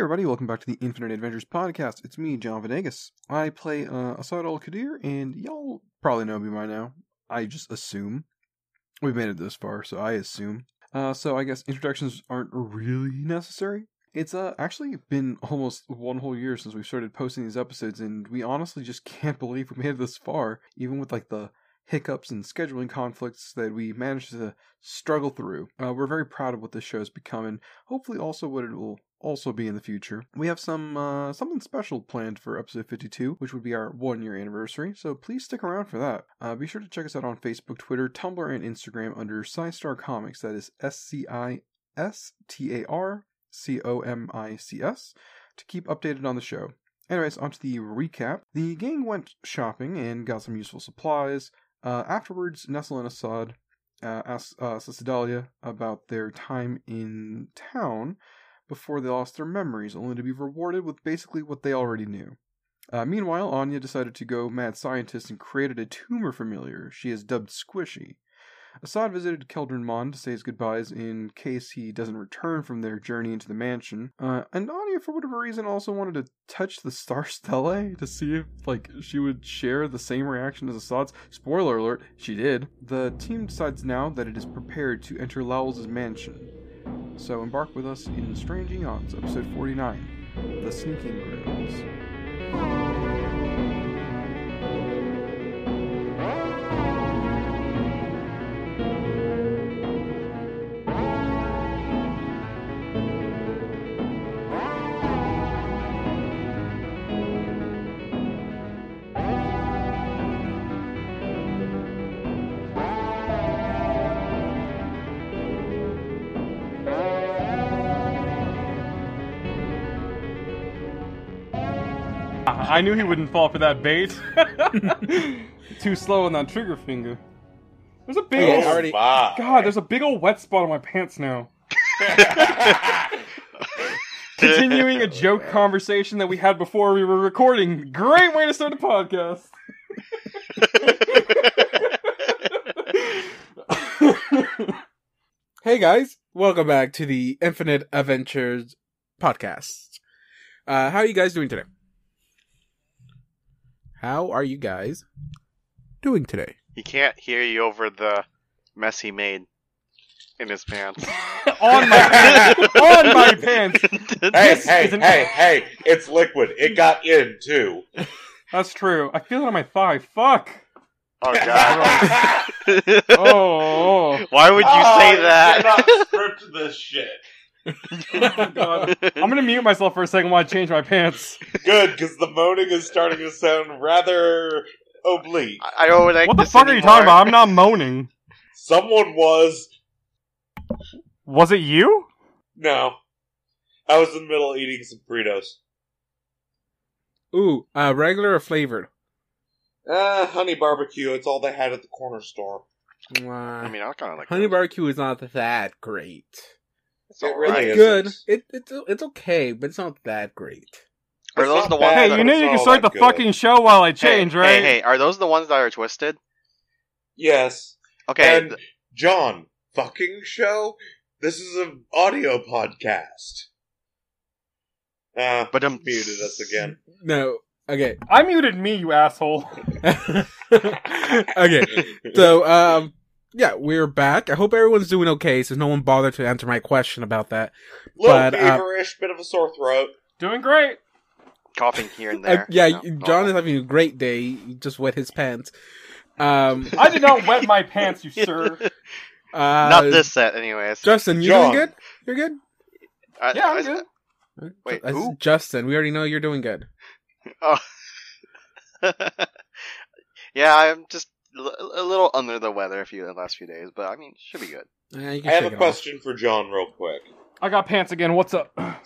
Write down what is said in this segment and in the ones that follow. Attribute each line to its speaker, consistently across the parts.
Speaker 1: everybody, welcome back to the Infinite Adventures podcast. It's me, John Venegas. I play uh, Asad al Qadir, and y'all probably know me by now. I just assume. We've made it this far, so I assume. Uh, so I guess introductions aren't really necessary. It's uh, actually been almost one whole year since we started posting these episodes, and we honestly just can't believe we made it this far, even with like the hiccups and scheduling conflicts that we managed to struggle through. Uh, we're very proud of what this show has become, and hopefully also what it will also be in the future. We have some uh, something special planned for episode 52, which would be our one year anniversary. So please stick around for that. Uh, be sure to check us out on Facebook, Twitter, Tumblr, and Instagram under SciStar Comics. That is S C I S T A R C O M I C S to keep updated on the show. Anyways, on to the recap. The gang went shopping and got some useful supplies. Uh, afterwards, Nestle and Assad uh, asked uh, Cidalia about their time in town before they lost their memories, only to be rewarded with basically what they already knew. Uh, meanwhile, Anya decided to go mad scientist and created a tumor familiar she has dubbed Squishy. Assad visited Keldrin Mon to say his goodbyes in case he doesn't return from their journey into the mansion. Uh, and Anya, for whatever reason, also wanted to touch the Star Stella to see if, like, she would share the same reaction as Assad's. Spoiler alert, she did. The team decides now that it is prepared to enter Lowell's mansion. So embark with us in Strange Aeons, episode 49, The Sneaking Grounds.
Speaker 2: I knew he wouldn't fall for that bait. Too slow on that trigger finger. There's a big
Speaker 3: Oh,
Speaker 2: old
Speaker 3: already-
Speaker 2: God. There's a big old wet spot on my pants now. Continuing a joke conversation that we had before we were recording. Great way to start a podcast.
Speaker 3: Hey guys, welcome back to the Infinite Adventures podcast. Uh, how are you guys doing today? How are you guys doing today?
Speaker 4: He can't hear you over the mess he made in his pants.
Speaker 2: on my pants. on my pants.
Speaker 5: Hey, hey,
Speaker 2: an-
Speaker 5: hey, hey! It's liquid. It got in too.
Speaker 2: That's true. I feel it on my thigh. Fuck.
Speaker 4: Oh god.
Speaker 2: Oh.
Speaker 4: Why would you say oh, that?
Speaker 5: I Cannot script this shit.
Speaker 2: oh I'm gonna mute myself for a second while I change my pants.
Speaker 5: Good, because the moaning is starting to sound rather oblique.
Speaker 4: I- I don't like
Speaker 2: What the
Speaker 4: this
Speaker 2: fuck are you talking about? I'm not moaning.
Speaker 5: Someone was.
Speaker 2: Was it you?
Speaker 5: No. I was in the middle of eating some Fritos.
Speaker 3: Ooh, uh, regular or flavored?
Speaker 5: Uh, honey barbecue. It's all they had at the corner store.
Speaker 3: Uh,
Speaker 4: I mean, I kind of like
Speaker 3: honey
Speaker 4: those.
Speaker 3: barbecue is not that great.
Speaker 4: It's
Speaker 5: It really
Speaker 4: right.
Speaker 5: is.
Speaker 3: Good.
Speaker 5: isn't.
Speaker 3: It, it's it's okay, but it's not that great.
Speaker 4: Are
Speaker 5: It's
Speaker 4: those the ones
Speaker 2: Hey,
Speaker 5: but
Speaker 2: you knew you
Speaker 5: not
Speaker 2: could start the
Speaker 5: good.
Speaker 2: fucking show while I change,
Speaker 4: hey,
Speaker 2: right?
Speaker 4: Hey, hey, are those the ones that are twisted?
Speaker 5: Yes.
Speaker 4: Okay.
Speaker 5: And John, fucking show. This is an audio podcast. Uh,
Speaker 4: but um,
Speaker 5: muted us again.
Speaker 3: No, okay,
Speaker 2: I muted me, you asshole.
Speaker 3: okay. So, um, yeah, we're back. I hope everyone's doing okay, since no one bothered to answer my question about that.
Speaker 5: Little
Speaker 3: But, uh,
Speaker 5: feverish, bit of a sore throat.
Speaker 2: Doing great.
Speaker 4: coughing here and
Speaker 3: Uh,
Speaker 4: there.
Speaker 3: yeah,
Speaker 4: No,
Speaker 3: John is having a great day. He just wet his pants. Um,
Speaker 2: I did not wet my pants, you sir.
Speaker 3: uh,
Speaker 4: Not this set, anyways.
Speaker 3: Justin, you
Speaker 5: John.
Speaker 3: doing good? You're good.
Speaker 4: I-
Speaker 2: Yeah, I'm
Speaker 4: I-
Speaker 2: good.
Speaker 4: Wait, who?
Speaker 3: Justin, we already know you're doing good.
Speaker 4: Oh. yeah, I'm just l- a little under the weather a few the last few days, but I mean, should be good.
Speaker 3: You can
Speaker 5: I have a
Speaker 3: it
Speaker 5: question for John, real quick.
Speaker 2: I got pants again. What's up?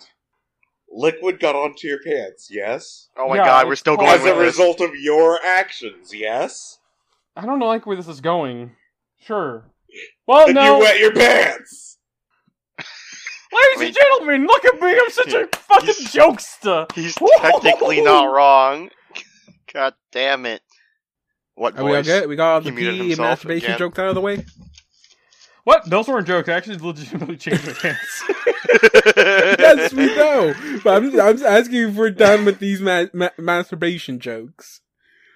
Speaker 5: Liquid got onto your pants, yes?
Speaker 4: Oh my
Speaker 2: Yeah,
Speaker 4: god, we're still going
Speaker 5: As a
Speaker 4: with this.
Speaker 5: result of your actions, yes?
Speaker 2: I don't like where this is going. Sure. Well,
Speaker 5: Then
Speaker 2: no.
Speaker 5: you wet your pants!
Speaker 2: Ladies
Speaker 4: I mean-
Speaker 2: and gentlemen, look at me. I'm such a fucking
Speaker 4: He's-
Speaker 2: jokester.
Speaker 4: He's technically not wrong. God damn it. What
Speaker 3: Are we all
Speaker 4: voice?
Speaker 3: good? We got all the
Speaker 4: He muted
Speaker 3: pee and
Speaker 4: himself
Speaker 3: masturbation
Speaker 4: again.
Speaker 3: jokes out of the way.
Speaker 1: What? Those weren't jokes. I actually legitimately changed my pants.
Speaker 3: yes, we know. But I'm, I'm just asking if we're done with these ma- ma- masturbation jokes.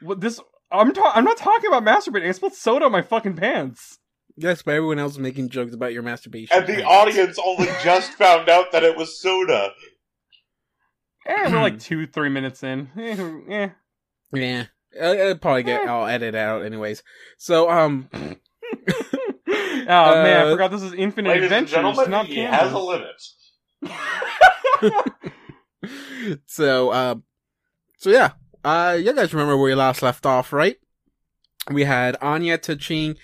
Speaker 1: What this? I'm ta- I'm not talking about masturbating. I spilled soda on my fucking pants.
Speaker 3: Yes, but everyone else is making jokes about your masturbation.
Speaker 5: And the audience only just found out that it was soda.
Speaker 1: Eh, we're like two, three minutes in. Eh, eh.
Speaker 3: Yeah, I'll, I'll probably get. I'll edit out anyways. So, um,
Speaker 1: oh man, I
Speaker 3: Uh,
Speaker 1: forgot this is Infinite
Speaker 5: Ladies and
Speaker 1: Adventures,
Speaker 5: gentlemen,
Speaker 1: not
Speaker 5: he
Speaker 1: Campbell's.
Speaker 5: has a limit.
Speaker 3: so, um, so yeah, uh, you guys remember where we last left off, right? We had Anya touching,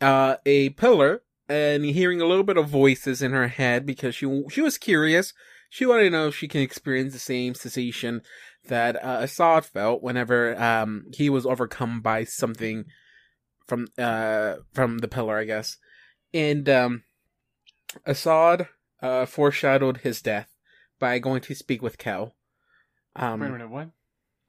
Speaker 3: uh, a pillar and hearing a little bit of voices in her head because she she was curious. She wanted to know if she can experience the same sensation that uh, Assad felt whenever um he was overcome by something from uh from the pillar, I guess. And um Assad uh foreshadowed his death by going to speak with Kel. Um
Speaker 1: Wait a minute, what?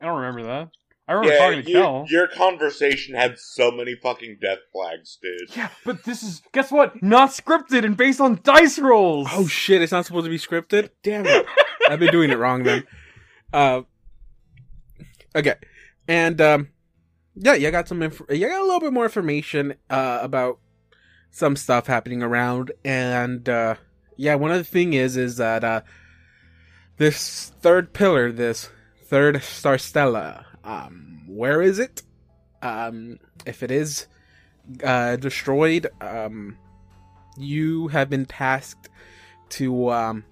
Speaker 1: I don't remember that. I remember
Speaker 5: Yeah,
Speaker 1: talking to
Speaker 5: you-
Speaker 1: Kel.
Speaker 5: your conversation had so many fucking death flags, dude.
Speaker 1: Yeah, but this is guess what? Not scripted and based on dice rolls.
Speaker 3: Oh shit, it's not supposed to be scripted? Damn it. I've been doing it wrong then. Uh Okay. And um yeah, you got some inf- you got a little bit more information uh about some stuff happening around and uh yeah, one of the thing is is that uh this third pillar, this third star stella, um where is it? Um if it is uh destroyed, um you have been tasked to um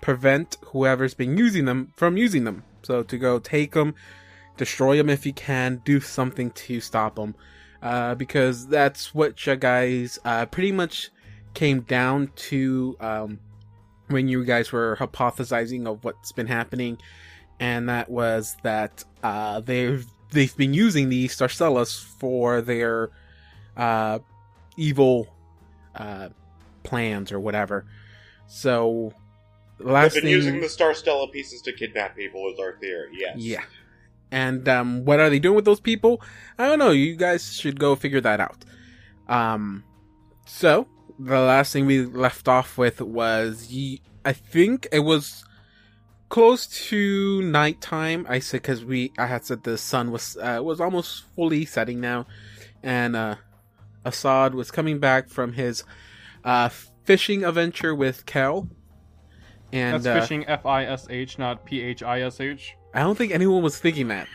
Speaker 3: prevent whoever's been using them from using them. So to go take them, destroy them if you can, do something to stop them. Uh, because that's what you guys uh, pretty much came down to um, when you guys were hypothesizing of what's been happening, and that was that uh, they've they've been using the Starstellas for their uh, evil uh, plans or whatever. So the
Speaker 5: They've been
Speaker 3: thing,
Speaker 5: using the Star Stella pieces to kidnap people, is our theory, yes.
Speaker 3: yeah. And um, what are they doing with those people? I don't know. You guys should go figure that out. Um, so the last thing we left off with was ye- I think it was close to nighttime. I said because we I had said the sun was uh, was almost fully setting now, and uh, Assad was coming back from his uh, fishing adventure with Kel. And
Speaker 1: That's
Speaker 3: uh,
Speaker 1: fishing F I S H, not P H I S H.
Speaker 3: I don't think anyone was thinking that.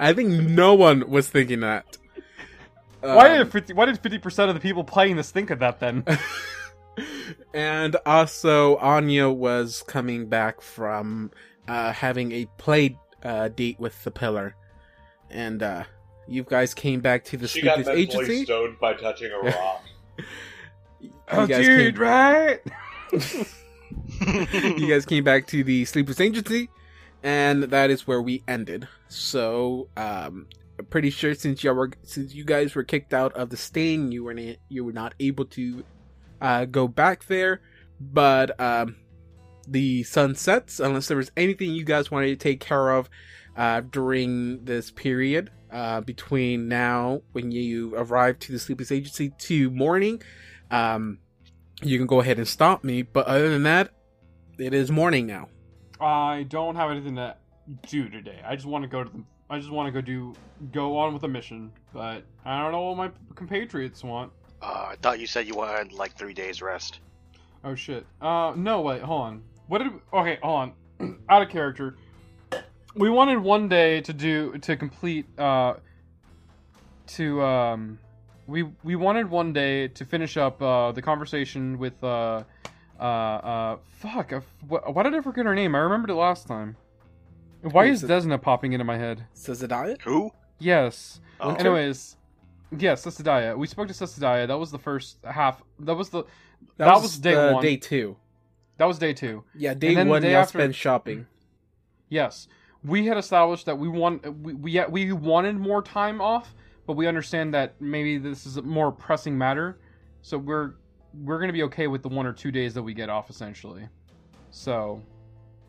Speaker 3: I think no one was thinking that.
Speaker 1: Why
Speaker 3: Um,
Speaker 1: did 50, why did fifty percent of the people playing this think of that then?
Speaker 3: and also Anya was coming back from uh, having a play uh, date with the pillar, and uh, you guys came back to the
Speaker 5: She
Speaker 3: Sleepless
Speaker 5: mentally
Speaker 3: Agency.
Speaker 5: stoned by touching a rock.
Speaker 1: oh, dude,
Speaker 3: came-
Speaker 1: right?
Speaker 3: you guys came back to the Sleepless Agency, and that is where we ended. So, um, pretty sure since you were since you guys were kicked out of the stain, you were na- you were not able to uh, go back there. But um, the sun sets unless there was anything you guys wanted to take care of uh, during this period uh, between now when you arrive to the Sleepless Agency to morning. Um, you can go ahead and stop me. But other than that, it is morning now.
Speaker 1: I don't have anything to do today. I just want to go to the. I just want to go do go on with a mission, but I don't know what my compatriots want.
Speaker 4: Uh, I thought you said you wanted like three days rest.
Speaker 1: Oh shit. Uh, no wait, hold on. What did? We, Okay, hold on. Out of character. We wanted one day to do to complete. Uh, to um, we we wanted one day to finish up uh the conversation with uh uh uh fuck. I f- wh- why did I forget her name? I remembered it last time. Why
Speaker 3: Who
Speaker 1: is
Speaker 3: is?
Speaker 1: Desna popping into my head?
Speaker 3: Sazadiah?
Speaker 4: Who?
Speaker 1: Yes.
Speaker 4: Oh.
Speaker 1: Anyways, yes, Sesadiah. We spoke to Sesadiah. That was the first half. That was the That was day
Speaker 3: uh,
Speaker 1: one.
Speaker 3: Day two.
Speaker 1: that was day two.
Speaker 3: Yeah, day
Speaker 1: then the
Speaker 3: one.
Speaker 1: day
Speaker 3: Y'all
Speaker 1: after-
Speaker 3: spent shopping.
Speaker 1: Yes, we had established that we want we we, we wanted more time off, but we understand that maybe this is a more pressing matter, so we're we're gonna be okay with the one or two days that we get off essentially. So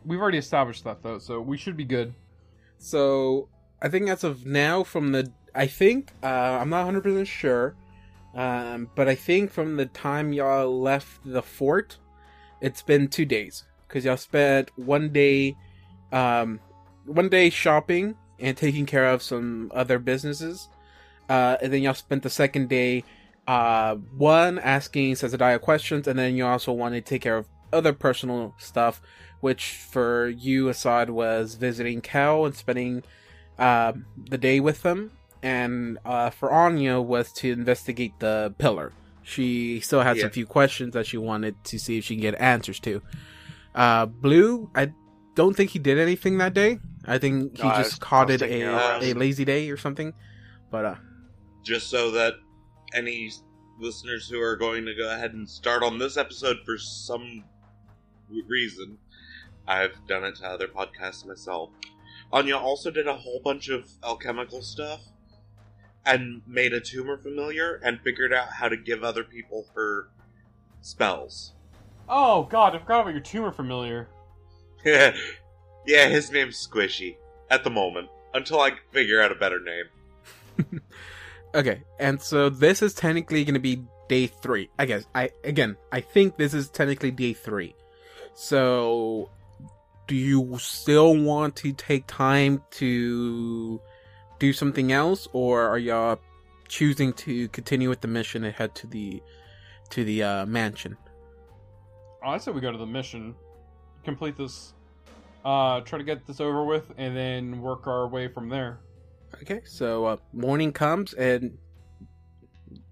Speaker 1: we've already established that though, so we should be good.
Speaker 3: So I think as of now, from the I think uh, I'm not 100 percent sure, Um, but I think from the time y'all left the fort, it's been two days because y'all spent one day, um, one day shopping and taking care of some other businesses, uh, and then y'all spent the second day, uh, one asking Cesadaya questions, and then you also wanted to take care of other personal stuff, which for you, Assad, was visiting Cal and spending uh, the day with them, and uh, for Anya was to investigate the pillar. She still had
Speaker 5: Yeah.
Speaker 3: some few questions that she wanted to see if she can get answers to. Uh, Blue, I don't think he did anything that day. I think he
Speaker 4: No,
Speaker 3: just
Speaker 4: was- was
Speaker 3: it a, a lazy day or something. But uh,
Speaker 5: Just so that any listeners who are going to go ahead and start on this episode for some reason, I've done it to other podcasts myself. Anya also did a whole bunch of alchemical stuff and made a tumor familiar and figured out how to give other people her spells.
Speaker 1: Oh god, I forgot about your tumor familiar.
Speaker 5: yeah, his name's Squishy at the moment until I figure out a better name.
Speaker 3: Okay, and so this is technically going to be day three. I guess I again I think this is technically day three. So, do you still want to take time to do something else, or are y'all choosing to continue with the mission and head to the to the uh, mansion?
Speaker 1: Oh, I say we go to the mission, complete this, uh, try to get this over with, and then work our way from there.
Speaker 3: Okay, so uh, morning comes and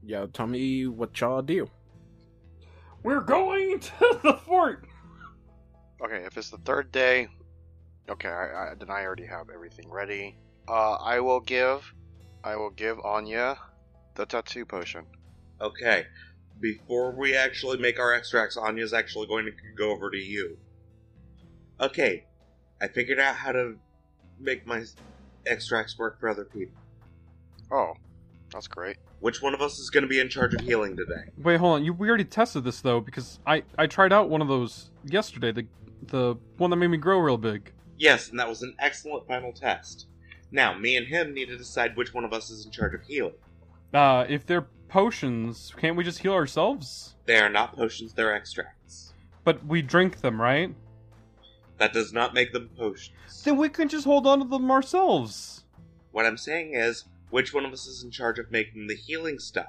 Speaker 3: y'all tell me what y'all do.
Speaker 1: We're going to the fort.
Speaker 4: Okay, if it's the third day, okay, I, I, then I already have everything ready. Uh, I will give, I will give Anya the tattoo potion.
Speaker 5: Okay, before we actually make our extracts, Anya's actually going to go over to you. Okay, I figured out how to make my extracts work for other people.
Speaker 4: Oh, that's great.
Speaker 5: Which one of us is going to be in charge of healing today?
Speaker 1: Wait, hold on. You we already tested this though because I I tried out one of those yesterday. The the one that made me grow real big.
Speaker 5: Yes, and that was an excellent final test. Now, me and him need to decide which one of us is in charge of healing.
Speaker 1: Uh, if they're potions, can't we just heal ourselves?
Speaker 5: They are not potions, they're extracts.
Speaker 1: But we drink them, right?
Speaker 5: That does not make them potions.
Speaker 1: Then we can just hold on to them ourselves.
Speaker 5: What I'm saying is, which one of us is in charge of making the healing stuff?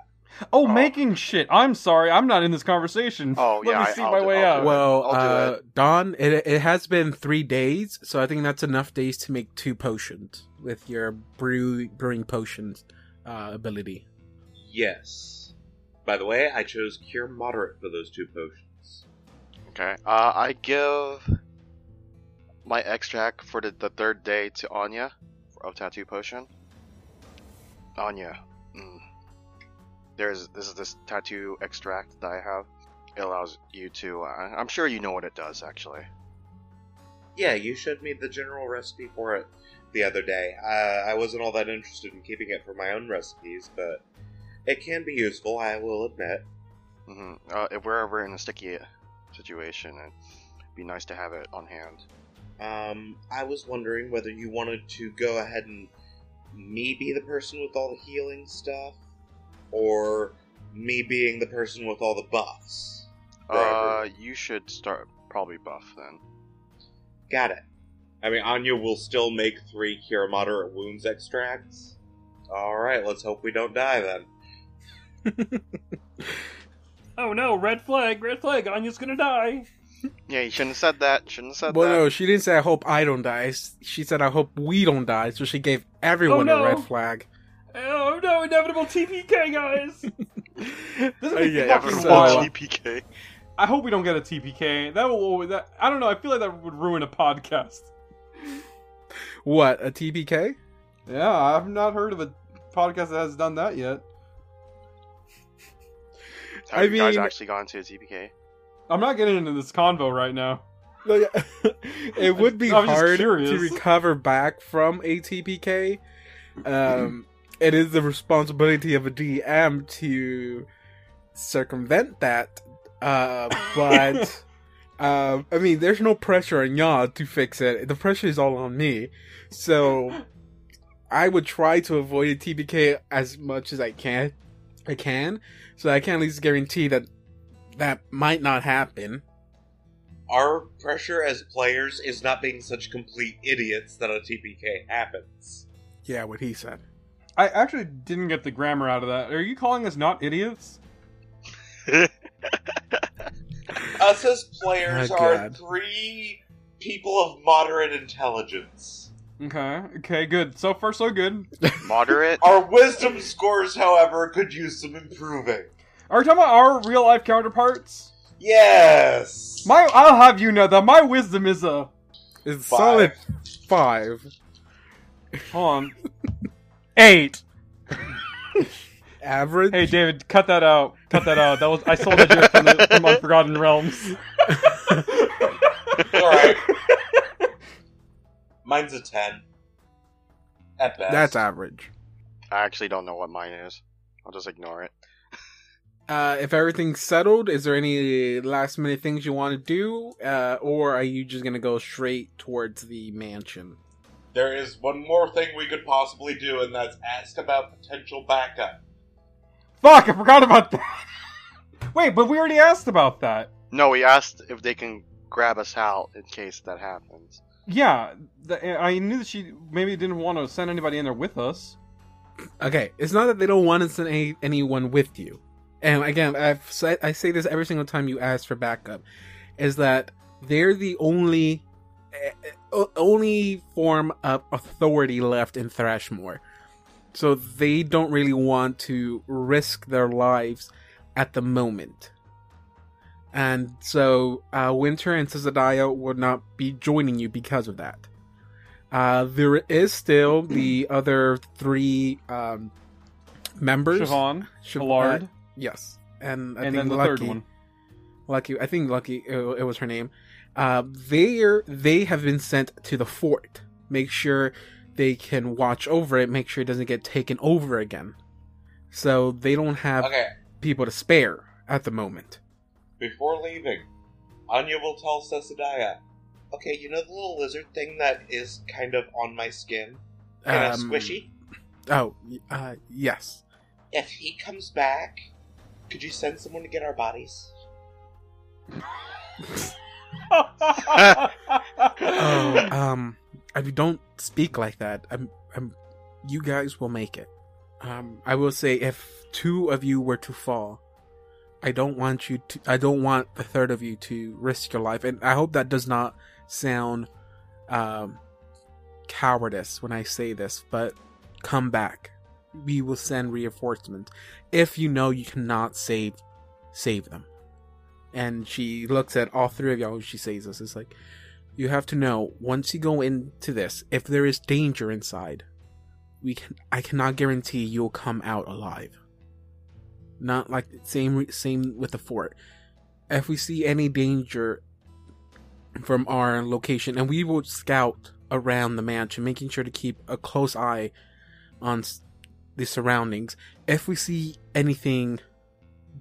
Speaker 1: Oh,
Speaker 4: Oh.
Speaker 1: making shit. I'm sorry. I'm not in this conversation.
Speaker 4: Oh,
Speaker 1: Let
Speaker 4: yeah,
Speaker 1: me
Speaker 4: I-
Speaker 1: see
Speaker 4: I'll
Speaker 1: my
Speaker 4: do-
Speaker 1: way
Speaker 4: I'll
Speaker 1: out.
Speaker 4: do it.
Speaker 3: Well, uh, Don, it it has been three days, so I think that's enough days to make two potions with your brew brewing potions uh, ability.
Speaker 5: Yes. By the way, I chose Cure Moderate for those two potions.
Speaker 4: Okay. Uh, I give my extract for the, the third day to Anya of tattoo potion. Anya, mm, there's this is this tattoo extract that I have. It allows you to. Uh, I'm sure you know what it does, actually.
Speaker 5: Yeah, you showed me the general recipe for it the other day. Uh, I wasn't all that interested in keeping it for my own recipes, but it can be useful, I will admit.
Speaker 4: hmm Uh, if we're ever in a sticky situation, it'd be nice to have it on hand.
Speaker 5: Um, I was wondering whether you wanted to go ahead and me be the person with all the healing stuff, or me being the person with all the buffs.
Speaker 4: Uh, you should start probably buff then.
Speaker 5: Got it. I mean, Anya will still make three cure moderate wounds extracts. Alright, let's hope we don't die then.
Speaker 1: oh no, red flag, red flag. Anya's gonna die.
Speaker 4: Yeah, you shouldn't have said that. Shouldn't have said
Speaker 3: Well,
Speaker 4: that.
Speaker 3: no, she didn't say I hope I don't die. She said I hope we don't die. So she gave everyone
Speaker 1: Oh, no.
Speaker 3: a red flag.
Speaker 1: Oh no, inevitable TPK, guys. This is
Speaker 3: Uh, yeah,
Speaker 1: fucking
Speaker 3: so-
Speaker 1: wild.
Speaker 4: TPK.
Speaker 1: I hope we don't get a TPK. That will. That I don't know. I feel like that would ruin a podcast.
Speaker 3: What a TPK?
Speaker 1: Yeah, I've not heard of a podcast that has done that yet.
Speaker 4: Have
Speaker 3: I
Speaker 4: you guys actually gone to a TPK?
Speaker 1: I'm not getting into this convo right now.
Speaker 3: Like, it would be hard
Speaker 1: curious.
Speaker 3: to recover back from a TPK. Um, it is the responsibility of a DM to circumvent that. Uh, but um, I mean, there's no pressure on y'all to fix it. The pressure is all on me. So I would try to avoid a TPK as much as I can. I can, so I can at least guarantee that that might not happen.
Speaker 5: Our pressure as players is not being such complete idiots that a TPK happens.
Speaker 3: Yeah, what he said.
Speaker 1: I actually didn't get the grammar out of that. Are you calling us not idiots?
Speaker 5: Us as players
Speaker 3: Oh,
Speaker 5: are three people of moderate intelligence.
Speaker 1: Okay, okay, good. So far, so good.
Speaker 4: Moderate.
Speaker 5: Our wisdom scores, however, could use some improving.
Speaker 1: Are we talking about our real life counterparts?
Speaker 5: Yes.
Speaker 1: My, I'll have you know that my wisdom is a.
Speaker 3: It's
Speaker 5: Five.
Speaker 3: solid five.
Speaker 1: Hold on. Eight.
Speaker 3: Average.
Speaker 1: Hey, David, cut that out. Cut that out. That was I stole that joke from, the, from Unforgotten Realms.
Speaker 5: All right. Mine's a ten. At best.
Speaker 3: That's average.
Speaker 4: I actually don't know what mine is. I'll just ignore it.
Speaker 3: Uh, if everything's settled, is there any last minute things you want to do, uh, or are you just gonna go straight towards the mansion?
Speaker 5: There is one more thing we could possibly do, and that's ask about potential backup.
Speaker 1: Fuck, I forgot about that. Wait, but we already asked about that.
Speaker 4: No, we asked if they can grab us out in case that happens.
Speaker 1: Yeah, the, I knew that she maybe didn't want to send anybody in there with us.
Speaker 3: Okay, it's not that they don't want to send any, anyone with you. And again, I've said I say this every single time you ask for backup, is that they're the only eh, eh, only form of authority left in Thrushmoor. So they don't really want to risk their lives at the moment. And so uh, Winter and Cizadiah would not be joining you because of that. Uh, there is still the other three um, members.
Speaker 1: Siobhan,
Speaker 3: Siobhan- Yes, and I
Speaker 1: and
Speaker 3: think
Speaker 1: then the
Speaker 3: Lucky,
Speaker 1: third one.
Speaker 3: Lucky, I think Lucky, it, it was her name. Uh, they are they have been sent to the fort. Make sure they can watch over it. Make sure it doesn't get taken over again. So they don't have
Speaker 5: Okay,
Speaker 3: people to spare at the moment.
Speaker 5: before leaving, Anya will tell Cecidia, okay, you know the little lizard thing that is kind of on my skin? Kind of
Speaker 3: Um,
Speaker 5: squishy?
Speaker 3: Oh, uh, yes.
Speaker 5: If he comes back, could you send someone to get our bodies?
Speaker 3: Oh, um, I mean, don't speak like that. I'm, I'm, you guys will make it. Um, I will say if two of you were to fall, I don't want you to, I don't want the third of you to risk your life. And I hope that does not sound, um, cowardice when I say this, but come back. We will send reinforcements. If you know you cannot save, save them. And she looks at all three of y'all. She says this. It's like, you have to know once you go into this, if there is danger inside, we can. I cannot guarantee you'll come out alive. Not like same same with the fort. If we see any danger from our location, and we will scout around the mansion, making sure to keep a close eye on the surroundings. If we see anything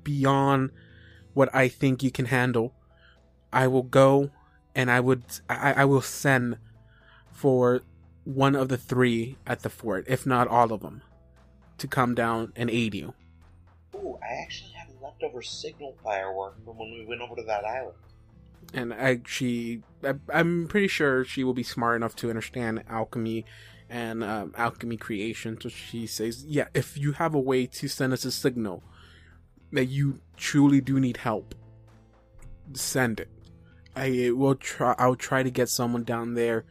Speaker 3: beyond what I think you can handle, I will go and I would I, I will send for one of the three at the fort, if not all of them, to come down and aid you.
Speaker 5: Ooh, I actually have leftover signal firework from when we went over to that island.
Speaker 3: And I, she, I, I'm pretty sure she will be smart enough to understand alchemy and um, alchemy creation. So she says, "Yeah, if you have a way to send us a signal that you truly do need help, send it. I will try. I'll try to get someone down there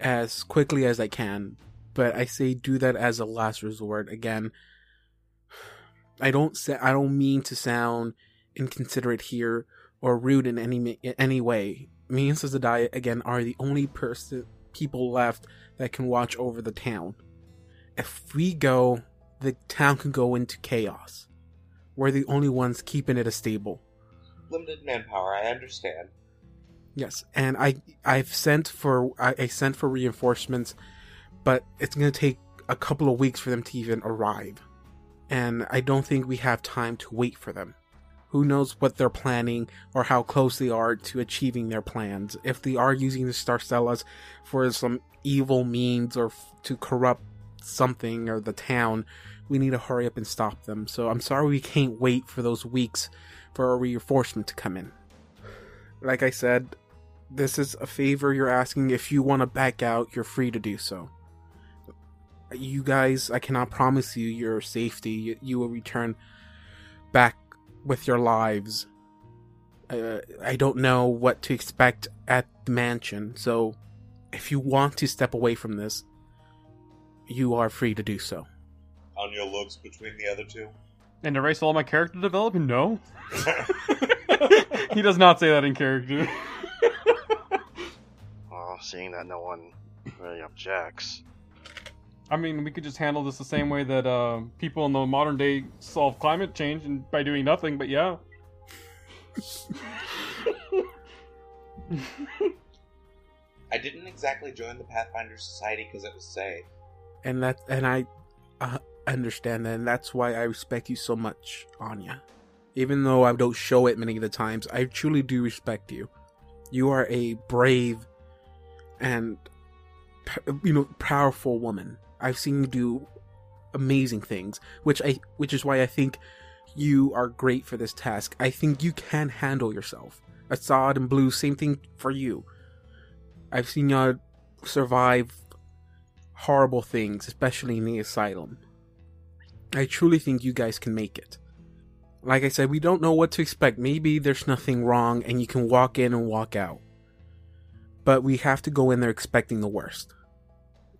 Speaker 3: as quickly as I can. But I say do that as a last resort. Again, I don't say I don't mean to sound inconsiderate here or rude in any any way. Me and Cizadiah again are the only person people left that can watch over the town. If we go, the town can go into chaos. We're the only ones keeping it a stable.
Speaker 5: Limited manpower, I understand.
Speaker 3: Yes, and I I've sent for I, I sent for reinforcements, but it's gonna take a couple of weeks for them to even arrive, and I don't think we have time to wait for them. Who knows what they're planning or how close they are to achieving their plans? If they are using the Starstellas for some evil means or f- to corrupt something or the town, we need to hurry up and stop them. So I'm sorry we can't wait for those weeks for a reinforcement to come in. Like I said, this is a favor you're asking. If you want to back out, you're free to do so. You guys, I cannot promise you your safety. You, you will return back with your lives. Uh, I don't know what to expect at the mansion, so if you want to step away from this, you are free to do so.
Speaker 5: Anya looks between the other two.
Speaker 1: And erase all my character development? No. he does not say that in character.
Speaker 4: Well, seeing that no one really objects.
Speaker 1: I mean, we could just handle this the same way that uh, people in the modern day solve climate change and by doing nothing. But yeah,
Speaker 5: I didn't exactly join the Pathfinder Society because it was safe.
Speaker 3: And that, and I uh, understand that, and that's why I respect you so much, Anya. Even though I don't show it many of the times, I truly do respect you. You are a brave and you know powerful woman. I've seen you do amazing things, which I which is why I think you are great for this task. I think you can handle yourself. Assad and Blue, same thing for you. I've seen y'all survive horrible things, especially in the asylum. I truly think you guys can make it. Like I said, we don't know what to expect. Maybe there's nothing wrong and you can walk in and walk out. But we have to go in there expecting the worst.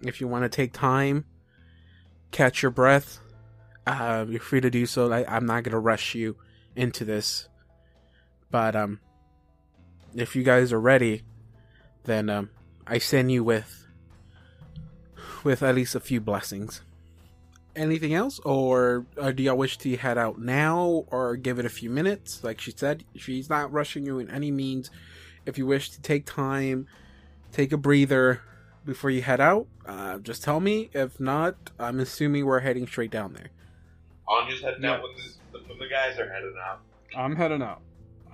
Speaker 3: If you want to take time, catch your breath, uh, you're free to do so. I, I'm not to rush you into this. But um, if you guys are ready, then um, I send you with with at least a few blessings. Anything else, or uh, do y'all wish to head out now, or give it a few minutes? Like she said, she's not rushing you in any means. If you wish to take time, take a breather before you head out, uh, just tell me. If not, I'm assuming we're heading straight down there.
Speaker 5: Anya's heading
Speaker 1: Yeah.
Speaker 5: out when the, when the guys are heading out.
Speaker 1: I'm heading out.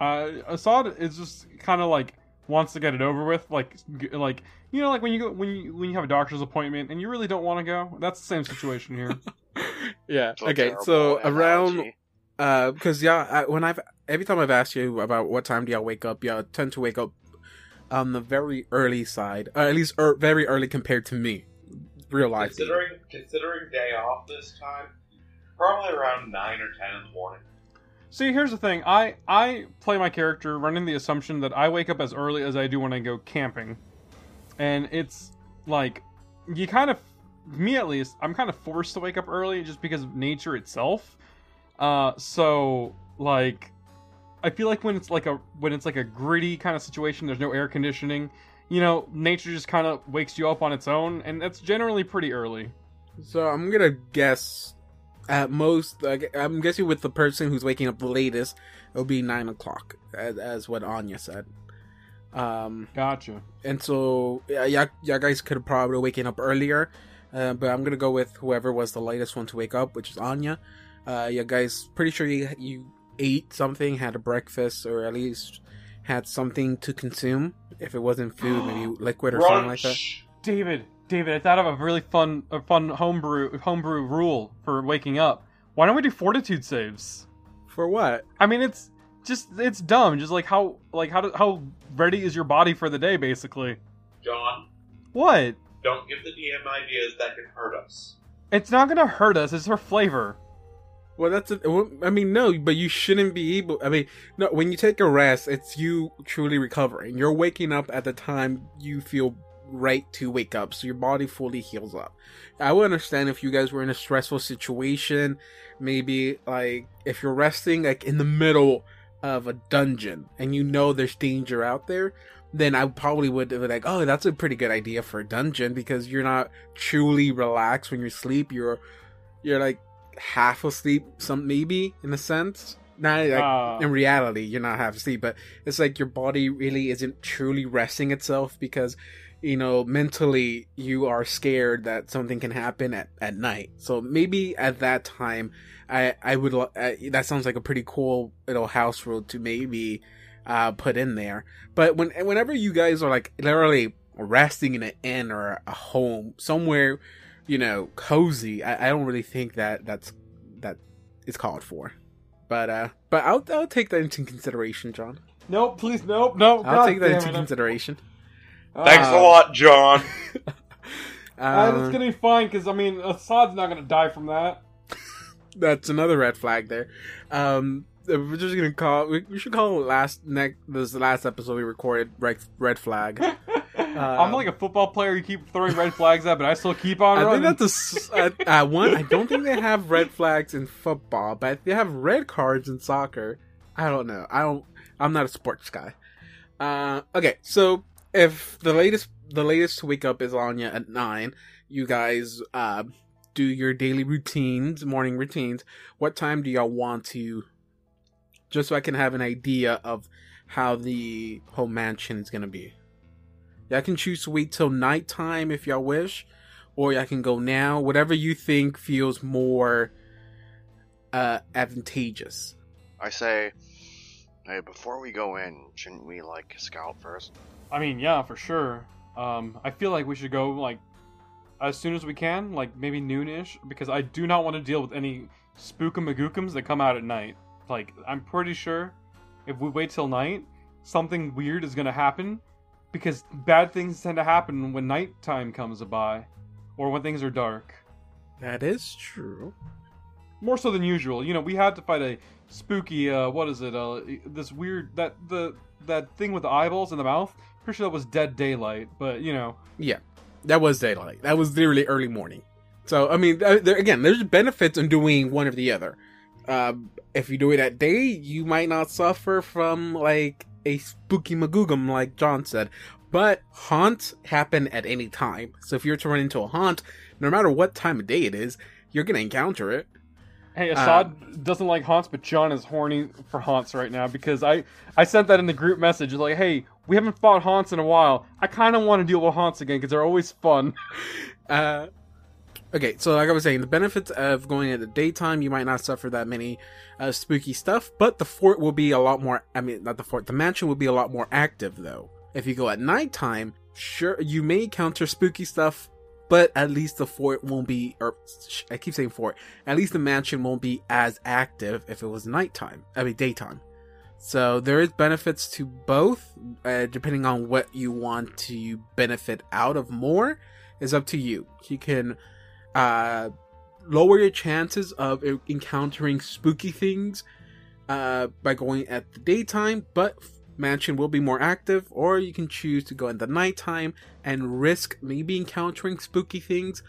Speaker 1: Uh, Assad is just kind of like wants to get it over with, like like you know, like when you go when you when you have a doctor's appointment and you really don't want to go. That's the same situation here.
Speaker 3: yeah.
Speaker 4: It's a
Speaker 3: Okay.
Speaker 4: terrible
Speaker 3: So around. Uh, because yeah, I, when I've every time I've asked you about what time do y'all wake up, y'all tend to wake up on the very early side, uh, at least er, very early compared to me, real life.
Speaker 5: Considering considering day off this time, probably around nine or ten in the morning.
Speaker 1: See, here's the thing. I I play my character running the assumption that I wake up as early as I do when I go camping, and it's like you kind of me at least I'm kind of forced to wake up early just because of nature itself. Uh, so like I feel like when it's like a when it's like a gritty kind of situation, there's no air conditioning. You know, nature just kind of wakes you up on its own, and that's generally pretty early.
Speaker 3: So I'm gonna guess at most. I'm guessing with the person who's waking up the latest, it'll be nine o'clock, as, as what Anya said. Um,
Speaker 1: Gotcha.
Speaker 3: and so yeah, y'all, y'all guys could have probably waken up earlier, uh, but I'm gonna go with whoever was the latest one to wake up, which is Anya. Uh, you guys, pretty sure you you ate something, had a breakfast, or at least had something to consume. If it wasn't food, maybe liquid or something like that.
Speaker 5: Brunch.
Speaker 1: David, David, I thought of a really fun, a fun homebrew homebrew rule for waking up. Why don't we do fortitude saves?
Speaker 3: For what?
Speaker 1: I mean, it's just it's dumb. Just like how like how do, how ready is your body for the day, basically.
Speaker 5: John,
Speaker 1: What?
Speaker 5: don't give the DM ideas that can hurt us.
Speaker 1: It's not gonna hurt us. It's for flavor.
Speaker 3: Well, that's. A, well, I mean, no, but you shouldn't be able. I mean, no. When you take a rest, it's you truly recovering. You're waking up at the time you feel right to wake up, so your body fully heals up. I would understand if you guys were in a stressful situation, maybe like if you're resting like in the middle of a dungeon and you know there's danger out there. Then I probably would be like, oh, that's a pretty good idea for a dungeon because you're not truly relaxed when you sleep. You're, you're like half asleep, some maybe in a sense. Not like
Speaker 1: Uh,
Speaker 3: in reality, you're not half asleep, but it's like your body really isn't truly resting itself because you know mentally you are scared that something can happen at, at night. So maybe at that time, I I would uh, that sounds like a pretty cool little house rule to maybe uh put in there. But when whenever you guys are like literally resting in an inn or a home somewhere you know, cozy, I, I don't really think that that's that is called for. But uh, but I'll I'll take that into consideration, John.
Speaker 1: Nope, please, nope, nope.
Speaker 3: I'll
Speaker 1: God
Speaker 3: take that into
Speaker 1: it.
Speaker 3: consideration.
Speaker 5: Thanks
Speaker 3: Uh,
Speaker 5: a lot, John.
Speaker 1: Uh,
Speaker 3: Um,
Speaker 1: it's gonna be fine because I mean Assad's not gonna die from that.
Speaker 3: that's another red flag there. Um, we're just gonna call. We, we should call it last next. This is the last episode we recorded. Red red flag.
Speaker 1: I'm like a football player. You keep throwing red flags at, but I still keep on
Speaker 3: I
Speaker 1: running.
Speaker 3: think that's a uh, one. I don't think they have red flags in football, but they have red cards in soccer. I don't know. I don't. I'm not a sports guy. Uh, okay, so if the latest the latest to wake up is Anya at nine, you guys uh, do your daily routines, morning routines. What time do y'all want to? Just so I can have an idea of how the whole mansion is gonna be. Y'all can choose to wait till nighttime if y'all wish or y'all can go now. Whatever you think feels more uh, advantageous.
Speaker 4: I say, hey, before we go in, shouldn't we like scout first?
Speaker 1: I mean, yeah, for sure. Um, I feel like we should go like as soon as we can, like maybe noonish, because I do not want to deal with any spookamagookums that come out at night. Like, I'm pretty sure if we wait till night, something weird is gonna happen, because bad things tend to happen when nighttime comes by, or when things are dark.
Speaker 3: That is true.
Speaker 1: More so than usual. You know, we had to fight a spooky. Uh, what is it? Uh, this weird that the that thing with the eyeballs in the mouth. Pretty sure that was dead daylight, but you know.
Speaker 3: Yeah, that was daylight. That was literally early morning. So I mean, uh, there, again, there's benefits in doing one or the other. Um, if you do it at day, you might not suffer from like a spooky magoogum, like John said. But haunts happen at any time. So if you're to run into a haunt, no matter what time of day it is, you're gonna encounter it.
Speaker 1: Hey, Assad doesn't like haunts, but John is horny for haunts right now because I I sent that in the group message. Like, hey, we haven't fought haunts in a while. I kind of want to deal with haunts again because they're always fun.
Speaker 3: Uh, okay, so like I was saying, the benefits of going at the daytime, you might not suffer that many uh, spooky stuff, but the fort will be a lot more. I mean, not the fort, the mansion will be a lot more active though. If you go at nighttime, sure, you may encounter spooky stuff, but at least the fort won't be, or I keep saying fort, at least the mansion won't be as active if it was nighttime, I mean, daytime. So there is benefits to both, uh, depending on what you want to benefit out of more is up to you. You can uh, lower your chances of encountering spooky things uh, by going at the daytime, but mansion will be more active, or you can choose to go in the nighttime and risk maybe encountering spooky things,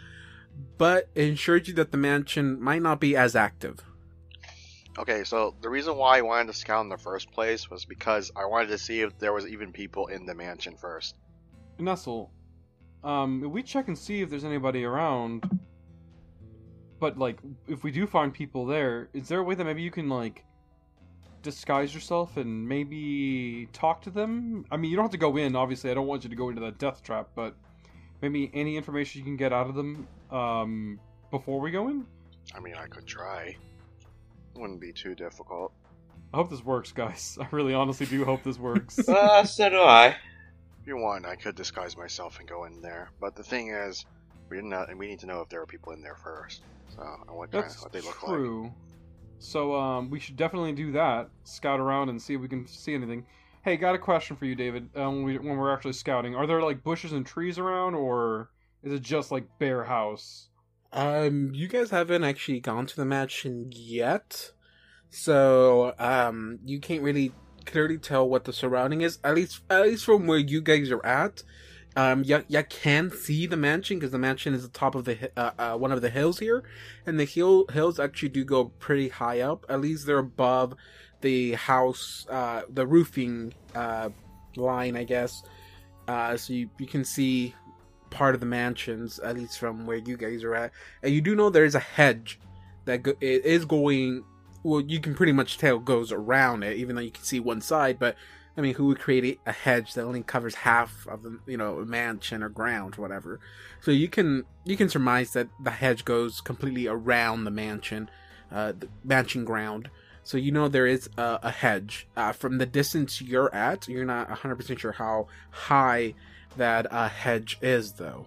Speaker 3: but it ensures you that the mansion might not be as active.
Speaker 4: Okay, so the reason why I wanted to scout in the first place was because I wanted to see if there was even people in the mansion first.
Speaker 1: Nestle, um, we check and see if there's anybody around. But like, if we do find people there, is there a way that maybe you can like disguise yourself and maybe talk to them? I mean, you don't have to go in. Obviously, I don't want you to go into that death trap, but maybe any information you can get out of them um, before we go in.
Speaker 4: I mean, I could try. Wouldn't be too difficult.
Speaker 1: I hope this works, guys. I really, honestly do hope this works.
Speaker 5: uh, so do I.
Speaker 4: If you want, I could disguise myself and go in there. But the thing is, we didn't. Know, we need to know if there are people in there first. So I want kind
Speaker 1: That's
Speaker 4: of what they look like.
Speaker 1: true. So um, we should definitely do that. Scout around and see if we can see anything. Hey, got a question for you, David. Um, when, we, when we're actually scouting, are there like bushes and trees around, or is it just like bare house?
Speaker 3: Um, you guys haven't actually gone to the mansion yet, so um, you can't really clearly tell what the surrounding is. At least, at least from where you guys are at, um, you, you can see the mansion because the mansion is the top of the uh, uh, one of the hills here, and the hill hills actually do go pretty high up. At least they're above the house, uh, the roofing uh line, I guess. Uh, so you you can see part of the mansions, at least from where you guys are at. And you do know there is a hedge that go- it is going. Well, you can pretty much tell goes around it, even though you can see one side. But I mean, who would create a hedge that only covers half of the you know mansion or ground, or whatever? So you can you can surmise that the hedge goes completely around the mansion, uh, the mansion ground. So you know there is a, a hedge. Uh, from the distance you're at, you're not 100% sure how high that uh, hedge is, though.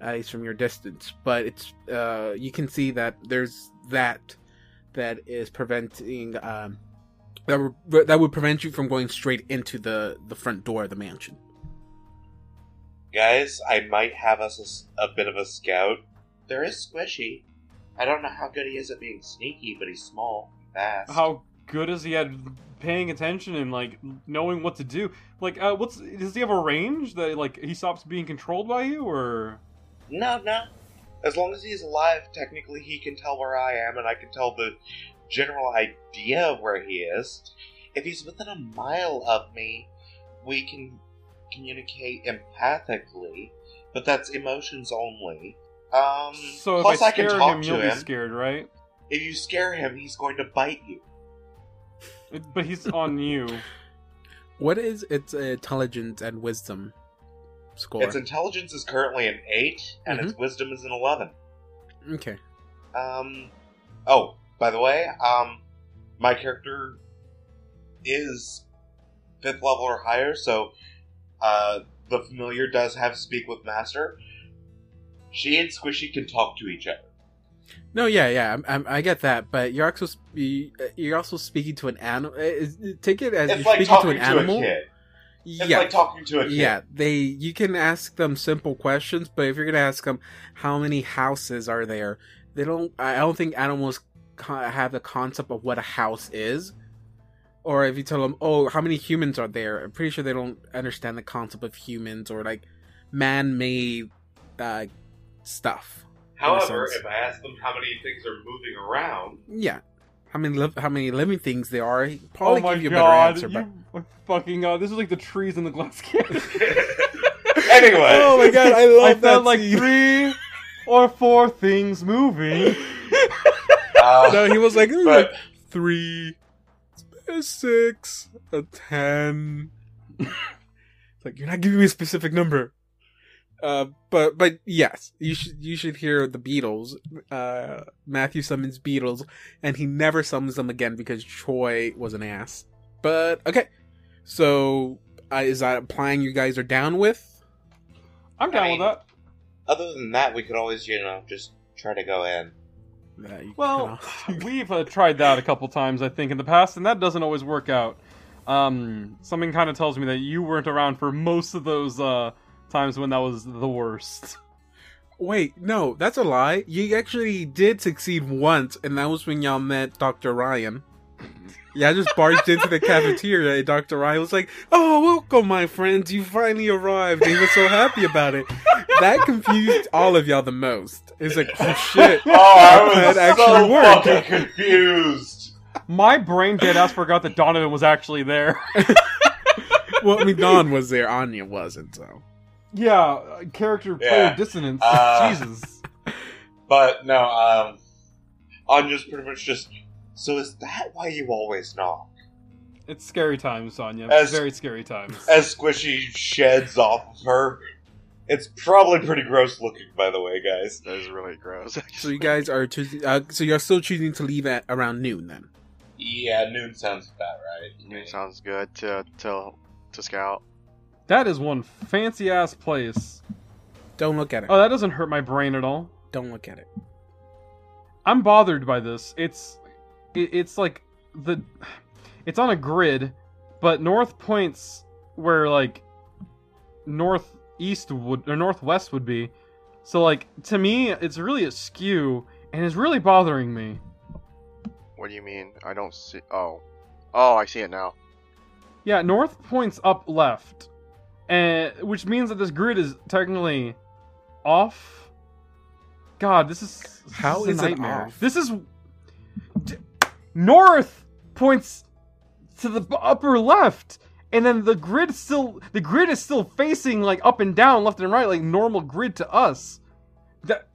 Speaker 3: at least from your distance. But it's uh, you can see that there's that that is preventing um, that would, that would prevent you from going straight into the the front door of the mansion.
Speaker 5: Guys, I might have us a s- a, bit of a scout. There is Squishy. I don't know how good he is at being sneaky, but he's small, fast.
Speaker 1: How good is he at paying attention and like knowing what to do? Like, uh, what's does he have a range that like he stops being controlled by you, or
Speaker 5: No, no. As long as he's alive, technically he can tell where I am, and I can tell the general idea of where he is. If he's within a mile of me, we can communicate empathically, but that's emotions only. Um,
Speaker 1: so if
Speaker 5: plus
Speaker 1: I
Speaker 5: I, can
Speaker 1: scare
Speaker 5: talk
Speaker 1: him,
Speaker 5: to
Speaker 1: you'll
Speaker 5: him.
Speaker 1: be scared, right?
Speaker 5: If you scare him, he's going to bite you.
Speaker 1: It- But he's on you.
Speaker 3: What is its intelligence and wisdom score?
Speaker 5: Its intelligence is currently an eight, and its wisdom is an eleven.
Speaker 3: okay.
Speaker 5: Um. Oh, by the way, um, my character is fifth level or higher, so uh, the familiar does have speak with master. She and Squishy can talk to each other.
Speaker 3: No, yeah, yeah, I'm, I get that, but you're also spe- you're also speaking to an animal. Take it as
Speaker 5: It's
Speaker 3: you're
Speaker 5: like
Speaker 3: speaking to an
Speaker 5: to,
Speaker 3: animal.
Speaker 5: It's
Speaker 3: yeah,
Speaker 5: like talking to a kid.
Speaker 3: yeah. They you can ask them simple questions, but if you're gonna ask them how many houses are there, they don't. I don't think animals have the concept of what a house is. Or if you tell them, "Oh, how many humans are there?" I'm pretty sure they don't understand the concept of humans or like man-made uh, stuff.
Speaker 5: However, if I ask them how many things are moving around,
Speaker 3: Yeah. How many li- how many living things there are? Probably
Speaker 1: oh my
Speaker 3: give you a
Speaker 1: god,
Speaker 3: better answer. But
Speaker 1: you fucking uh, this is like the trees in the glass cannon.
Speaker 5: anyway.
Speaker 3: oh my god, I love
Speaker 1: I
Speaker 3: that
Speaker 1: felt like three or four things moving.
Speaker 3: No, he was like, "Ooh,
Speaker 5: but
Speaker 3: three, a six, a ten. Like you're not giving me a specific number. Uh, but but yes, you should you should hear the Beatles. Uh, Matthew summons Beatles, and he never summons them again because Troy was an ass. But okay, so uh, is that implying you guys are down with?
Speaker 1: I'm down
Speaker 5: I mean-
Speaker 1: with that.
Speaker 5: other than that, we could always, you know, just try to go in.
Speaker 3: You
Speaker 1: Well, we've uh, tried that a couple times, I think, in the past, and that doesn't always work out. Um, something kind of tells me that you weren't around for most of those uh, times when that was the worst.
Speaker 3: Wait, no, that's a lie. You actually did succeed once, and that was when y'all met Dr. Ryan. Yeah, I just barged into the cafeteria, and Dr. Ryan was like, Oh, welcome, my friends. You finally arrived. He was so happy about it. That confused all of y'all the most. It's like, Oh, shit.
Speaker 5: Oh, I
Speaker 3: That
Speaker 5: was
Speaker 3: actually
Speaker 5: so
Speaker 3: worked.
Speaker 5: fucking confused.
Speaker 1: My brain dead ass forgot that Donovan was actually there.
Speaker 3: Well, I mean, Dawn was there. Anya wasn't, so.
Speaker 1: yeah, uh, character player
Speaker 5: Yeah.
Speaker 1: dissonance.
Speaker 5: Uh,
Speaker 1: Jesus.
Speaker 5: But no, um, Anya's pretty much just. So is that why you always knock?
Speaker 1: It's scary times, Sonya.
Speaker 5: As-
Speaker 1: Very scary times.
Speaker 5: As Squishy sheds off of her, it's probably pretty gross looking, by the way, guys.
Speaker 4: That is really gross.
Speaker 3: So you guys are choosing, uh, so you're still choosing to leave at around noon then?
Speaker 5: Yeah, noon sounds about right.
Speaker 4: Noon sounds good to to to scout.
Speaker 1: That is one fancy ass place.
Speaker 3: Don't look at it.
Speaker 1: Oh, that doesn't hurt my brain at all.
Speaker 3: Don't look at it.
Speaker 1: I'm bothered by this. It's it, it's like the it's on a grid, but north points where like northeast would or northwest would be. So like to me, it's really askew and it's really bothering me.
Speaker 4: What do you mean? I don't see. Oh, oh, I see it now.
Speaker 1: Yeah, north points up left, and which means that this grid is technically off. God, this is this
Speaker 3: How
Speaker 1: is a
Speaker 3: is it
Speaker 1: nightmare.
Speaker 3: off?
Speaker 1: This is d- north points to the upper left, and then the grid still the grid is still facing like up and down, left and right, like normal grid to us. That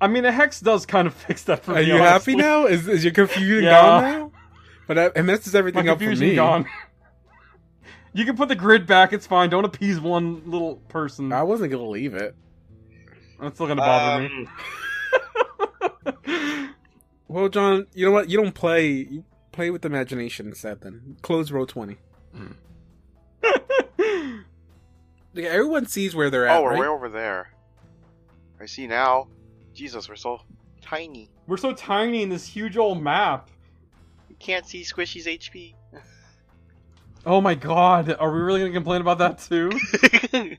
Speaker 1: I mean, a hex does kind of fix that for
Speaker 3: Are
Speaker 1: me.
Speaker 3: you
Speaker 1: honestly.
Speaker 3: happy now? Is, is your confusion
Speaker 1: Yeah.
Speaker 3: gone now? But that, and this is
Speaker 1: My
Speaker 3: everything up for me.
Speaker 1: gone. you can put the grid back. It's fine. Don't appease one little person.
Speaker 3: I wasn't gonna leave it.
Speaker 1: That's still gonna bother
Speaker 5: Um,
Speaker 1: me.
Speaker 3: Well, John, you know what? You don't play. You play with imagination instead. Then close row twenty. Mm. Like, everyone sees where they're at,
Speaker 4: oh, we're
Speaker 3: right?
Speaker 4: way over there. I see now. Jesus, we're so tiny.
Speaker 1: We're so tiny in this huge old map.
Speaker 4: You can't see Squishy's HP.
Speaker 1: Oh my god, are we really gonna complain about that too?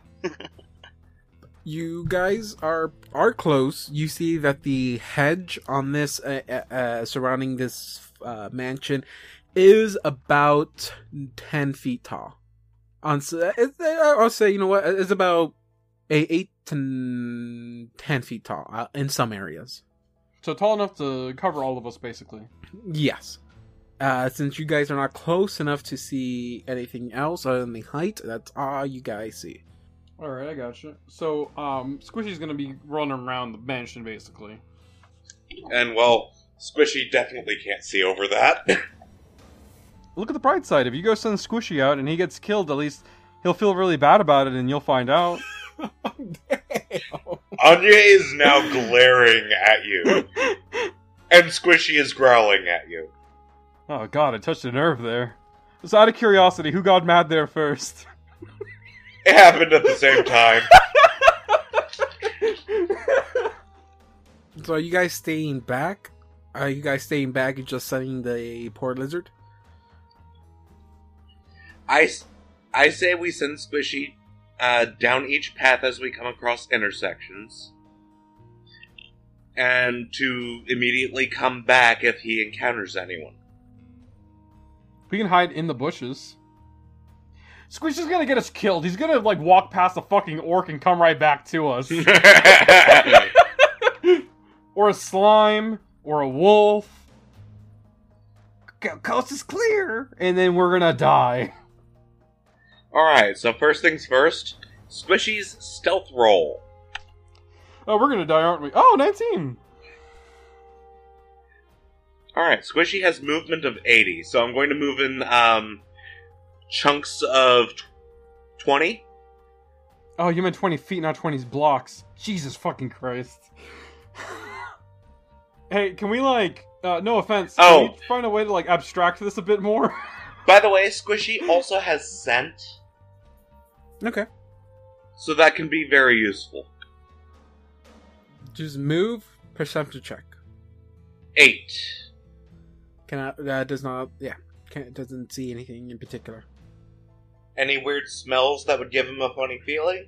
Speaker 3: you guys are are close. You see that the hedge on this uh, uh, uh, surrounding this uh, mansion is about ten feet tall. On uh, uh, I'll say you know what it's about a eight to ten feet tall uh, in some areas.
Speaker 1: so tall enough to cover all of us, basically.
Speaker 3: Yes. Uh, since you guys are not close enough to see anything else other than the height, that's all you guys see.
Speaker 1: Alright, I gotcha. So, um, Squishy's gonna be running around the mansion, basically.
Speaker 5: And well, Squishy definitely can't see over that.
Speaker 1: Look at the bright side. If you go send Squishy out and he gets killed, at least he'll feel really bad about it and you'll find out.
Speaker 5: Anya is now glaring at you, and Squishy is growling at you.
Speaker 1: Oh god, I touched a nerve there. Just out of curiosity, who got mad there first?
Speaker 5: It happened at the same time.
Speaker 3: So are you guys staying back? Are you guys staying back and just sending the poor lizard?
Speaker 5: I, I say we send Squishy uh, down each path as we come across intersections, and to immediately come back if he encounters anyone.
Speaker 1: We can hide in the bushes. Squishy's gonna get us killed. He's gonna like walk past a fucking orc and come right back to us. or a slime, or a wolf. Co- Coast is clear, and then we're gonna die.
Speaker 5: Alright, so first things first Squishy's stealth roll.
Speaker 1: Oh, we're gonna die, aren't we? Oh, 19!
Speaker 5: Alright, Squishy has movement of 80, so I'm going to move in um, chunks of tw- 20.
Speaker 1: Oh, you meant 20 feet, not 20 blocks. Jesus fucking Christ. hey, can we, like, uh, no offense, can
Speaker 5: Oh.
Speaker 1: we find a way to, like, abstract this a bit more?
Speaker 5: By the way, Squishy also has scent,
Speaker 3: Okay.
Speaker 5: so that can be very useful.
Speaker 3: Just move, perception check.
Speaker 5: 8.
Speaker 3: Can I, that does not, yeah, can, doesn't see anything in particular.
Speaker 5: Any weird smells that would give him a funny feeling?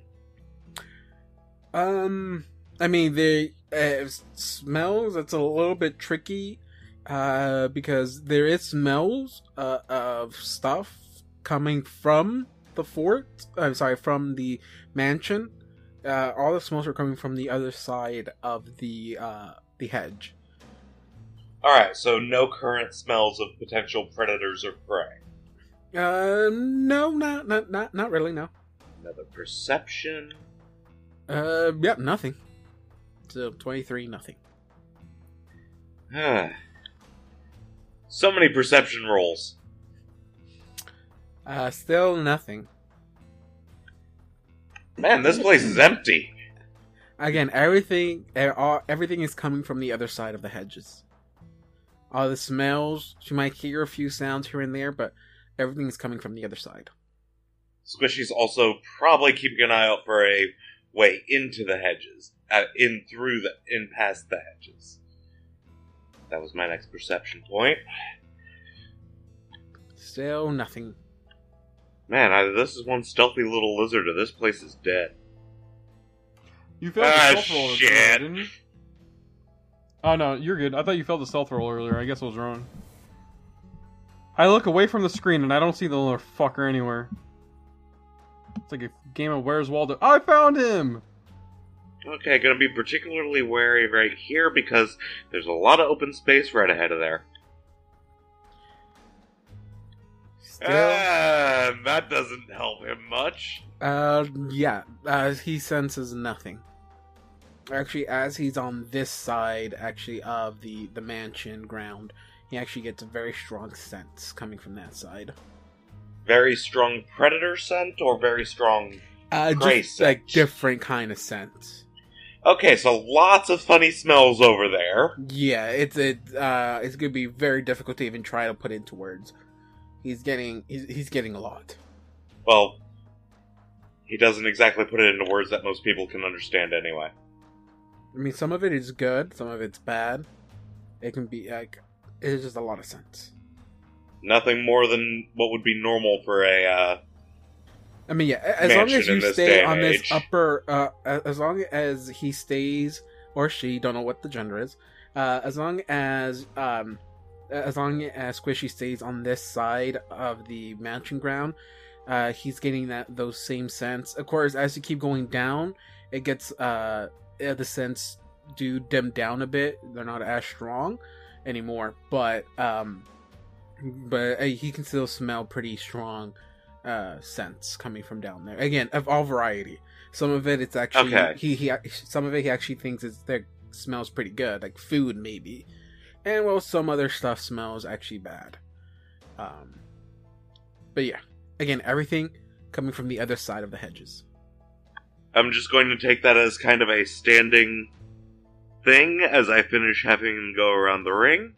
Speaker 3: Um, I mean, the uh, smells. That's a little bit tricky, uh, because there is smells uh, of stuff coming from the fort. I'm sorry, from the mansion. Uh, all the smells are coming from the other side of the uh the hedge.
Speaker 5: Alright, so no current smells of potential predators or prey.
Speaker 3: Uh, no, not not not not really. No.
Speaker 5: Another perception.
Speaker 3: Uh, yeah, nothing. So twenty three, nothing.
Speaker 5: so many perception rolls.
Speaker 3: Uh, still nothing.
Speaker 5: Man, this place is empty.
Speaker 3: Again, everything, all, everything is coming from the other side of the hedges. All the smells, you might hear a few sounds here and there, but everything is coming from the other side.
Speaker 5: Squishy's also probably keeping an eye out for a way into the hedges, uh, in through the, in past the hedges. That was my next perception point.
Speaker 3: Still nothing.
Speaker 5: Man, either this is one stealthy little lizard, or this place is dead.
Speaker 1: You failed
Speaker 5: Ah,
Speaker 1: the stealth roll, earlier, didn't you? Oh no, you're good. I thought you failed the stealth roll earlier. I guess I was wrong. I look away from the screen and I don't see the little fucker anywhere. It's like a game of Where's Waldo. I found him.
Speaker 5: Okay, gonna be particularly wary right here because there's a lot of open space right ahead of there.
Speaker 3: Still,
Speaker 5: Ah, that doesn't help him much.
Speaker 3: uh, yeah, uh, he senses nothing. Actually, as he's on this side, actually, of the, the mansion ground, he actually gets a very strong sense coming from that side.
Speaker 5: Very strong predator scent or very strong.
Speaker 3: Uh,
Speaker 5: Gray
Speaker 3: just like different kind of scent.
Speaker 5: Okay, so lots of funny smells over there.
Speaker 3: Yeah, it's it uh it's gonna be very difficult to even try to put into words. He's getting he's he's getting a lot.
Speaker 5: Well, he doesn't exactly put it into words that most people can understand anyway.
Speaker 3: I mean, some of it is good, some of it's bad. It can be like it's just a lot of sense.
Speaker 5: Nothing more than what would be normal for a. Uh,
Speaker 3: I mean, yeah, as long as you stay on this
Speaker 5: age.
Speaker 3: upper, uh, as long as he stays or she, don't know what the gender is, uh, as long as um, as long as Squishy stays on this side of the mansion ground, uh, he's getting that those same scents. Of course, as you keep going down, it gets uh, uh, the scents do dim down a bit. They're not as strong anymore, but um, but uh, he can still smell pretty strong uh scents coming from down there. Again of all variety. Some of it it's actually
Speaker 5: Okay.
Speaker 3: he he some of it he actually thinks it's that smells pretty good like food maybe. And well some other stuff smells actually bad. Um but yeah. Again everything coming from the other side of the hedges.
Speaker 5: I'm just going to take that as kind of a standing thing as I finish having him go around the ring.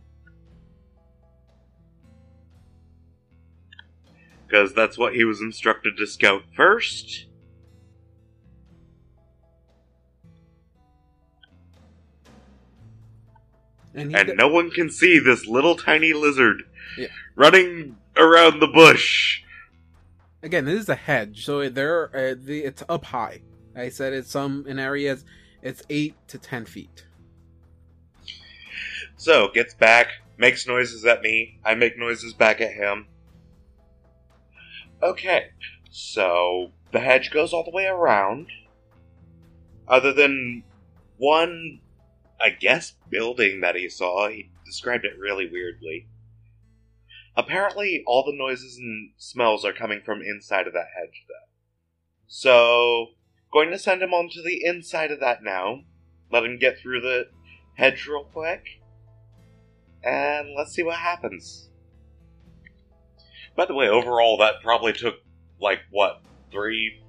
Speaker 5: Because that's what he was instructed to scout first.
Speaker 3: and
Speaker 5: And
Speaker 3: d-
Speaker 5: no one can see this little tiny lizard
Speaker 3: Yeah.
Speaker 5: running around the bush.
Speaker 3: again this is a hedge so there uh, the, it's up high i said it's some in areas it's 8 to 10 feet
Speaker 5: So, gets back, makes noises at me, I make noises back at him. Okay, so the hedge goes all the way around. Other than one, I guess, building that he saw, he described it really weirdly. Apparently, all the noises and smells are coming from inside of that hedge, though. So, going to send him on to the inside of that now. Let him get through the hedge real quick and let's see what happens. By the way, overall, that probably took like what three,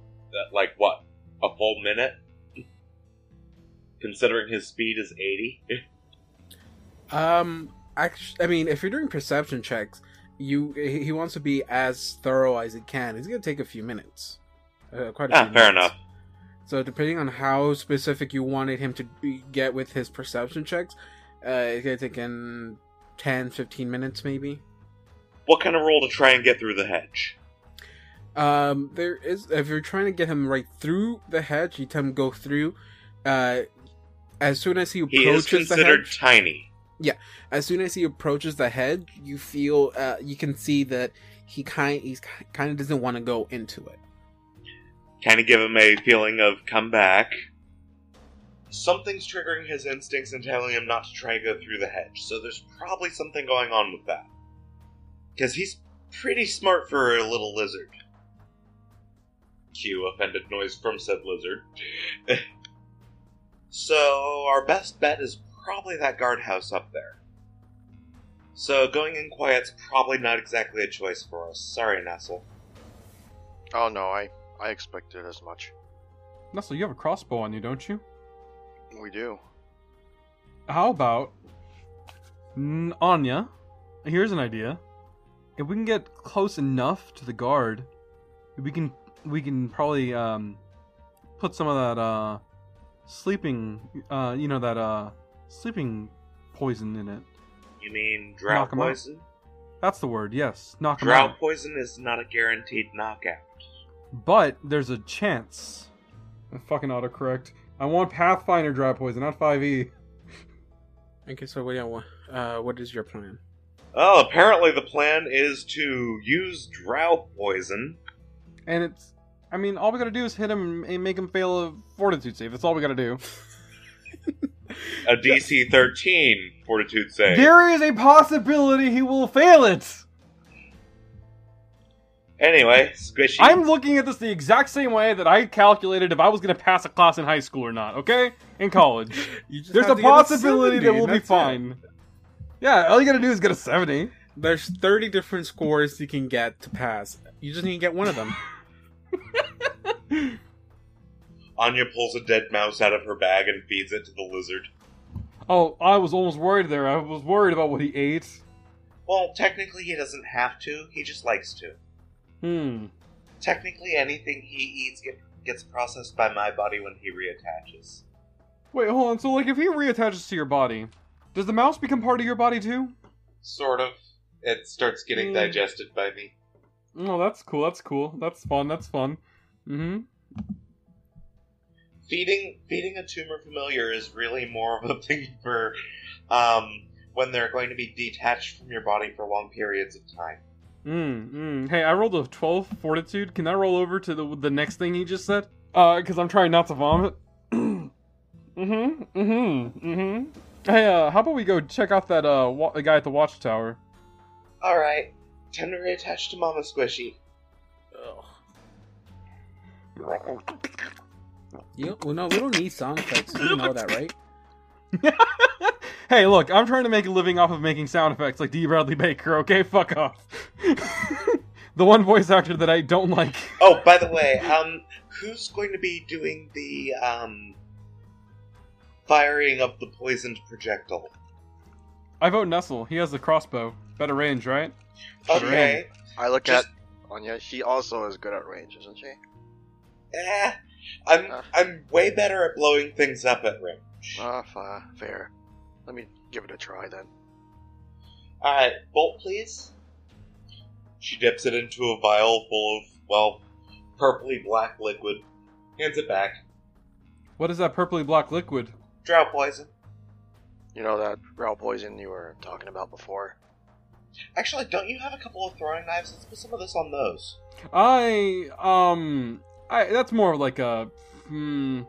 Speaker 5: like what a full minute, considering his speed is eighty.
Speaker 3: Um, actually, I mean, if you're doing perception checks, you he he wants to be as thorough as he can. It's gonna take a few minutes, uh, quite a
Speaker 5: ah,
Speaker 3: few
Speaker 5: fair
Speaker 3: minutes.
Speaker 5: enough.
Speaker 3: So depending on how specific you wanted him to be, get with his perception checks, uh, it's gonna take in 10, 15 minutes maybe.
Speaker 5: What kind of roll to try and get through the hedge?
Speaker 3: Um, there is if you're trying to get him right through the hedge, you tell him go through. Uh, as soon as he approaches
Speaker 5: He is
Speaker 3: approaches the
Speaker 5: considered
Speaker 3: hedge,
Speaker 5: tiny.
Speaker 3: Yeah, as soon as he approaches the hedge, you feel uh, you can see that he kind he's kind of doesn't want to go into it.
Speaker 5: Kind of give him a feeling of come back. Something's triggering his instincts and telling him not to try and go through the hedge. So there's probably something going on with that. Because he's pretty smart for a little lizard. Cue offended noise from said lizard. so our best bet is probably that guardhouse up there. So going in quiet's probably not exactly a choice for us. Sorry, Nestle.
Speaker 4: Oh no, I I expected as much.
Speaker 1: Nestle, you have a crossbow on you, don't you?
Speaker 4: We do.
Speaker 1: How about N- Anya? Here's an idea. If we can get close enough to the guard, we can we can probably um, put some of that uh, sleeping, uh, you know that uh, sleeping poison in it.
Speaker 5: You mean drow
Speaker 1: Knock 'em out.
Speaker 5: poison?
Speaker 1: That's the word. Yes, knock 'em
Speaker 5: Drow
Speaker 1: out.
Speaker 5: poison is not a guaranteed knockout.
Speaker 1: But there's a chance. Fucking autocorrect. I want Pathfinder drow poison, not E. 5e.
Speaker 3: Okay, so yeah, wha- uh, what is your plan?
Speaker 5: Oh, apparently the plan is to use drow poison.
Speaker 1: And it's, I mean, all we gotta do is hit him and make him fail a fortitude save. That's all we gotta do.
Speaker 5: A DC 13 fortitude save.
Speaker 1: There is a possibility he will fail it.
Speaker 5: Anyway, Squishy.
Speaker 1: I'm looking at this the exact same way that I calculated if I was gonna pass a class in high school or not. Okay, in college, there's a
Speaker 3: to get
Speaker 1: possibility
Speaker 3: 70,
Speaker 1: that we'll be
Speaker 3: that's it.
Speaker 1: fine. Yeah, all you gotta do is get a seventy.
Speaker 3: There's 30 different scores you can get to pass. You just need to get one of them.
Speaker 5: Anya pulls a dead mouse out of her bag and feeds it to the lizard.
Speaker 1: Oh, I was almost worried there. I was worried about what he ate.
Speaker 5: Well, technically he doesn't have to, he just likes to.
Speaker 1: Hmm.
Speaker 5: Technically anything he eats get, gets processed by my body when he reattaches.
Speaker 1: Wait, hold on. So, like, if he reattaches to your body, does the mouse become part of your body too?
Speaker 5: Sort of. It starts getting
Speaker 1: Mm.
Speaker 5: digested by me.
Speaker 1: Oh, that's cool. That's cool. That's fun. That's fun. Mm-hmm.
Speaker 5: Feeding feeding a tumor familiar is really more of a thing for um, when they're going to be detached from your body for long periods of time.
Speaker 1: Mm, mm. Hey, I rolled a 12 fortitude. Can I roll over to the the next thing he just said? Uh, because I'm trying not to vomit. mm-hmm, mm-hmm, mm-hmm. Hey, uh, how about we go check out that, uh, wa- the guy at the watchtower?
Speaker 5: All right, time to reattach to Mama Squishy.
Speaker 3: You, well, no, we don't need sound effects. You know that, right?
Speaker 1: hey, look, I'm trying to make a living off of making sound effects like D. Bradley Baker, okay? Fuck off. the one voice actor that I don't like.
Speaker 5: Oh, by the way, um, who's going to be doing the um firing of the poisoned projectile?
Speaker 1: I vote Nestle. He has the crossbow. Better range, right?
Speaker 5: Okay.
Speaker 4: I look
Speaker 5: Just-
Speaker 4: at Anya. She also is good at range, isn't she?
Speaker 5: Eh, I'm
Speaker 4: Uh.
Speaker 5: I'm way better at blowing things up at range.
Speaker 4: Ah, fa- fair. Let me give it a try then.
Speaker 5: All right, bolt, please. She dips it into a vial full of well, purpley black liquid. Hands it back.
Speaker 1: What is that purpley black liquid?
Speaker 5: Drow poison.
Speaker 4: You know that raw poison you were talking about before?
Speaker 5: Actually, don't you have a couple of throwing knives? Let's put some of this on those.
Speaker 1: I um I that's more like a hmm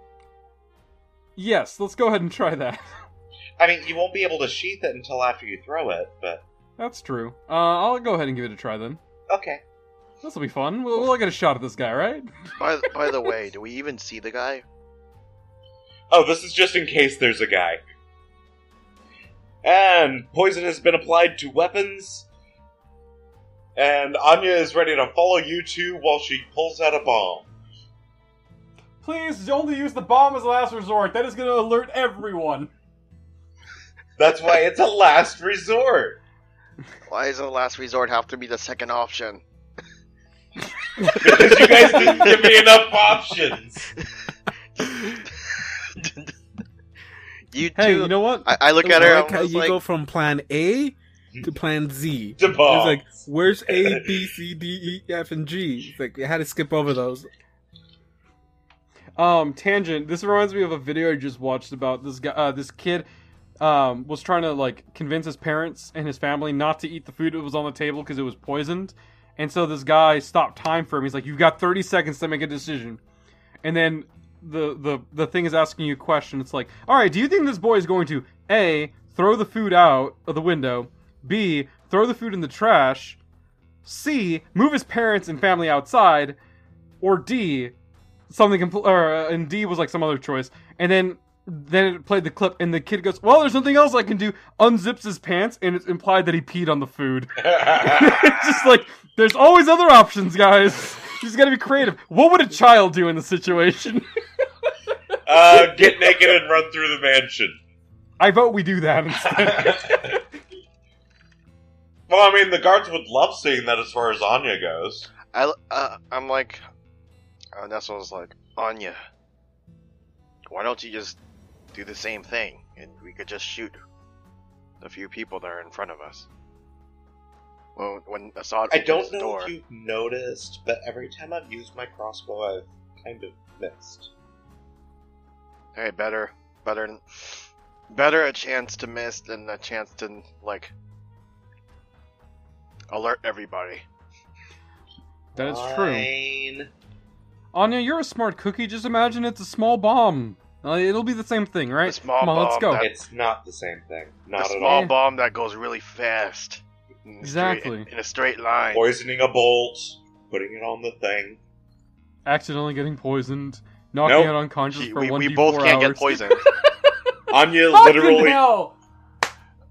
Speaker 1: Yes, let's go ahead and try that.
Speaker 5: I mean, you won't be able to sheath it until after you throw it, but
Speaker 1: That's true. Uh I'll go ahead and give it a try then.
Speaker 5: okay.
Speaker 1: This will be fun. We'll, we'll get a shot at this guy, right?
Speaker 4: By by the way, do we even see the guy?
Speaker 5: Oh, this is just in case there's a guy. And poison has been applied to weapons. And Anya is ready to follow you two while she pulls out a bomb.
Speaker 1: Please only use the bomb as a last resort. That is going to alert everyone.
Speaker 5: That's why it's a last resort.
Speaker 4: Why does the last resort have to be the second option?
Speaker 5: Because you guys didn't give me enough options.
Speaker 4: you
Speaker 1: Hey,
Speaker 4: two.
Speaker 1: you know what?
Speaker 4: I, I look
Speaker 3: I
Speaker 4: at her.
Speaker 3: like how you
Speaker 4: like,
Speaker 3: go from plan A to plan Z.
Speaker 5: To
Speaker 3: It's like, where's A, B, C, D, E, F, and G? It's like, you had to skip over those.
Speaker 1: Um, tangent. This reminds me of a video I just watched about this guy. Uh, this kid um, was trying to like convince his parents and his family not to eat the food that was on the table because it was poisoned. And so this guy stopped time for him. He's like, "You've got 30 seconds to make a decision." And then the the the thing is asking you a question. It's like, "All right, do you think this boy is going to a throw the food out of the window, b throw the food in the trash, c move his parents and family outside, or d something compl- or uh, and D was like some other choice, and then then it played the clip, and the kid goes, "Well, there's nothing else I can do." Unzips his pants, and it's implied that he peed on the food. it's just like there's always other options, guys. You just gotta be creative. What would a child do in the situation?
Speaker 5: uh, get naked and run through the mansion.
Speaker 1: I vote we do that instead.
Speaker 5: Well, I mean, the guards would love seeing that as far as Anya goes.
Speaker 4: I, uh, I'm like, uh, Nestle's like, Anya, why don't you just do the same thing and we could just shoot the few people that are in front of us? Well when, when Assad
Speaker 5: I don't
Speaker 4: the
Speaker 5: know
Speaker 4: door,
Speaker 5: if you've noticed, but every time I've used my crossbow, I've kind of missed.
Speaker 4: hey, better, better, better a chance to miss than a chance to like alert everybody.
Speaker 1: that is true.
Speaker 5: Fine.
Speaker 1: Anya, you're a smart cookie. Just imagine it's a small bomb. Uh, it'll be the same thing, right?
Speaker 4: A small
Speaker 1: Come on, let's go.
Speaker 4: that-
Speaker 5: It's not the same thing. Not
Speaker 4: a
Speaker 5: at
Speaker 4: small
Speaker 5: all.
Speaker 4: bomb that goes really fast. In a straight-
Speaker 1: Exactly.
Speaker 4: in a straight line.
Speaker 5: Poisoning a bolt, putting it on the thing.
Speaker 1: Accidentally getting poisoned, knocking
Speaker 5: Nope.
Speaker 1: out unconscious
Speaker 4: Gee,
Speaker 1: for
Speaker 4: we,
Speaker 1: one
Speaker 4: we both can't
Speaker 1: hours.
Speaker 4: get poisoned.
Speaker 5: Anya
Speaker 1: Fucking
Speaker 5: literally.
Speaker 1: hell!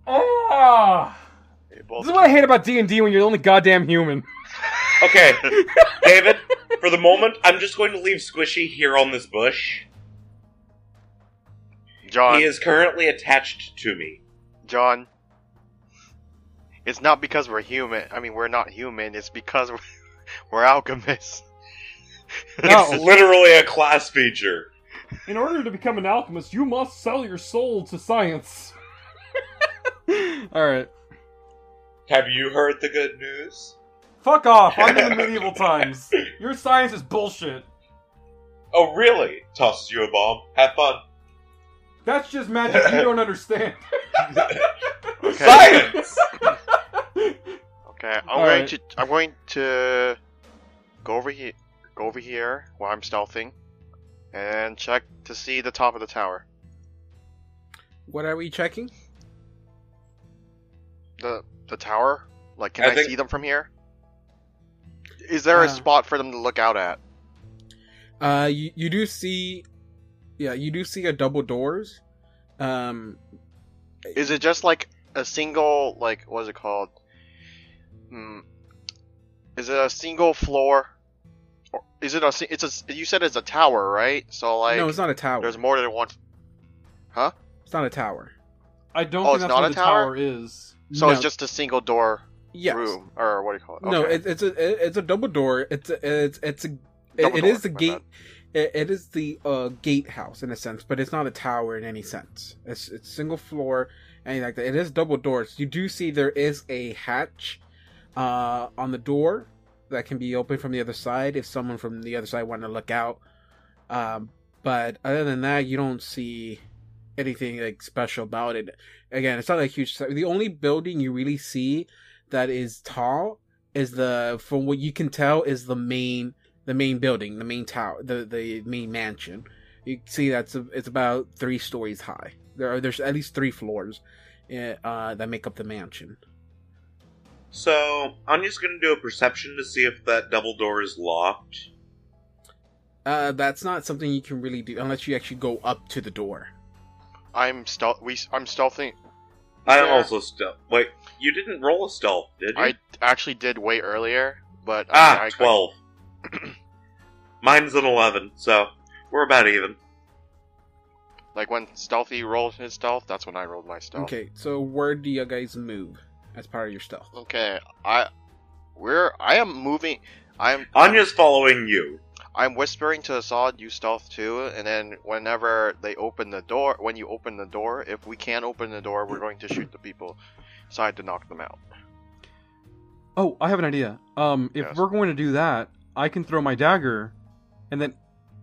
Speaker 1: Ah!
Speaker 4: We both
Speaker 1: This is what I hate about D and D when you're the only goddamn human.
Speaker 5: Okay, David, for the moment, I'm just going to leave Squishy here on this bush.
Speaker 4: John,
Speaker 5: He is currently attached to me.
Speaker 4: John. It's not because we're human. I mean, we're not human. It's because we're, we're alchemists.
Speaker 1: No.
Speaker 5: It's literally a class feature.
Speaker 1: In order to become an alchemist, you must sell your soul to science. All right.
Speaker 5: Have you heard the good news?
Speaker 1: Fuck off. I'm in the medieval times. Your science is bullshit.
Speaker 5: Oh, really? Tosses you a bomb. Have fun.
Speaker 1: That's just magic you don't understand.
Speaker 4: Okay.
Speaker 5: Science!
Speaker 4: Okay, I'm
Speaker 1: All
Speaker 4: going
Speaker 1: right.
Speaker 4: to I'm going to go over here go over here while I'm stealthing and check to see the top of the tower.
Speaker 3: What are we checking?
Speaker 4: The the tower? Like can
Speaker 5: I
Speaker 4: I,
Speaker 5: think-
Speaker 4: see them from here? Is there a
Speaker 3: Uh,
Speaker 4: spot for them to look out at?
Speaker 3: Uh, you, you do see, yeah, you do see a double doors. Um,
Speaker 4: Is it just like a single like what is it called? Hmm. Is it a single floor? Or is it a si- it's a you said it's a tower, right? So like
Speaker 3: no, it's not a tower.
Speaker 4: there's more than one Huh?
Speaker 3: It's not a tower.
Speaker 1: I don't
Speaker 4: Oh,
Speaker 1: think
Speaker 4: it's
Speaker 1: that's
Speaker 4: not
Speaker 1: what
Speaker 4: a tower?
Speaker 1: tower is.
Speaker 4: So
Speaker 3: No,
Speaker 4: it's just a single door
Speaker 3: yes.
Speaker 4: room or what do you call it?
Speaker 3: No, it, it's a it's a double door. It's a, it's it's a
Speaker 4: Double
Speaker 3: it, it is the gate. It, it is the uh, gatehouse in a sense, but it's not a tower in any sense. It's it's single floor, anything like that. It is double doors. You do see there is a hatch uh, on the door that can be opened from the other side if someone from the other side wanted to look out. Um, but other than that, you don't see anything like special about it. Again, it's not a huge. The only building you really see that is tall is the from what you can tell is the main the main building, the main tower, the the main mansion. You see that's a, it's about three stories high. There are there's at least three floors uh, that make up the mansion.
Speaker 5: So, Anya's gonna do a perception to see if that double door is locked.
Speaker 3: Uh, that's not something you can really do unless you actually go up to the door.
Speaker 4: I'm stealth. We. I'm stealthing.
Speaker 5: I am
Speaker 4: Yeah.
Speaker 5: also stealth. Wait, you didn't roll a stealth, did you?
Speaker 4: I actually did way earlier, but
Speaker 5: ah,
Speaker 4: I, I,
Speaker 5: 12. Mine's an 11, so we're about even.
Speaker 4: like when stealthy rolled his stealth, that's when I rolled my stealth.
Speaker 3: Okay, so where do you guys move as part of your stealth?
Speaker 4: Okay. I. We're. I am moving. I'm.
Speaker 5: Anya's following you.
Speaker 4: I'm whispering to Assad, you stealth too, and then whenever they open the door, when you open the door, if we can't open the door, we're going to shoot the people inside to knock them out.
Speaker 1: Oh, I have an idea. Um, if
Speaker 4: Yes.
Speaker 1: we're going to do that, I can throw my dagger, and then,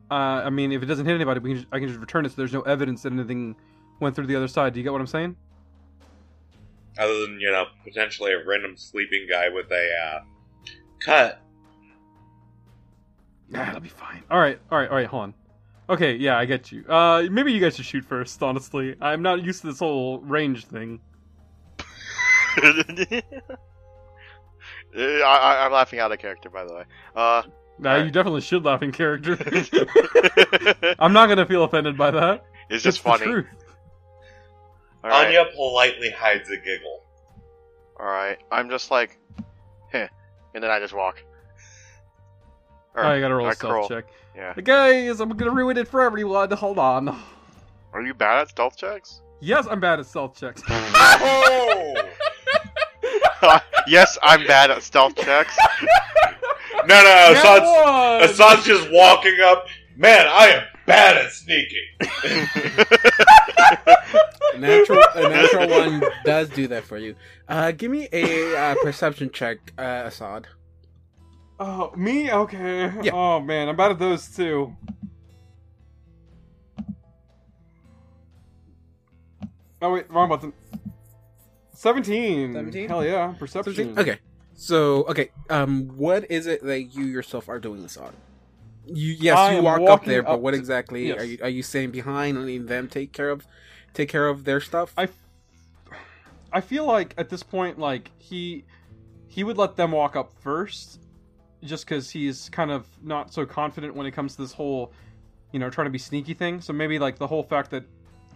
Speaker 1: uh, I mean, if it doesn't hit anybody, we can just, I can just return it. So there's no evidence that anything went through the other side. Do you get what I'm saying?
Speaker 5: Other than, you know, potentially a random sleeping guy with a, uh, cut.
Speaker 1: Nah, that'll be fine. All right, all right, all right. Hold on. Okay, yeah, I get you. Uh, maybe you guys should shoot first. Honestly, I'm not used to this whole range thing.
Speaker 4: I, I, I'm laughing out of character, by the way. Uh,
Speaker 1: Nah,
Speaker 4: Alright.
Speaker 1: you definitely should laugh in character. I'm not gonna feel offended by that.
Speaker 4: it's just
Speaker 1: the
Speaker 4: funny.
Speaker 1: truth.
Speaker 4: All right,
Speaker 5: Anya politely hides a giggle.
Speaker 4: all right. I'm just like, heh, and then I just walk. Or,
Speaker 1: Oh, I gotta roll
Speaker 4: I
Speaker 1: a stealth
Speaker 4: crawl.
Speaker 1: check.
Speaker 4: Yeah.
Speaker 1: Guys, I'm gonna ruin it for everyone. Hold on.
Speaker 4: Are you bad at stealth checks?
Speaker 1: Yes, I'm bad at stealth checks.
Speaker 5: Oh!
Speaker 4: yes, I'm bad at stealth checks.
Speaker 5: No, no,
Speaker 1: Nat
Speaker 5: Assad's! Assad's just walking up. Man, I am bad at sneaking.
Speaker 3: A natural a natural one does do that for you. Uh, give me a uh, perception check, uh, Assad.
Speaker 1: Oh, me? Okay.
Speaker 3: Yeah.
Speaker 1: Oh man, I'm bad at those too. Oh wait, wrong button. Seventeen.
Speaker 3: 17?
Speaker 1: Hell yeah, perception.
Speaker 3: Okay, so okay, um, what is it that you yourself are doing this on? You yes,
Speaker 1: I
Speaker 3: you walk up there, but
Speaker 1: up
Speaker 3: what
Speaker 1: to-
Speaker 3: exactly
Speaker 1: yes.
Speaker 3: are you? Are you staying behind and letting them take care of, take care of their stuff?
Speaker 1: I, I feel like at this point, like he, he would let them walk up first, just because he's kind of not so confident when it comes to this whole, you know, trying to be sneaky thing. So maybe like the whole fact that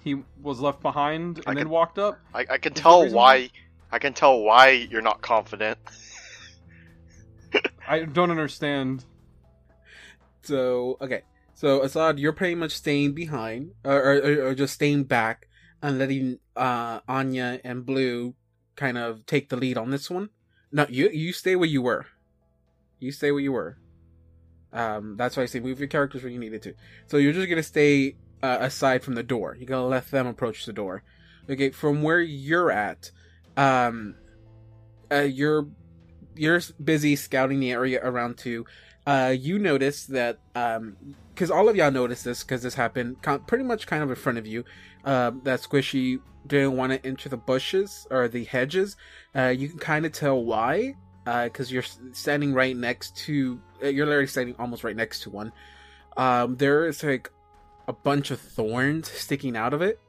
Speaker 1: he was left behind and
Speaker 4: I
Speaker 1: then
Speaker 4: could-
Speaker 1: walked up.
Speaker 4: I, I can tell
Speaker 1: reason
Speaker 4: why. I can tell why you're not confident.
Speaker 1: I don't understand.
Speaker 3: So okay, so Assad, you're pretty much staying behind, or, or, or just staying back and letting uh, Anya and Blue kind of take the lead on this one. No, you you stay where you were. You stay where you were. Um, that's why I say move your characters where you needed to. So you're just gonna stay uh, aside from the door. You're gonna let them approach the door. Okay, from where you're at, um, uh, you're you're busy scouting the area around too. Uh, you notice that um, because all of y'all noticed this because this happened pretty much kind of in front of you. Uh, that Squishy didn't want to enter the bushes or the hedges. Uh, you can kind of tell why because you're standing right next to uh, you're literally standing almost right next to one. Um, there is like a bunch of thorns sticking out of it.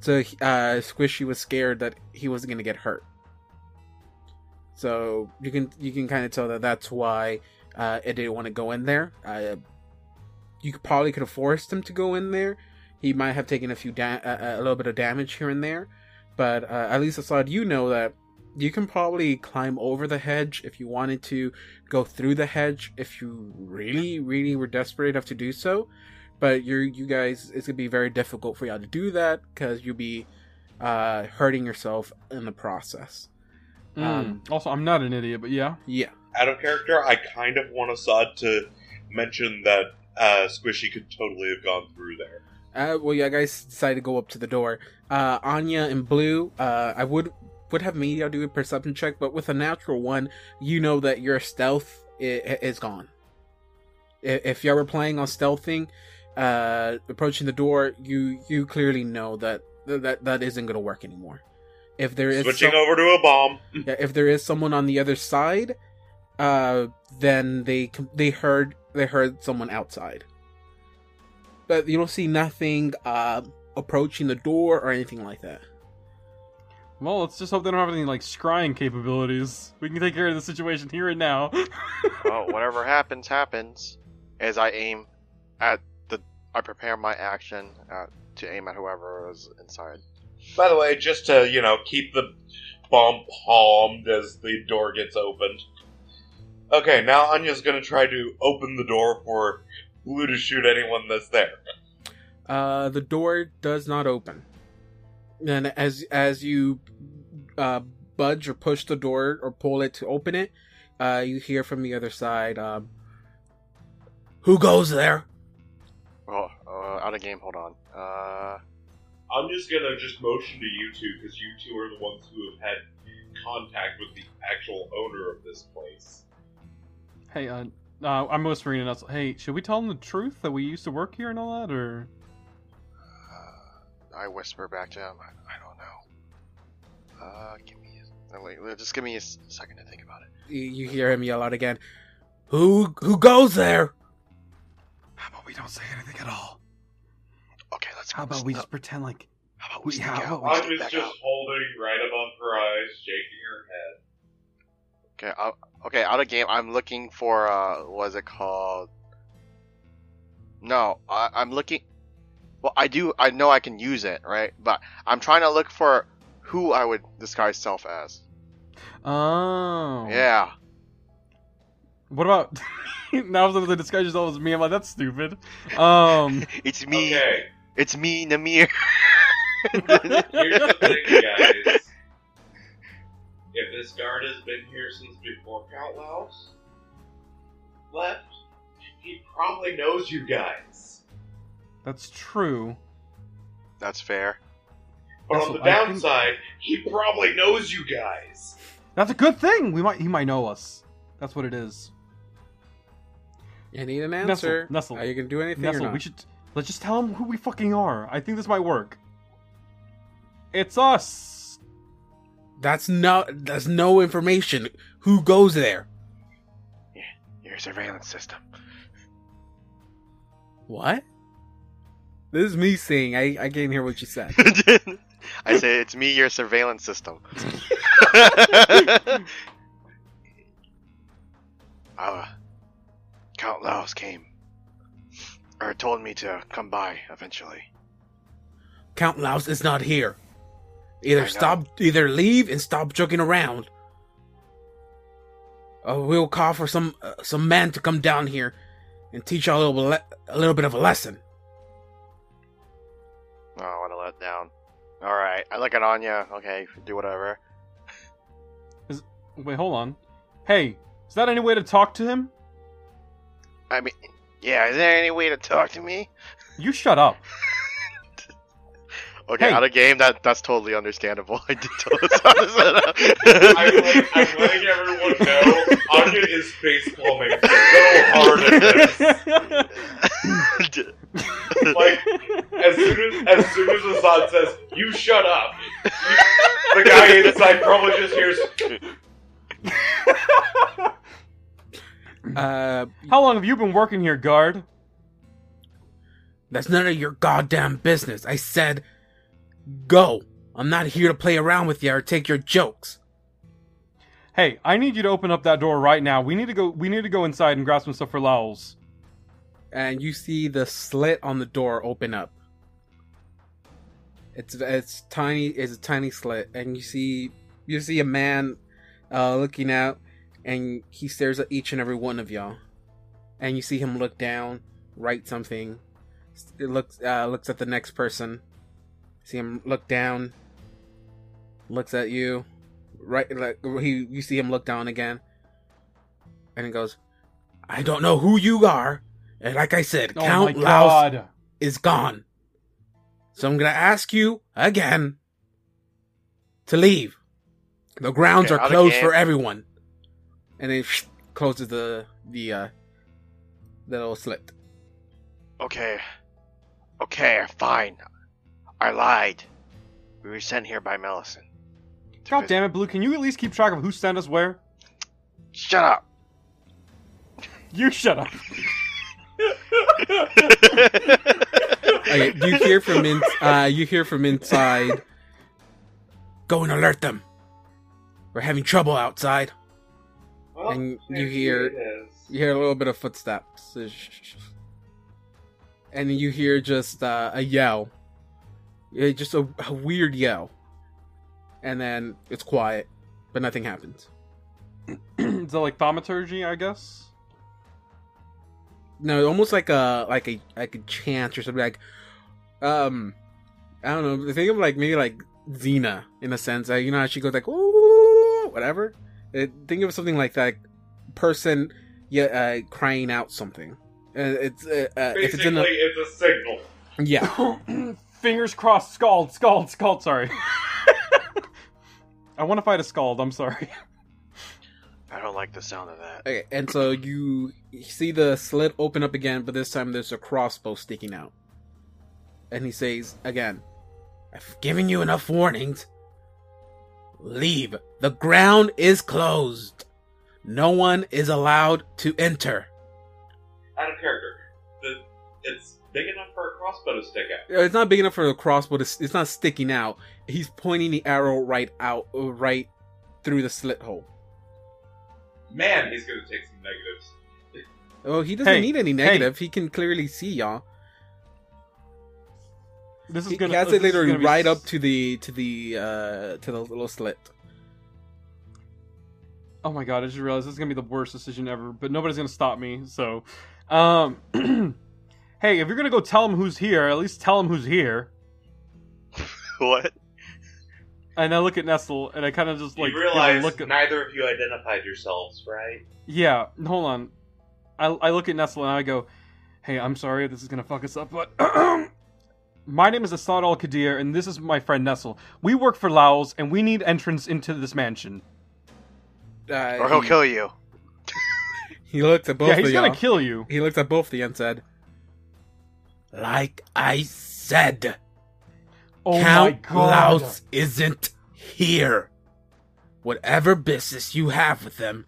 Speaker 3: So uh, Squishy was scared that he wasn't gonna get hurt. So you can you can kind of tell that that's why uh, it didn't want to go in there. Uh, you probably could have forced him to go in there. He might have taken a few da- a, a little bit of damage here and there, but uh, at least Assad, you know that you can probably climb over the hedge if you wanted to go through the hedge if you really really were desperate enough to do so but you're you guys it's gonna be very difficult for y'all to do that because you'll be uh hurting yourself in the process
Speaker 1: Mm.
Speaker 3: Um,
Speaker 1: also, I'm not an idiot, but yeah.
Speaker 3: yeah
Speaker 5: Out of character, I kind of want Assad to mention that uh, Squishy could totally have gone through there.
Speaker 3: uh well yeah guys decided to go up to the door uh anya and blue uh i would would have made y'all do a perception check but with a natural one you know that your stealth is gone. If y'all were playing on stealthing uh approaching the door you you clearly know that that that isn't gonna work anymore. If there is
Speaker 5: Switching
Speaker 3: some-
Speaker 5: over to a bomb.
Speaker 3: if there is someone on the other side uh then they they heard they heard someone outside. But you don't see nothing uh approaching the door or anything like that
Speaker 1: Well, let's just hope they don't have any like scrying capabilities. We can take care of the situation here and now.
Speaker 4: well, whatever happens, happens. As I aim at the, I prepare my action uh, to aim at whoever is inside.
Speaker 5: By the way, just to, you know, keep the bomb palmed as the door gets opened. Okay, now Anya's gonna try to open the door for Blue to shoot anyone that's there.
Speaker 3: uh the door does not open and as as you uh budge or push the door or pull it to open it uh you hear from the other side um who goes there
Speaker 4: Oh, uh, out of game. Hold on. Uh,
Speaker 5: I'm just gonna just motion to you two because you two are the ones who have had contact with the actual owner of this place.
Speaker 1: hey, uh, uh, I'm whispering in us. Hey, should we tell them the truth that we used to work here and all that, or?
Speaker 4: I whisper back to him. I, I don't know. Uh, give me. A, uh, wait, wait, just give me a s- second to think about it.
Speaker 3: you, you hear him yell out again who who goes there
Speaker 6: How about we don't say anything at all?
Speaker 4: Okay, let's.
Speaker 6: How about we
Speaker 4: no,
Speaker 6: just pretend like
Speaker 4: How about we
Speaker 6: we-
Speaker 4: sneak
Speaker 6: how
Speaker 4: out?
Speaker 6: about we
Speaker 4: We
Speaker 5: I'm
Speaker 4: sneak
Speaker 5: just
Speaker 4: out.
Speaker 5: holding right above her eyes, shaking her head.
Speaker 4: Okay, out, okay, out of game. I'm looking for uh, what is it called? No, I, I'm looking. Well, I do. I know I can use it, right? But I'm trying to look for who I would disguise self as.
Speaker 1: Oh.
Speaker 4: Yeah.
Speaker 1: What about now that the disguise yourself as me? I'm like, that's stupid. Um.
Speaker 4: It's me.
Speaker 5: Okay,
Speaker 4: It's me, Namir.
Speaker 5: here's the thing, guys. If this guard has been here since before Count Lowls left, he probably knows you guys.
Speaker 1: That's true.
Speaker 4: That's fair.
Speaker 5: But
Speaker 1: That's
Speaker 5: on the
Speaker 1: what I think-
Speaker 5: downside, he probably knows you guys.
Speaker 1: That's a good thing. We might. He might know us. That's what it is.
Speaker 3: you need an
Speaker 1: Nestle,
Speaker 3: answer
Speaker 1: Nestle,
Speaker 3: are you gonna do anything or
Speaker 1: Nestle,
Speaker 3: not
Speaker 1: we should. Let's just tell him who we fucking are. I think this might work. It's us.
Speaker 3: that's no that's no information who goes there
Speaker 4: Your surveillance system.
Speaker 3: what this is me saying i i can't hear what you said
Speaker 4: I say it's me, your surveillance system. uh, Count Lowls came, or told me to come by eventually.
Speaker 3: Count Lowls is not here. Either stop, either leave and stop joking around. Or we'll call for some uh, some man to come down here and teach you a little le- a little bit of a lesson.
Speaker 4: I want to let down. All right, I look at Anya. Okay, do whatever.
Speaker 1: Is, Wait, hold on. Hey, is that any way to talk to him?
Speaker 4: I mean, yeah. Is there any way to talk to me?
Speaker 1: You shut up.
Speaker 4: Okay,
Speaker 1: Hey.
Speaker 4: out of game. That that's totally understandable. I did tell us to set up.
Speaker 5: I'm, like, I'm letting everyone know Anya is face palming so hard at this. Like, as soon as as soon as Assad says, "You shut up," the guy inside probably just hears,
Speaker 3: Uh,
Speaker 1: How long have you been working here, guard?
Speaker 3: that's none of your goddamn business. I said, go. I'm not here to play around with you or take your jokes.
Speaker 1: Hey, I need you to open up that door right now. We need to go. We need to go inside and grab some stuff for Lowell's.
Speaker 3: And you see the slit on the door open up. It's it's tiny. It's a tiny slit, and you see you see a man uh, looking out, and he stares at each and every one of y'all, and you see him look down, write something. It looks uh, looks at the next person. See him look down. Looks at you, right? Like he, you see him look down again, and he goes, "I don't know who you are." And like I said,
Speaker 1: Oh
Speaker 3: Count
Speaker 1: Lowls
Speaker 3: is gone. So I'm gonna ask you again to leave. The grounds
Speaker 4: Okay,
Speaker 3: are closed
Speaker 4: game.
Speaker 3: for everyone. And then closes the the uh the little slit.
Speaker 4: okay, okay, fine. I lied. We were sent here by Mellison.
Speaker 1: God
Speaker 4: visit-
Speaker 1: damn it, Blue! Can you at least keep track of who sent us where?
Speaker 4: Shut up.
Speaker 1: You shut up.
Speaker 3: Okay, you hear from in, uh you hear from inside. Go and alert them. We're having trouble outside.
Speaker 5: well,
Speaker 3: And you hear- You hear a little bit of footsteps. And you hear just uh, a yell. Yeah, just a, a weird yell. And then it's quiet, but nothing happens.
Speaker 1: Is that like thaumaturgy? I guess.
Speaker 3: No, almost like a like a like a chant or something like um I don't know, think of like maybe like Xena in a sense. Like, you know how she goes like "Ooh," whatever. Uh, think of something like that person yeah uh, crying out something. Uh, it's uh, uh, if it's
Speaker 5: Basically,
Speaker 3: in a
Speaker 5: it's a signal.
Speaker 3: yeah.
Speaker 1: Fingers crossed. Scald, scald, scald. Sorry. I want to fight a scald. I'm sorry.
Speaker 4: I don't like the sound of that.
Speaker 3: Okay, and so you see the slit open up again, but this time there's a crossbow sticking out. And he says again, I've given you enough warnings. Leave. The ground is closed. No one is allowed to enter.
Speaker 5: Out of character. The, it's big enough for a crossbow to stick out.
Speaker 3: It's not big enough for a crossbow. To, it's not sticking out. He's pointing the arrow right out, uh, right through the slit hole.
Speaker 5: Man, he's gonna take some negatives.
Speaker 3: Oh, he doesn't
Speaker 1: Hey,
Speaker 3: need any negative. He can clearly see y'all.
Speaker 1: This is
Speaker 3: He,
Speaker 1: gonna.
Speaker 3: he has
Speaker 1: this
Speaker 3: it
Speaker 1: is
Speaker 3: literally
Speaker 1: gonna be
Speaker 3: right up to the to the uh to the little slit.
Speaker 1: Oh my god! I just realized this is gonna be the worst decision ever. But nobody's gonna stop me. So, um, hey, if you're gonna go tell him who's here, at least tell him who's here.
Speaker 4: What?
Speaker 1: And I look at Nestle, and I kind of just like
Speaker 5: you
Speaker 1: give a
Speaker 5: realize
Speaker 1: look at.
Speaker 5: neither of you identified yourselves, right?
Speaker 1: Yeah, hold on. I, I look at Nestle and I go, "Hey, I'm sorry, this is gonna fuck us up, but my name is Assad Al Qadir, and this is my friend Nestle. We work for Lowls, and we need entrance into this mansion.
Speaker 3: Uh,
Speaker 4: Or he'll
Speaker 3: he,
Speaker 4: kill you.
Speaker 3: he looked at both
Speaker 1: yeah, he's
Speaker 3: of
Speaker 1: gonna
Speaker 3: y'all.
Speaker 1: kill you.
Speaker 3: he looked at both of you and said, "Like I said,
Speaker 1: Oh
Speaker 3: Count
Speaker 1: my god!
Speaker 3: Lowls isn't here. Whatever business you have with them,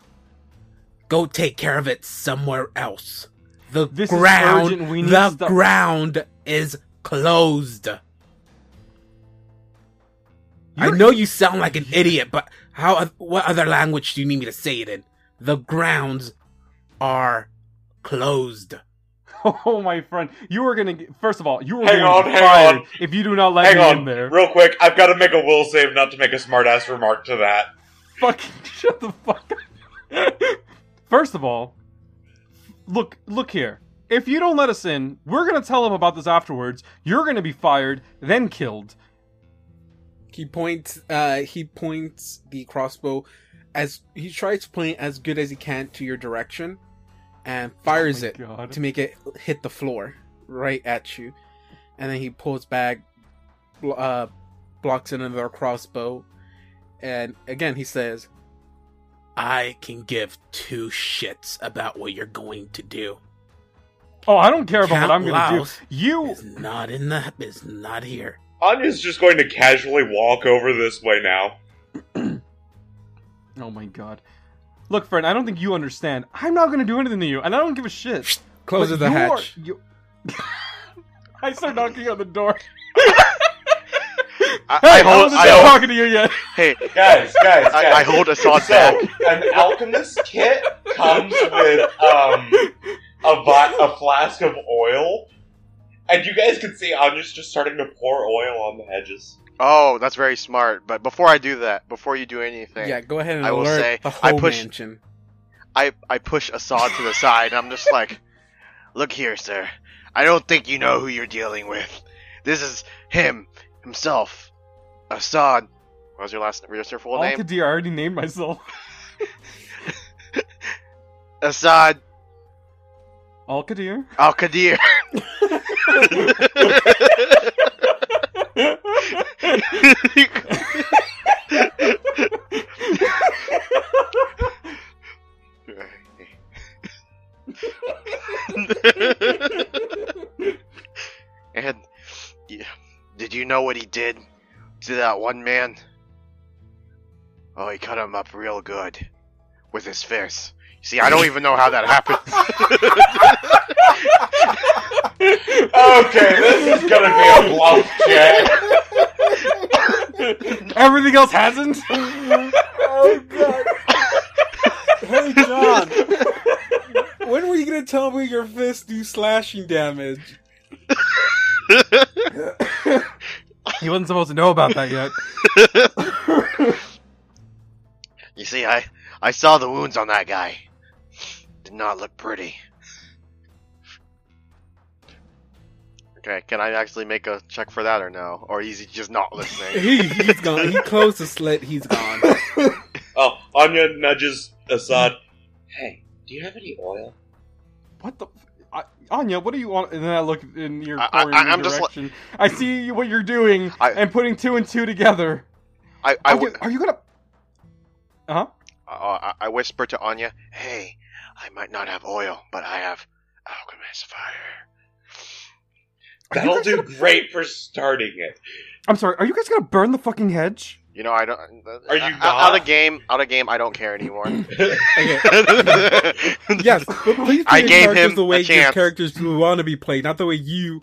Speaker 3: go take care of it somewhere else. The
Speaker 1: This
Speaker 3: ground,
Speaker 1: urgent, we need
Speaker 3: the
Speaker 1: stuff-
Speaker 3: ground is closed." I
Speaker 1: You're-
Speaker 3: know you sound like an idiot, but how? What other language do you need me to say it in? The grounds are closed.
Speaker 1: Oh my friend, you are gonna get, first of all, you are
Speaker 5: Hang
Speaker 1: going
Speaker 5: on,
Speaker 1: to be
Speaker 5: hang
Speaker 1: fired
Speaker 5: on.
Speaker 1: if you do not let
Speaker 5: Hang
Speaker 1: me
Speaker 5: on,
Speaker 1: in there.
Speaker 5: real quick. I've got to make a will save not to make a smartass remark to that.
Speaker 1: Fucking shut the fuck up. First of all, look, look here. If you don't let us in, we're gonna tell him about this afterwards. You're gonna be fired, then killed.
Speaker 3: He points. Uh, he points the crossbow as he tries to point as good as he can to your direction, and fires
Speaker 1: Oh
Speaker 3: it
Speaker 1: God.
Speaker 3: to make it hit the floor right at you. And then he pulls back, uh, blocks another crossbow, and again he says, "I can give two shits about what you're going to do.
Speaker 1: Oh, I don't care about
Speaker 3: Count
Speaker 1: what I'm gonna do. You
Speaker 3: Is not in the is not here."
Speaker 5: Anya's just going to casually walk over this way now.
Speaker 1: Oh my god. Look, friend, I don't think you understand. I'm not gonna do anything to you, and I don't give a shit.
Speaker 3: Closes
Speaker 1: But
Speaker 3: the
Speaker 1: you're-
Speaker 3: hatch.
Speaker 1: you- I start knocking on the door.
Speaker 4: I,
Speaker 1: Hey,
Speaker 4: I
Speaker 1: I
Speaker 4: hold.
Speaker 1: wasn't
Speaker 4: I
Speaker 1: done
Speaker 4: hold
Speaker 1: talking to you yet.
Speaker 4: hey,
Speaker 5: Guys, guys, guys.
Speaker 4: I, I hold Assad
Speaker 5: So,
Speaker 4: back.
Speaker 5: an alchemist kit comes with um a vi- a flask of oil, and you guys can see Anya's just starting to pour oil on the hedges.
Speaker 4: Oh, that's very smart. But before I do that, before you do anything,
Speaker 3: Yeah, go ahead and
Speaker 4: I will
Speaker 3: alert
Speaker 4: say,
Speaker 3: the
Speaker 4: I
Speaker 3: whole
Speaker 4: push-
Speaker 3: mansion.
Speaker 4: I I push Assad to the side. and I'm just like, look here, sir. I don't think you know who you're dealing with. This is him himself, Assad. What was your last? What's your full name?
Speaker 1: Al-Qadir, I already named myself.
Speaker 4: Assad
Speaker 1: Al-Qadir.
Speaker 4: Al Qadir. to that one man? Oh, he cut him up real good with his fist. See, I don't even know how that happened.
Speaker 5: Okay, this is gonna be a bluff check.
Speaker 1: Everything else hasn't.
Speaker 3: Oh god. hey John, when were you gonna tell me your fists do slashing damage?
Speaker 1: he wasn't supposed to know about that yet.
Speaker 4: you see, I I saw the wounds on that guy. Did not look pretty. Okay, can I actually make a check for that or no? Or is he just not listening?
Speaker 3: He he's gone. He closed the slit. He's gone.
Speaker 5: Oh, Anya nudges Assad. Hey, do you have any oil?
Speaker 1: What the? I, Anya, what are you on? And then I look in your,
Speaker 4: I- I-
Speaker 1: your
Speaker 4: I'm just like-
Speaker 1: direction. I see what you're doing
Speaker 4: I-
Speaker 1: and putting two and two together.
Speaker 4: I I,
Speaker 1: Are you, are you gonna? Uh huh.
Speaker 4: uh, I- I whisper to Anya, "Hey, I might not have oil, but I have alchemist fire."
Speaker 5: That'll do great for starting it.
Speaker 1: I'm sorry. Are you guys gonna burn the fucking hedge?
Speaker 4: You know, I don't.
Speaker 5: Are you
Speaker 4: out,
Speaker 5: not?
Speaker 4: out of game? Out of game. I don't care anymore.
Speaker 3: Yes, but please play
Speaker 4: I
Speaker 3: your
Speaker 4: gave
Speaker 3: characters
Speaker 4: him
Speaker 3: the way
Speaker 4: a
Speaker 3: your characters want to be played, not the way you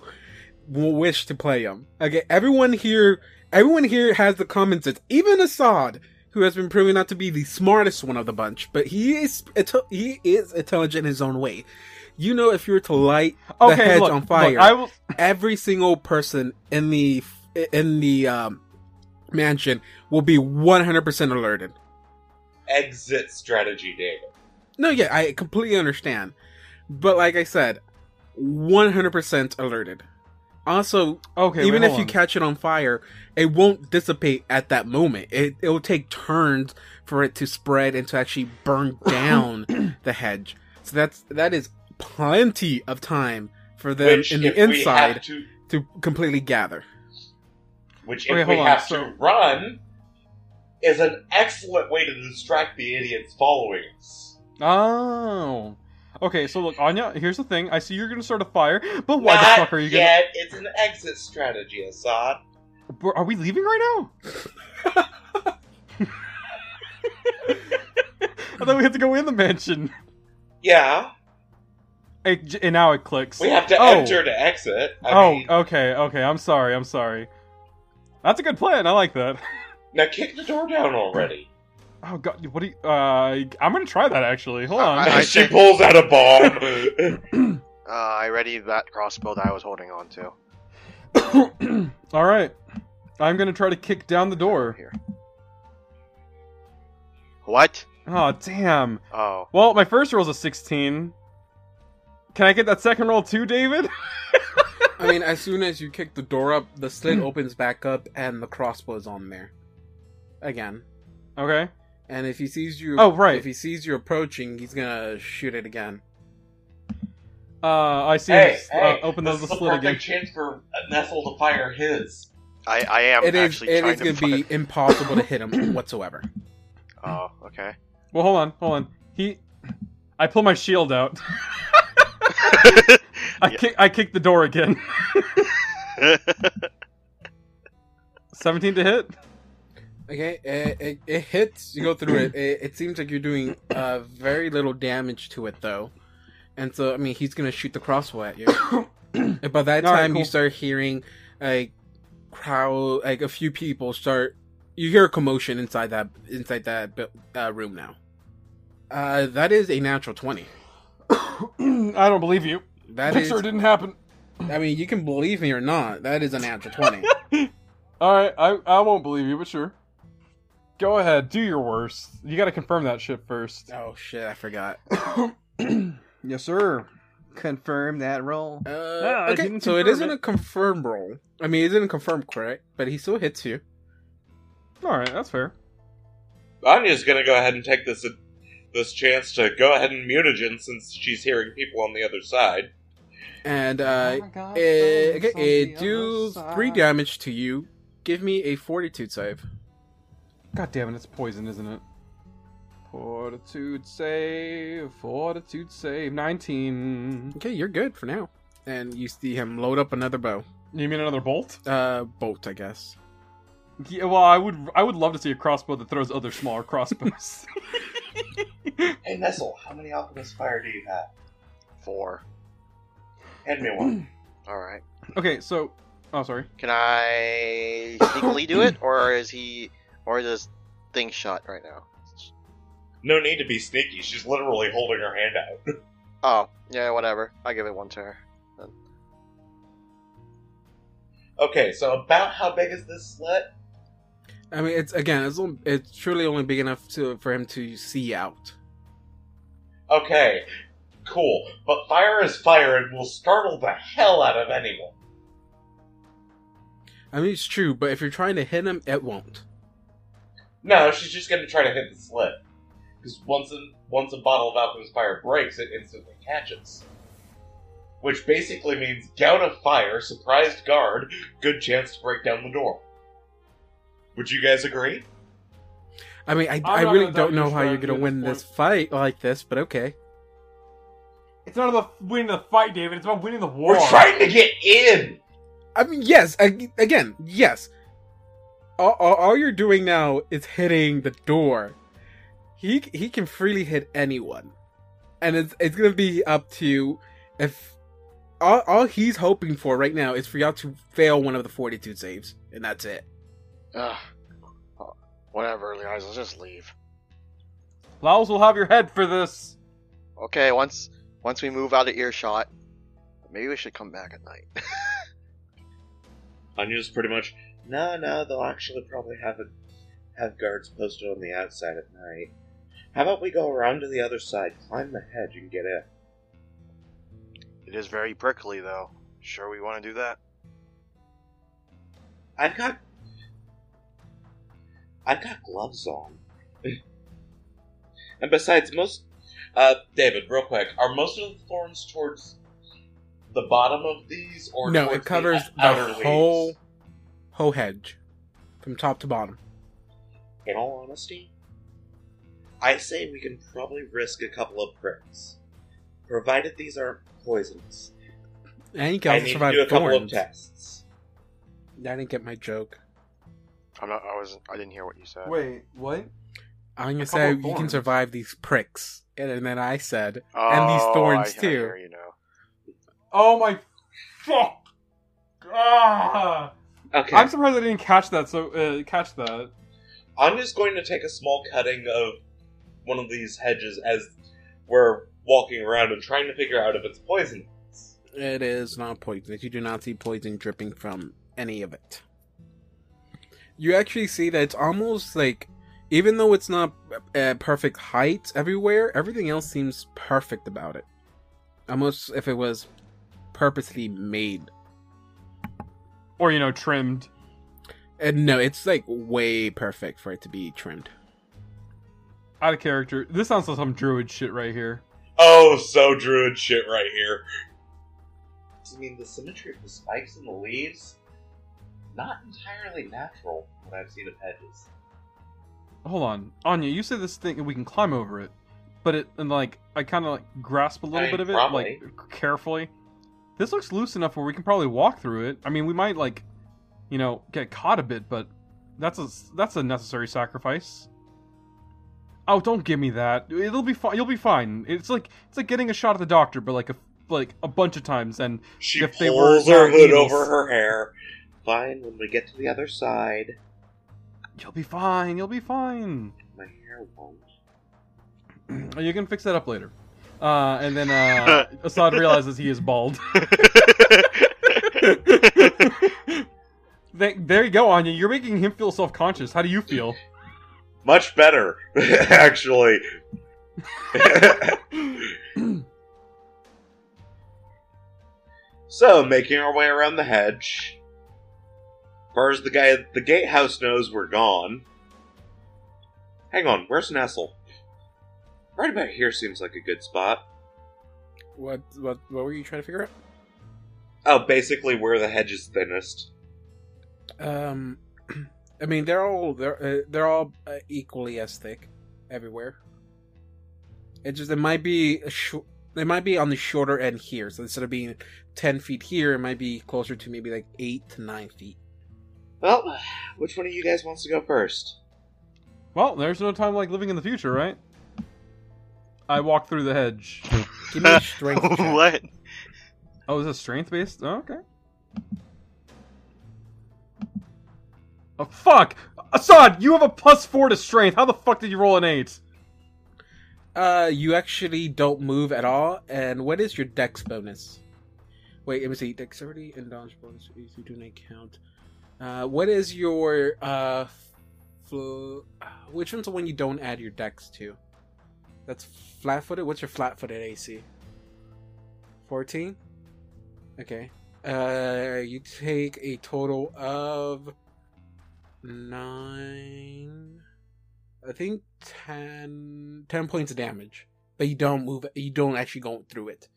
Speaker 3: wish to play them. Okay, everyone here, everyone here has the common sense. Even Assad, who has been proven not to be the smartest one of the bunch, but he is he is intelligent in his own way. You know, if you were to light the
Speaker 1: Okay,
Speaker 3: hedge
Speaker 1: look,
Speaker 3: on
Speaker 1: look,
Speaker 3: fire,
Speaker 1: I will.
Speaker 3: every single person in the in the um, mansion will be one hundred percent alerted.
Speaker 5: Exit strategy, David.
Speaker 3: No, yeah, I completely understand. But like I said, 100% alerted. Also,
Speaker 1: Okay,
Speaker 3: even
Speaker 1: wait,
Speaker 3: if you
Speaker 1: on.
Speaker 3: catch it on fire, it won't dissipate at that moment. It it will take turns for it to spread and to actually burn down the hedge. So that's that is plenty of time for them
Speaker 5: Which,
Speaker 3: in the inside
Speaker 5: to,
Speaker 3: to completely gather.
Speaker 5: Which if
Speaker 1: Okay,
Speaker 5: we have
Speaker 1: so-
Speaker 5: to run, is an excellent way to distract the idiots following us.
Speaker 1: Oh. Okay, so look, Anya. Here's the thing. I see you're gonna start a fire, but why
Speaker 5: Not
Speaker 1: the fuck are you
Speaker 5: yet. It's an exit strategy, Assad.
Speaker 1: gonna? Are we leaving right now? I thought we had to go in the mansion.
Speaker 5: Yeah,
Speaker 1: It, and now it clicks.
Speaker 5: we have to
Speaker 1: Oh.
Speaker 5: enter to exit. I
Speaker 1: oh,
Speaker 5: mean,
Speaker 1: okay, okay. I'm sorry. I'm sorry. That's a good plan. I like that.
Speaker 5: now kick the door down already.
Speaker 1: Oh god, what do you? Uh, I'm gonna try that actually. Hold on.
Speaker 4: I- I-
Speaker 5: she pulls out a bomb.
Speaker 4: Uh, I ready that crossbow that I was holding on to.
Speaker 1: All right, I'm gonna try to kick down the door.
Speaker 4: Here. What?
Speaker 1: Oh damn.
Speaker 4: Oh,
Speaker 1: Well, my first roll roll's a 16. Can I get that second roll too, David?
Speaker 3: I mean, as soon as you kick the door up, the slit opens back up and the crossbow is on there. Again.
Speaker 1: okay.
Speaker 3: And if he sees you
Speaker 1: Oh, right.
Speaker 3: if he sees you approaching, he's gonna shoot it again.
Speaker 1: Uh, I see
Speaker 5: Hey,
Speaker 1: him
Speaker 5: hey,
Speaker 1: uh, open
Speaker 5: this
Speaker 1: the
Speaker 5: is the
Speaker 1: slit again.
Speaker 5: perfect chance for Nestle to fire his.
Speaker 4: I, I am
Speaker 3: It is.
Speaker 4: actually
Speaker 3: It
Speaker 4: trying
Speaker 3: is
Speaker 4: to
Speaker 3: going to
Speaker 4: find-
Speaker 3: be impossible to hit him whatsoever.
Speaker 4: Oh, okay.
Speaker 1: Well, hold on, hold on. He, I pull my shield out. I
Speaker 4: Yeah.
Speaker 1: kick. I kick the door again. Seventeen to hit.
Speaker 3: Okay, it, it, it hits. You go through it. it. It seems like you're doing uh, very little damage to it, though. And so, I mean, he's gonna shoot the crossbow at you. and by that
Speaker 1: All right,
Speaker 3: time, you
Speaker 1: cool.
Speaker 3: start hearing like crowd, like a few people start. You hear a commotion inside that inside that uh, room now. Uh, that is a natural twenty.
Speaker 1: I don't believe you.
Speaker 3: That
Speaker 1: That
Speaker 3: is.
Speaker 1: sure didn't happen.
Speaker 3: I mean, you can believe me or not. That is a natural twenty.
Speaker 1: All right, I I won't believe you, but sure. Go ahead, do your worst. You got to confirm that shit first.
Speaker 3: oh shit! I forgot.
Speaker 6: yes, sir. Confirm that roll.
Speaker 3: Uh,
Speaker 1: Yeah, I
Speaker 3: okay, so it
Speaker 1: confirm
Speaker 3: isn't
Speaker 1: it.
Speaker 3: a confirmed roll. I mean, it isn't confirmed, correct? But he still hits you.
Speaker 1: All right, that's fair.
Speaker 5: Anya's gonna go ahead and take this this chance to go ahead and mutagen since she's hearing people on the other side.
Speaker 3: And
Speaker 1: Oh
Speaker 3: uh, it, okay, it deals three damage to you. Give me a fortitude save.
Speaker 1: God damn it, it's poison, isn't it? Fortitude save, fortitude save, 19.
Speaker 3: Okay, you're good for now. And you see him load up another bow.
Speaker 1: You mean another bolt?
Speaker 3: Uh, bolt, I guess.
Speaker 1: Yeah, well, I would I would love to see a crossbow that throws other smaller crossbows.
Speaker 5: Hey Nestle, how many alchemist fire do you have?
Speaker 4: Four.
Speaker 5: Hand me one.
Speaker 4: All right.
Speaker 1: okay, so oh sorry.
Speaker 4: Can I sneakily do it, or is he, or is this thing shut right now?
Speaker 5: no need to be sneaky. She's literally holding her hand out.
Speaker 4: Oh, yeah, whatever. I give it one to her.
Speaker 5: okay, so about how big is this slit?
Speaker 3: I mean, it's again, it's only, it's truly only big enough to for him to see out.
Speaker 5: Okay, cool. But fire is fire and will startle the hell out of anyone.
Speaker 3: I mean, it's true, but if you're trying to hit him, it won't.
Speaker 5: No, she's just gonna try to hit the slit. Because once a, once a bottle of alchemist fire breaks, it instantly catches. Which basically means gout of fire, surprised guard, good chance to break down the door. Would you guys agree?
Speaker 3: I mean, I,
Speaker 1: I'm
Speaker 3: I
Speaker 1: not
Speaker 3: really don't know how you're gonna win
Speaker 1: this
Speaker 3: this fight like this, but okay.
Speaker 1: It's not about winning the fight, David. It's about winning the war.
Speaker 5: We're trying to get in!
Speaker 3: I mean, yes. Again, yes. All, all, all you're doing now is hitting the door. He he can freely hit anyone, and it's it's gonna be up to you if all all he's hoping for right now is for y'all to fail one of the fortitude saves, and that's it.
Speaker 4: Ugh. Whatever, guys. Let's just leave.
Speaker 1: Lowls will have your head for this.
Speaker 4: Okay, once once we move out of earshot, maybe we should come back at night.
Speaker 5: Anya's pretty much, no, no, they'll actually probably have it, have guards posted on the outside at night. How about we go around to the other side, climb the hedge, and get in?
Speaker 4: it is very prickly, though. Sure, we want to do that.
Speaker 5: I've got. I've got gloves on. and besides, most. Uh, David, real quick, are most of the thorns towards the bottom of these, or
Speaker 3: no, it covers
Speaker 5: the
Speaker 3: the,
Speaker 5: outer leaves?
Speaker 3: whole whole hedge, from top to bottom.
Speaker 5: In all honesty, I say we can probably risk a couple of pricks, provided these aren't poisonous.
Speaker 3: And you can
Speaker 5: I
Speaker 3: also
Speaker 5: need to
Speaker 3: survive
Speaker 5: do a couple of
Speaker 3: thorns.
Speaker 5: tests.
Speaker 3: I didn't get my joke.
Speaker 4: I'm not. I was. I didn't hear what you said.
Speaker 1: Wait, what?
Speaker 3: I'm gonna
Speaker 1: A
Speaker 3: say you can survive these pricks, and then I said,
Speaker 4: Oh,
Speaker 3: and these thorns
Speaker 4: I, I
Speaker 3: too.
Speaker 4: hear you know.
Speaker 1: Oh my fuck! Ah!
Speaker 5: Okay.
Speaker 1: I'm surprised I didn't catch that. So uh, catch that.
Speaker 5: I'm just going to take a small cutting of one of these hedges as we're walking around and trying to figure out if it's poisonous.
Speaker 3: It is not poisonous. You do not see poison dripping from any of it. You actually see that it's almost like, even though it's not uh, perfect height everywhere, everything else seems perfect about it. Almost if it was purposely made.
Speaker 1: Or you know, trimmed.
Speaker 3: And no, it's like way perfect for it to be trimmed.
Speaker 1: Out of character. This sounds like some druid shit right here.
Speaker 5: Oh, so druid shit right here. I mean, the symmetry of the spikes and the leaves, not entirely natural from what I've seen of hedges.
Speaker 1: Hold on, Anya. You say this thing we can climb over it, but it and like I kind of like grasp a little
Speaker 5: I
Speaker 1: bit of it,
Speaker 5: probably.
Speaker 1: like carefully. This looks loose enough where we can probably walk through it. I mean, we might like, you know, get caught a bit, but that's a that's a necessary sacrifice. Oh, don't give me that. It'll be fine. You'll be fine. It's like it's like getting a shot at the doctor, but like a like a bunch of times. And
Speaker 5: She
Speaker 1: If they
Speaker 5: pulls
Speaker 1: were
Speaker 5: her hood
Speaker 1: needles.
Speaker 5: over her hair. Fine, when we get to the other side,
Speaker 1: you'll be fine. You'll be fine.
Speaker 5: my hair won't.
Speaker 1: You can fix that up later. Uh, and then uh, Assad realizes he is bald. There you go, Anya. You're making him feel self conscious. How do you feel?
Speaker 5: Much better, actually. so, making our way around the hedge. As far as the guy at the gatehouse knows, we're gone. Hang on, where's Nestle? Right about here seems like a good spot.
Speaker 3: What what what were you trying to figure out?
Speaker 5: Oh, basically where the hedge is thinnest.
Speaker 3: Um, I mean they're all they're uh, they're all uh, equally as thick everywhere. It just it might be a short. It might be on the shorter end here, so instead of being ten feet here, it might be closer to maybe like eight to nine feet.
Speaker 5: Well, which one of you guys wants to go first?
Speaker 1: Well, there's no time like living in the future, right? I walk through the hedge.
Speaker 3: Give me a strength check.
Speaker 4: what?
Speaker 1: Oh, is it strength based? Oh, okay. Oh, fuck! Assad, you have a plus four to strength. How the fuck did you roll an eight?
Speaker 3: Uh, you actually don't move at all. And what is your dex bonus? Wait, let me see. Dexterity and dodge bonus. If you do not count. Uh, what is your uh, fl- which one's the one you don't add your dex to? That's flat-footed. What's your flat-footed AC? Fourteen. Okay. Uh, you take a total of nine. I think 10, 10 points of damage, but you don't move. You don't actually go through it.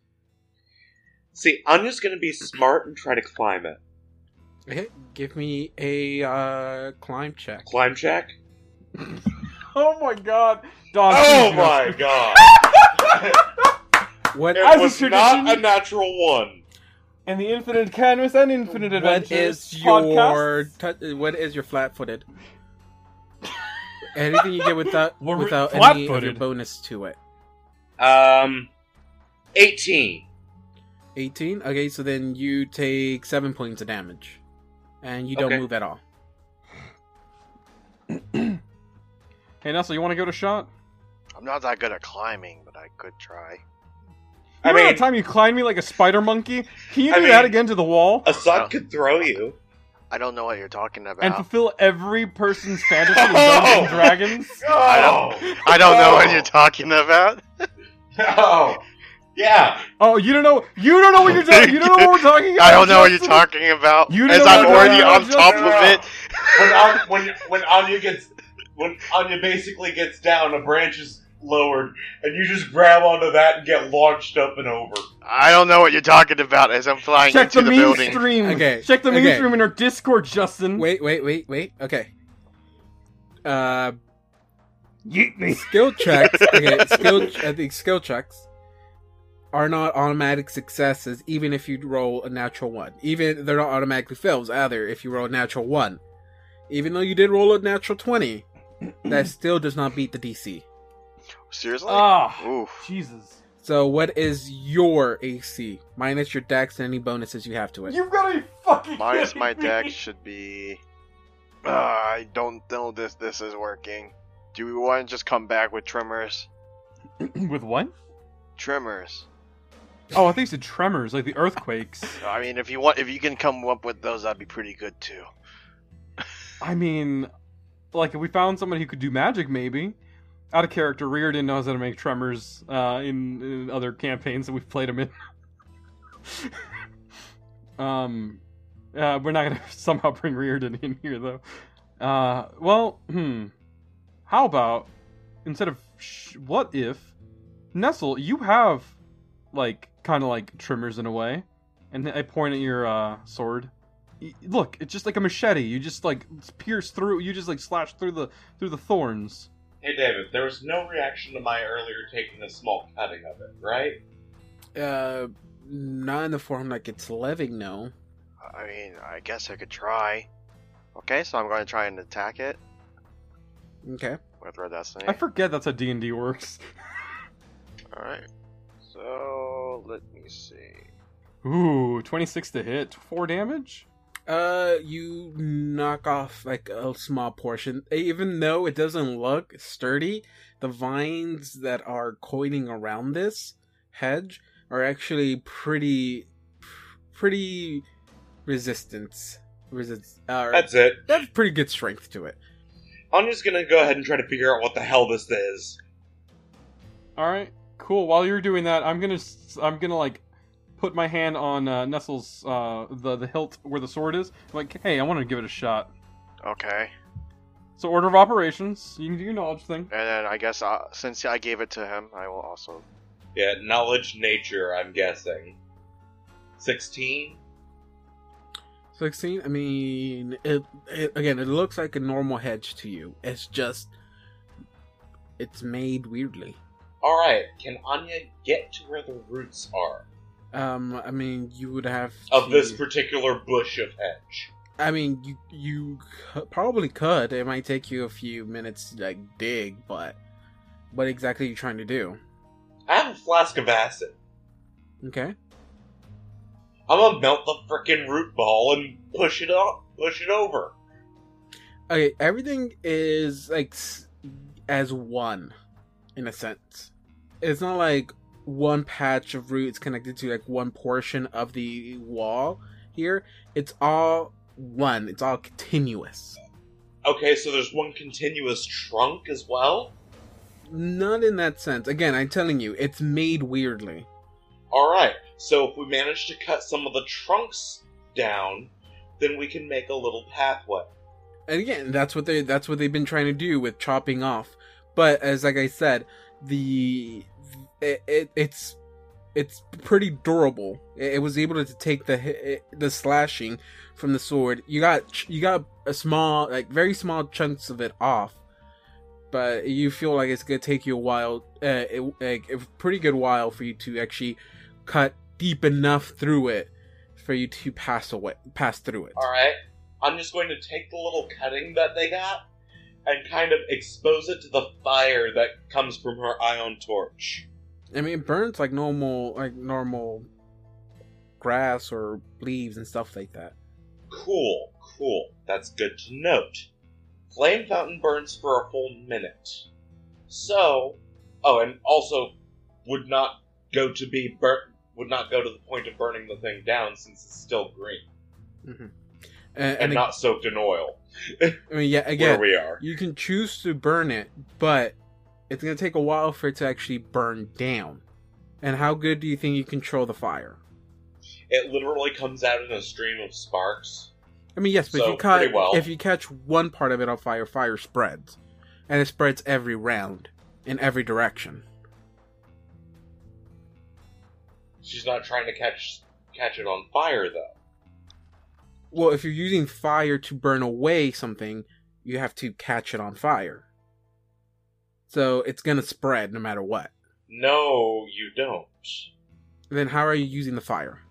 Speaker 5: See, Anya's gonna be smart and try to climb it.
Speaker 3: Okay, give me a uh, climb check.
Speaker 5: Climb check?
Speaker 1: Oh my god. Dog,
Speaker 5: Oh
Speaker 1: please
Speaker 5: my
Speaker 1: go.
Speaker 5: god!
Speaker 3: What
Speaker 5: It
Speaker 1: As a
Speaker 5: was
Speaker 1: tradition-
Speaker 5: not a natural one.
Speaker 1: And the infinite canvas and infinite
Speaker 3: what
Speaker 1: adventures.
Speaker 3: is your
Speaker 1: podcasts.
Speaker 3: tu- what is your flat-footed? Anything you get without
Speaker 1: We're
Speaker 3: without any of your bonus to it.
Speaker 5: Um, 18.
Speaker 3: 18. Okay, so then you take seven points of damage, and you don't
Speaker 5: Okay.
Speaker 3: move at all.
Speaker 1: Hey, Nestle, you want to go to shot?
Speaker 4: I'm not that good at climbing, but I could try.
Speaker 5: I
Speaker 1: Remember
Speaker 5: mean,
Speaker 1: that time you climbed me like a spider monkey? Can you
Speaker 5: I
Speaker 1: do that again to the wall
Speaker 5: Assad
Speaker 4: Oh.
Speaker 5: could throw you.
Speaker 4: I don't know what you're talking about.
Speaker 1: and fulfill every person's fantasy in
Speaker 5: Oh!
Speaker 1: Dungeons and Dragons?
Speaker 4: I don't- I don't know what you're talking about.
Speaker 5: Oh, yeah.
Speaker 1: Oh, you don't know? You don't know what you're talking. You don't know what we're talking about.
Speaker 4: I don't know what you're talking about.
Speaker 1: You
Speaker 4: as
Speaker 1: know
Speaker 4: I'm
Speaker 1: what we're
Speaker 4: already on
Speaker 1: talking
Speaker 4: top of it.
Speaker 5: When, An- when, when Anya gets when Anya basically gets down, a branch is lowered, and you just grab onto that and get launched up and over.
Speaker 4: I don't know what you're talking about as I'm flying
Speaker 1: Check
Speaker 4: into
Speaker 1: the,
Speaker 4: the, building.
Speaker 1: mainstream.
Speaker 3: Okay,
Speaker 1: Check the
Speaker 3: okay.
Speaker 1: mainstream in our Discord, Justin.
Speaker 3: Wait, wait, wait, wait. Okay. Uh,
Speaker 1: Yeet me.
Speaker 3: skill checks. Okay, skill. I think skill checks are not automatic successes, even if you roll a natural one. Even they're not automatically fails either if you roll a natural one. Even though you did roll a natural twenty, that still does not beat the DC.
Speaker 4: Seriously?
Speaker 1: Oh,
Speaker 4: Oof.
Speaker 1: Jesus.
Speaker 3: So, what is your AC minus your dex and any bonuses you have to it?
Speaker 1: You've got to be fucking.
Speaker 4: Minus my
Speaker 1: me.
Speaker 4: deck should be. Uh, I don't know this. This is working. Do we want to just come back with trimmers?
Speaker 1: With what?
Speaker 4: Trimmers.
Speaker 1: Oh, I think it's the tremors, like the earthquakes.
Speaker 4: I mean, if you want, if you can come up with those, that'd be pretty good too.
Speaker 1: I mean, like if we found somebody who could do magic, maybe. Out of character, Reardon knows how to make tremors uh, in, in other campaigns that we've played him in. um, uh, we're not gonna somehow bring Reardon in here though. Uh, well, hmm. How about instead of sh- what if Nestle, you have like kind of like trimmers in a way. and then I point at your uh, sword. Y- Look, it's just like a machete. You just like pierce through. You just like slash through the through the thorns.
Speaker 5: Hey, David, there was no reaction to my earlier taking a small cutting of it, right?
Speaker 3: Uh, not in the form like it's living, no.
Speaker 4: I mean, I guess I could try. Okay, so I'm going to try and attack it
Speaker 3: Okay.
Speaker 4: with Red Destiny.
Speaker 1: I forget that's how D and D works.
Speaker 4: Alright. So, let me see.
Speaker 1: Ooh, twenty six to hit, four damage.
Speaker 3: Uh, you knock off like a small portion. Even though it doesn't look sturdy, the vines that are coiling around this hedge are actually pretty, pretty resistance. Resist. Uh,
Speaker 5: That's it.
Speaker 3: That's pretty good strength to it.
Speaker 5: I'm just gonna go ahead and try to figure out what the hell this is.
Speaker 1: All right, cool. While you're doing that, I'm gonna I'm gonna like put my hand on uh, Nestle's uh, the the hilt where the sword is. I'm like, hey, I want to give it a shot.
Speaker 4: Okay.
Speaker 1: So order of operations. You can do your knowledge thing.
Speaker 4: And then I guess uh, since I gave it to him, I will also.
Speaker 5: Yeah, knowledge nature, I'm guessing. 16?
Speaker 3: 16 i mean it, it again it looks like a normal hedge to you it's just it's made weirdly
Speaker 5: Alright, can Anya get to where the roots are
Speaker 3: um i mean you would have
Speaker 5: of
Speaker 3: to-
Speaker 5: this particular bush of hedge?
Speaker 3: i mean you you c- probably could it might take you a few minutes to like dig but what exactly are you trying to do
Speaker 5: I have a flask of acid.
Speaker 3: okay
Speaker 5: I'm gonna melt the freaking root ball and push it up, push it over.
Speaker 3: okay everything is like as one in a sense. It's not like one patch of roots connected to like one portion of the wall here. It's all one. It's all continuous.
Speaker 5: Okay, so there's one continuous trunk as well?
Speaker 3: not in that sense. Again i'm telling you it's made weirdly.
Speaker 5: Alright, so if we manage to cut some of the trunks down, then we can make a little pathway.
Speaker 3: and again that's what they that's what they've been trying to do with chopping off but as like i said the it, it it's it's pretty durable. It, it was able to take the hi- the slashing from the sword. You got you got a small like very small chunks of it off. But you feel like it's gonna take you a while uh, it, like a pretty good while for you to actually cut deep enough through it for you to pass away pass through it.
Speaker 5: Alright, I'm just going to take the little cutting that they got and kind of expose it to the fire that comes from her ion torch.
Speaker 3: I mean, it burns like normal, like normal grass or leaves and stuff like that.
Speaker 5: Cool, cool. That's good to note. Flame Fountain burns for a full minute. So, oh, and also would not go to be burnt, would not go to the point of burning the thing down since it's still green mm-hmm.
Speaker 3: And,
Speaker 5: and,
Speaker 3: and
Speaker 5: not soaked in oil.
Speaker 3: I mean, yeah,
Speaker 5: where
Speaker 3: again,
Speaker 5: we are.
Speaker 3: you can choose to burn it, but it's gonna take a while for it to actually burn down. And how good do you think you control the fire?
Speaker 5: It literally comes out in a stream of sparks.
Speaker 3: I mean, yes, but if
Speaker 5: So,
Speaker 3: you cut,
Speaker 5: well.
Speaker 3: if you catch one part of it on fire, fire spreads, and it spreads every round in every direction.
Speaker 5: She's not trying to catch catch it on fire though.
Speaker 3: Well, if you're using fire to burn away something, you have to catch it on fire. So it's gonna spread no matter what.
Speaker 5: No, you don't.
Speaker 3: Then how are you using the fire?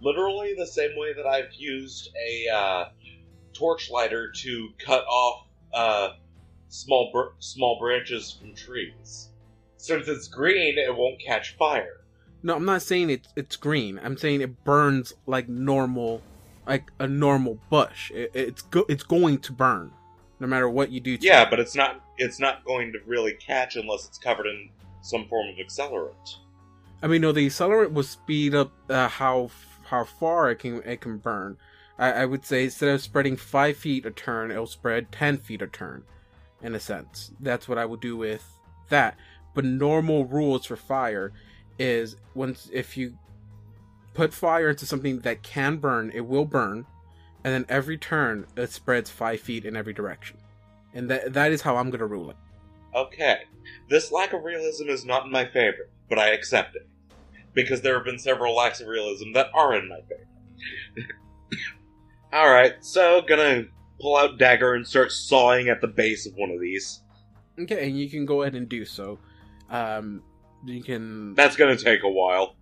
Speaker 5: Literally the same way that I've used a uh, torch lighter to cut off uh, small br- small branches from trees. Since it's green, it won't catch fire.
Speaker 3: No, I'm not saying it's it's green. I'm saying it burns like normal, like a normal bush. It, it's go, it's going to burn, no matter what you do. to
Speaker 5: Yeah,
Speaker 3: it.
Speaker 5: but it's not it's not going to really catch unless it's covered in some form of accelerant.
Speaker 3: I mean, no, the accelerant will speed up uh, how how far it can it can burn. I, I would say instead of spreading five feet a turn, it'll spread ten feet a turn. In a sense, that's what I would do with that. But normal rules for fire is once if you put fire into something that can burn, it will burn, and then every turn it spreads five feet in every direction, and that that is how I'm gonna rule it.
Speaker 5: Okay, this lack of realism is not in my favor, but I accept it. because there have been several lacks of realism that are in my favor. Alright, so gonna pull out dagger and start sawing at the base of one of these.
Speaker 3: Okay, and you can go ahead and do so. Um, you can.
Speaker 5: That's gonna take a while.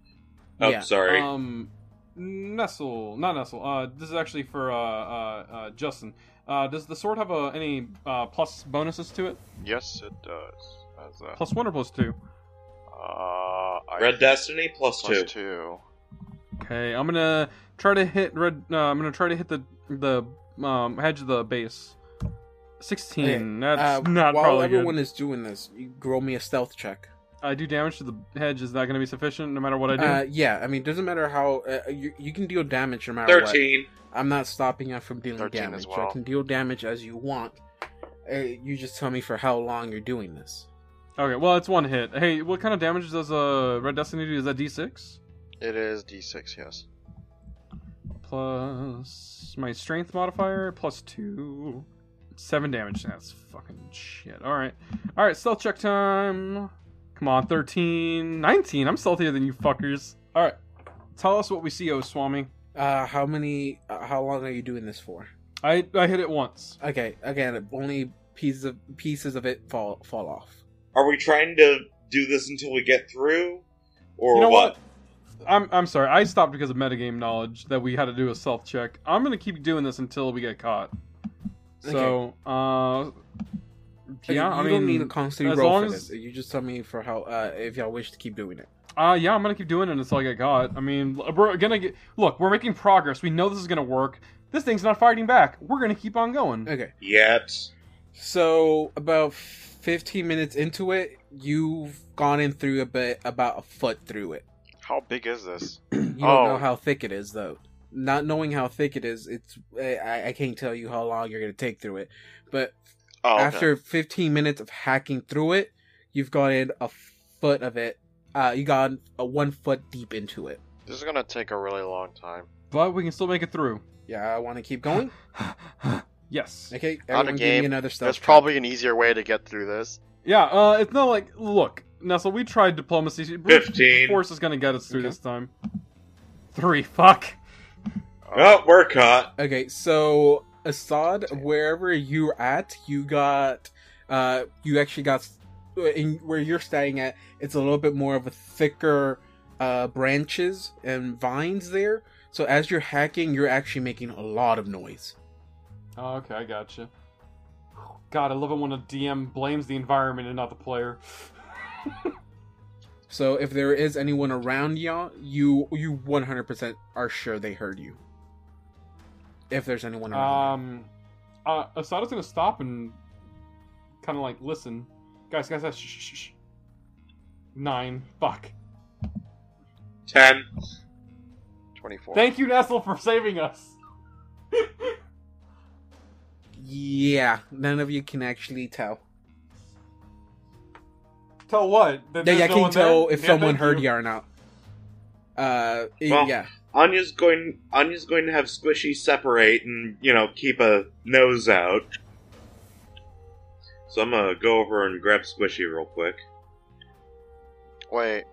Speaker 5: Oh,
Speaker 3: Yeah.
Speaker 5: sorry.
Speaker 1: Um, Nestle, not Nestle. Uh, this is actually for uh, uh, uh Justin. Uh, does the sword have uh, any uh, plus bonuses to it?
Speaker 4: Yes, it does. As a,
Speaker 1: Plus one or plus two?
Speaker 4: uh, I,
Speaker 5: Red Destiny plus,
Speaker 4: plus
Speaker 5: two.
Speaker 4: two.
Speaker 1: Okay, I'm gonna try to hit red. Uh, I'm gonna try to hit the the um, hedge of the base. Sixteen.
Speaker 3: Okay,
Speaker 1: That's
Speaker 3: uh,
Speaker 1: not
Speaker 3: while
Speaker 1: probably
Speaker 3: everyone
Speaker 1: good.
Speaker 3: is doing this, you roll me a stealth check.
Speaker 1: I do damage to the hedge. Is that gonna be sufficient no matter what I do?
Speaker 3: Uh, yeah, I mean, doesn't matter how uh, you, you can deal damage no matter what.
Speaker 5: Thirteen.
Speaker 3: I'm not stopping you from dealing
Speaker 4: 13
Speaker 3: damage.
Speaker 4: as well.
Speaker 3: I can deal damage as you want. Uh, you just tell me for how long you're doing this.
Speaker 1: okay, well it's one hit. Hey, what kind of damage does uh, Red Destiny do? Is that D6
Speaker 4: It is d6, yes.
Speaker 1: plus my strength modifier plus two? Seven damage. That's fucking shit. All right, all right. Stealth check time. Come on, 13, 19. I'm stealthier than you fuckers. All right, tell us what we see, O Swami.
Speaker 3: Uh, how many? Uh, how long are you doing this for?
Speaker 1: I I hit it once.
Speaker 3: Okay, again, only pieces of pieces of it fall fall off.
Speaker 5: Are we trying to do this until we get through? Or
Speaker 1: You know
Speaker 5: what?
Speaker 1: what? I'm I'm sorry. I stopped because of metagame knowledge that we had to do a self check. I'm gonna keep doing this until we get caught. So, uh, yeah,
Speaker 3: you
Speaker 1: I
Speaker 3: don't
Speaker 1: mean,
Speaker 3: need a constantly
Speaker 1: as
Speaker 3: roll
Speaker 1: long
Speaker 3: for
Speaker 1: as-
Speaker 3: this. You just tell me for how uh, if y'all wish to keep doing it.
Speaker 1: uh, yeah, I'm gonna keep doing it until I get caught. I mean, we're gonna get. Look, we're making progress. We know this is gonna work. This thing's not fighting back. We're gonna keep on going.
Speaker 3: Okay,
Speaker 5: Yet.
Speaker 3: so about 15 minutes into it, you've gone in through a bit about a foot through it.
Speaker 4: How big is this?
Speaker 3: You don't
Speaker 4: Oh.
Speaker 3: know how thick it is though. Not knowing how thick it is, it's I, I can't tell you how long you're gonna take through it. But
Speaker 4: Oh, okay.
Speaker 3: after 15 minutes of hacking through it, you've gotten a foot of it. Uh, you got a one foot deep into it.
Speaker 4: This is gonna take a really long time.
Speaker 1: But we can still make it through.
Speaker 3: Yeah, I want to keep going.
Speaker 1: yes.
Speaker 3: Okay,
Speaker 4: Out
Speaker 3: everyone
Speaker 4: of
Speaker 3: give me
Speaker 4: game.
Speaker 3: another stealth
Speaker 4: There's probably an easier way to get through this.
Speaker 1: Yeah. Uh, it's not like look, Nestle. We tried diplomacy.
Speaker 5: 15.
Speaker 1: Force is gonna get us through
Speaker 3: Okay.
Speaker 1: this time. Three. Fuck.
Speaker 5: Oh, we're caught.
Speaker 3: Okay, so Assad, wherever you're at, you got, uh, you actually got, in where you're staying at, it's a little bit more of a thicker, uh, branches and vines there. So as you're hacking, you're actually making a lot of noise.
Speaker 1: Oh, okay, I gotcha. God, I love it when a DM blames the environment and not the player.
Speaker 3: So if there is anyone around y'all, you you 100% are sure they heard you. If there's anyone around.
Speaker 1: Um, uh, Asada's gonna stop and kind of like listen. Guys, guys, guys, shh, shh, shh, shh. Nine. Fuck.
Speaker 5: Ten.
Speaker 4: 24.
Speaker 1: Thank you, Nestle, for saving us.
Speaker 3: yeah, none of you can actually tell.
Speaker 1: Tell what? That
Speaker 3: Yeah,
Speaker 1: there's
Speaker 3: yeah, I
Speaker 1: no
Speaker 3: can
Speaker 1: one
Speaker 3: tell
Speaker 1: there?
Speaker 3: if
Speaker 1: Yeah,
Speaker 3: someone heard
Speaker 1: you.
Speaker 3: you or not. Uh,
Speaker 5: Well-
Speaker 3: yeah.
Speaker 5: Anya's going. Anya's going to have Squishy separate and you know keep a nose out. So I'm gonna go over and grab Squishy real quick.
Speaker 4: Wait.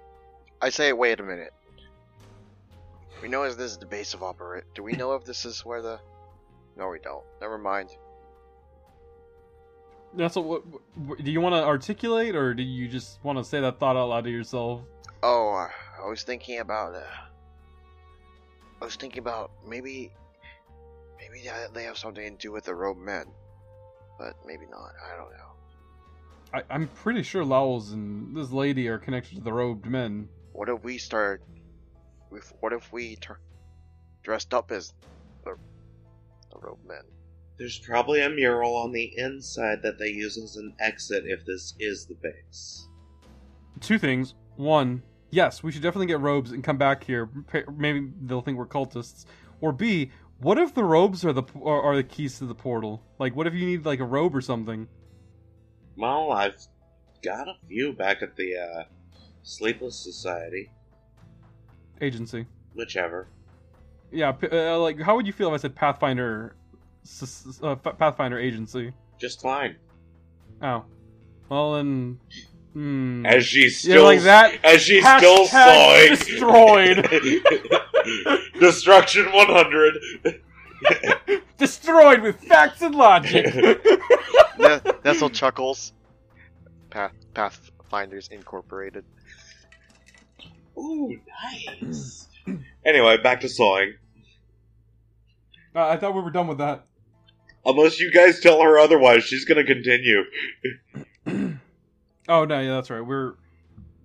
Speaker 4: I say, wait a minute. We know if this is the base of operate. Do we know if this is where the. No, we don't. Never mind.
Speaker 1: Nestle, what, what, do you want to articulate, or do you just want to say that thought out loud to yourself?
Speaker 4: Oh, uh, I was thinking about. Uh, I was thinking about maybe. Maybe they have something to do with the robed men. But maybe not. I don't know.
Speaker 1: I, I'm pretty sure Lowls and this lady are connected to the robed men.
Speaker 4: What if we start. With, what if we tur- dressed up as the, the robed men?
Speaker 5: There's probably a mural on the inside that they use as an exit if this is the base.
Speaker 1: Two things. One, yes, we should definitely get robes and come back here. Maybe they'll think we're cultists. Or B, what if the robes are the are, are the keys to the portal? Like, what if you need like a robe or something?
Speaker 5: Well, I've got a few back at the uh, Sleepless Society.
Speaker 1: Agency.
Speaker 5: Whichever.
Speaker 1: Yeah, uh, like how would you feel if I said Pathfinder, uh, Pathfinder Agency?
Speaker 5: Just fine.
Speaker 1: Oh, well then, Hmm.
Speaker 5: as she's
Speaker 1: Yeah,
Speaker 5: still
Speaker 1: like that.
Speaker 5: as she's still sawing.
Speaker 1: destroyed.
Speaker 5: Destruction 100.
Speaker 1: Destroyed with facts and logic.
Speaker 4: Ne- Nestle chuckles. Path Pathfinders Incorporated.
Speaker 5: Ooh, nice. anyway, back to sawing.
Speaker 1: Uh, I thought we were done with that.
Speaker 5: Unless you guys tell her otherwise, she's gonna continue.
Speaker 1: Oh no, yeah, that's right. We're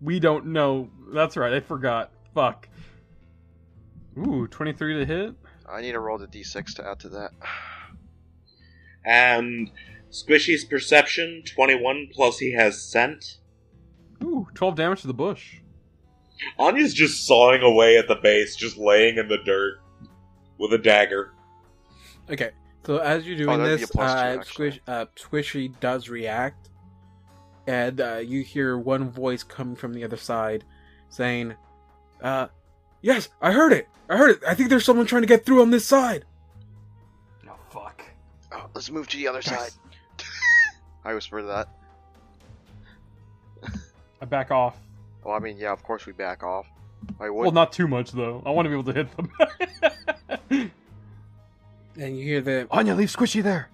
Speaker 1: we don't know. That's right. I forgot. Fuck. Ooh, 23 to hit.
Speaker 4: I need to roll the d6 to add to that.
Speaker 5: And Squishy's perception 21 plus he has scent.
Speaker 1: Ooh, 12 damage to the bush.
Speaker 5: Anya's just sawing away at the base, just laying in the dirt with a dagger.
Speaker 3: Okay, so as you're doing
Speaker 4: Oh,
Speaker 3: this,
Speaker 4: a plus two,
Speaker 3: uh. Squish, uh, Squishy does react, and uh, you hear one voice coming from the other side saying, uh, "Yes, I heard it. I heard it. I think there's someone trying to get through on this side."
Speaker 1: Oh fuck.
Speaker 4: Oh, let's move to the other side. I whisper that.
Speaker 1: I back off.
Speaker 4: Well, I mean, yeah, of course we back off. I would.
Speaker 1: Well, not too much though. I want to be able to hit them.
Speaker 3: And you hear the
Speaker 6: Anya, leave Squishy there.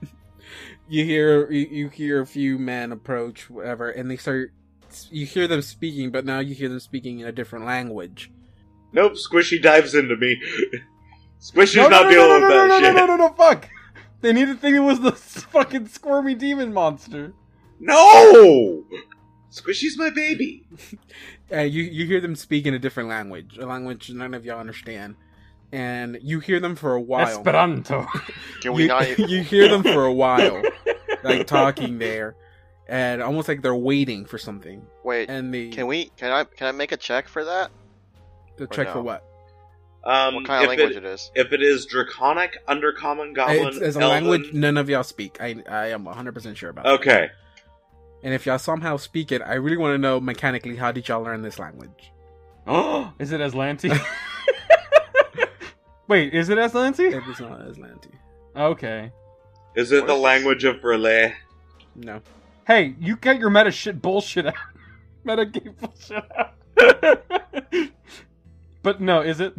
Speaker 3: You hear you, you hear a few men approach, whatever, and they start. You hear them speaking, but now you hear them speaking in a different language.
Speaker 5: Nope, Squishy dives into me. Squishy's
Speaker 1: no,
Speaker 5: not
Speaker 1: no, no,
Speaker 5: dealing with that
Speaker 1: no, no,
Speaker 5: shit.
Speaker 1: no, no, no, fuck. They need to think it was the fucking squirmy demon monster.
Speaker 5: No! Squishy's my baby.
Speaker 3: Uh, you you hear them speak in a different language, a language none of y'all understand, and you hear them for a while.
Speaker 1: Esperanto.
Speaker 4: Can we
Speaker 3: you,
Speaker 4: not?
Speaker 3: you hear them for a while, like talking there, and almost like they're waiting for something.
Speaker 4: Wait.
Speaker 3: And they
Speaker 4: Can we? Can I? Can I make a check for that?
Speaker 3: The check
Speaker 4: no?
Speaker 3: for what?
Speaker 5: Um,
Speaker 4: What kind of
Speaker 5: if
Speaker 4: language
Speaker 5: it,
Speaker 4: it is?
Speaker 5: if it is Draconic, Undercommon, Goblin,
Speaker 3: It's, it's a
Speaker 5: Elven-
Speaker 3: language none of y'all speak. I I am 100 percent sure about. it.
Speaker 5: Okay.
Speaker 3: And if y'all somehow speak it, I really want to know mechanically how did y'all learn this language?
Speaker 1: Oh, is it Azlanti? Wait, is it Azlanti?
Speaker 3: It is not Azlanti.
Speaker 1: Okay.
Speaker 5: Is it the language of Relay?
Speaker 3: No.
Speaker 1: Hey, you get your meta shit bullshit out. meta game bullshit out. but no, is it?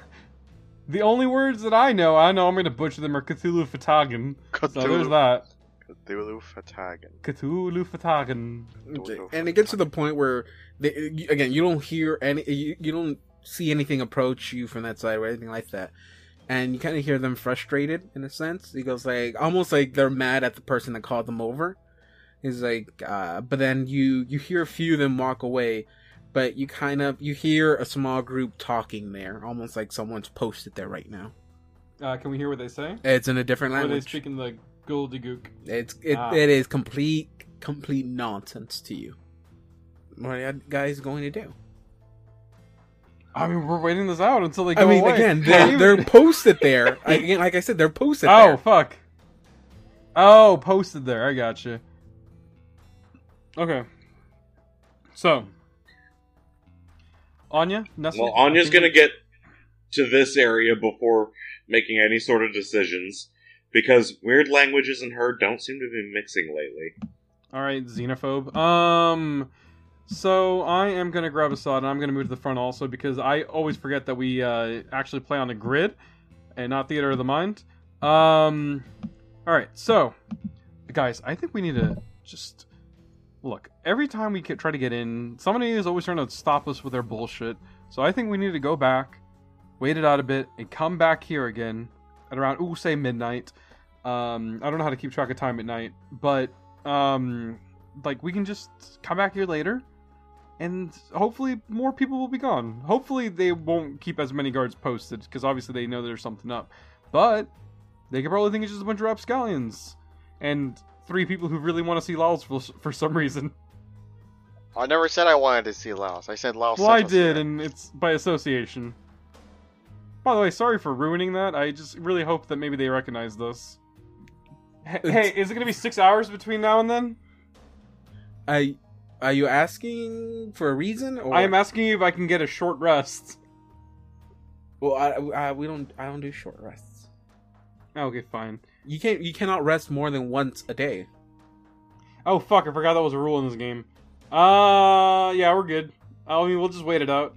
Speaker 1: the only words that I know, I know I'm gonna butcher them are Cthulhu Fatagan. So there's that.
Speaker 4: Cthulhu Fatagan.
Speaker 1: Cthulhu Fatagan.
Speaker 3: Okay. And it gets to the point where, they, again, you don't hear any, you, you don't see anything approach you from that side or anything like that, and you kind of hear them frustrated in a sense. He goes like, almost like they're mad at the person that called them over. He's like, uh, but then you you hear a few of them walk away, but you kind of you hear a small group talking there, almost like someone's posted there right now.
Speaker 1: Uh, can we hear what they say?
Speaker 3: It's in a different
Speaker 1: Or are they speaking the Goldie-gook?
Speaker 3: It's it,
Speaker 1: Ah.
Speaker 3: it is complete complete nonsense to you. What are you guys going to do?
Speaker 1: I mean, we're waiting this out until they go
Speaker 3: I mean,
Speaker 1: away.
Speaker 3: again, they're, they're posted there. Again, like I said, they're posted
Speaker 1: Oh
Speaker 3: there.
Speaker 1: fuck. Oh, posted there. I got you. Okay. So, Anya, Nestle.
Speaker 5: Well, Anya's gonna get to this area before making any sort of decisions because weird languages and her don't seem to be mixing lately.
Speaker 1: All right, xenophobe. Um, so I am gonna grab Assad and I'm gonna move to the front also because I always forget that we uh, actually play on a grid and not theater of the mind. Um, all right, so guys, I think we need to just look. Every time we try to get in, somebody is always trying to stop us with their bullshit. So I think we need to go back, wait it out a bit, and come back here again at around ooh say midnight. Um, I don't know how to keep track of time at night, but um like we can just come back here later and hopefully more people will be gone hopefully they won't keep as many guards posted because obviously they know there's something up but they could probably think it's just a bunch of rapscallions and three people who really want to see Laos for, for some reason
Speaker 4: I never said I wanted to see Laos. I said Laos.
Speaker 1: well i did
Speaker 4: here.
Speaker 1: and it's by association by the way sorry for ruining that i just really hope that maybe they recognize this H- hey is it gonna be six hours between now and then
Speaker 3: I, are you asking for a reason? Or
Speaker 1: i am asking you if i can get a short rest
Speaker 3: Well, I, I, we don't. I don't do short rests.
Speaker 1: okay fine
Speaker 3: You can't. You cannot rest more than once a day.
Speaker 1: Oh fuck! I forgot that was a rule in this game. Uh, yeah, we're good. I mean, we'll just wait it out.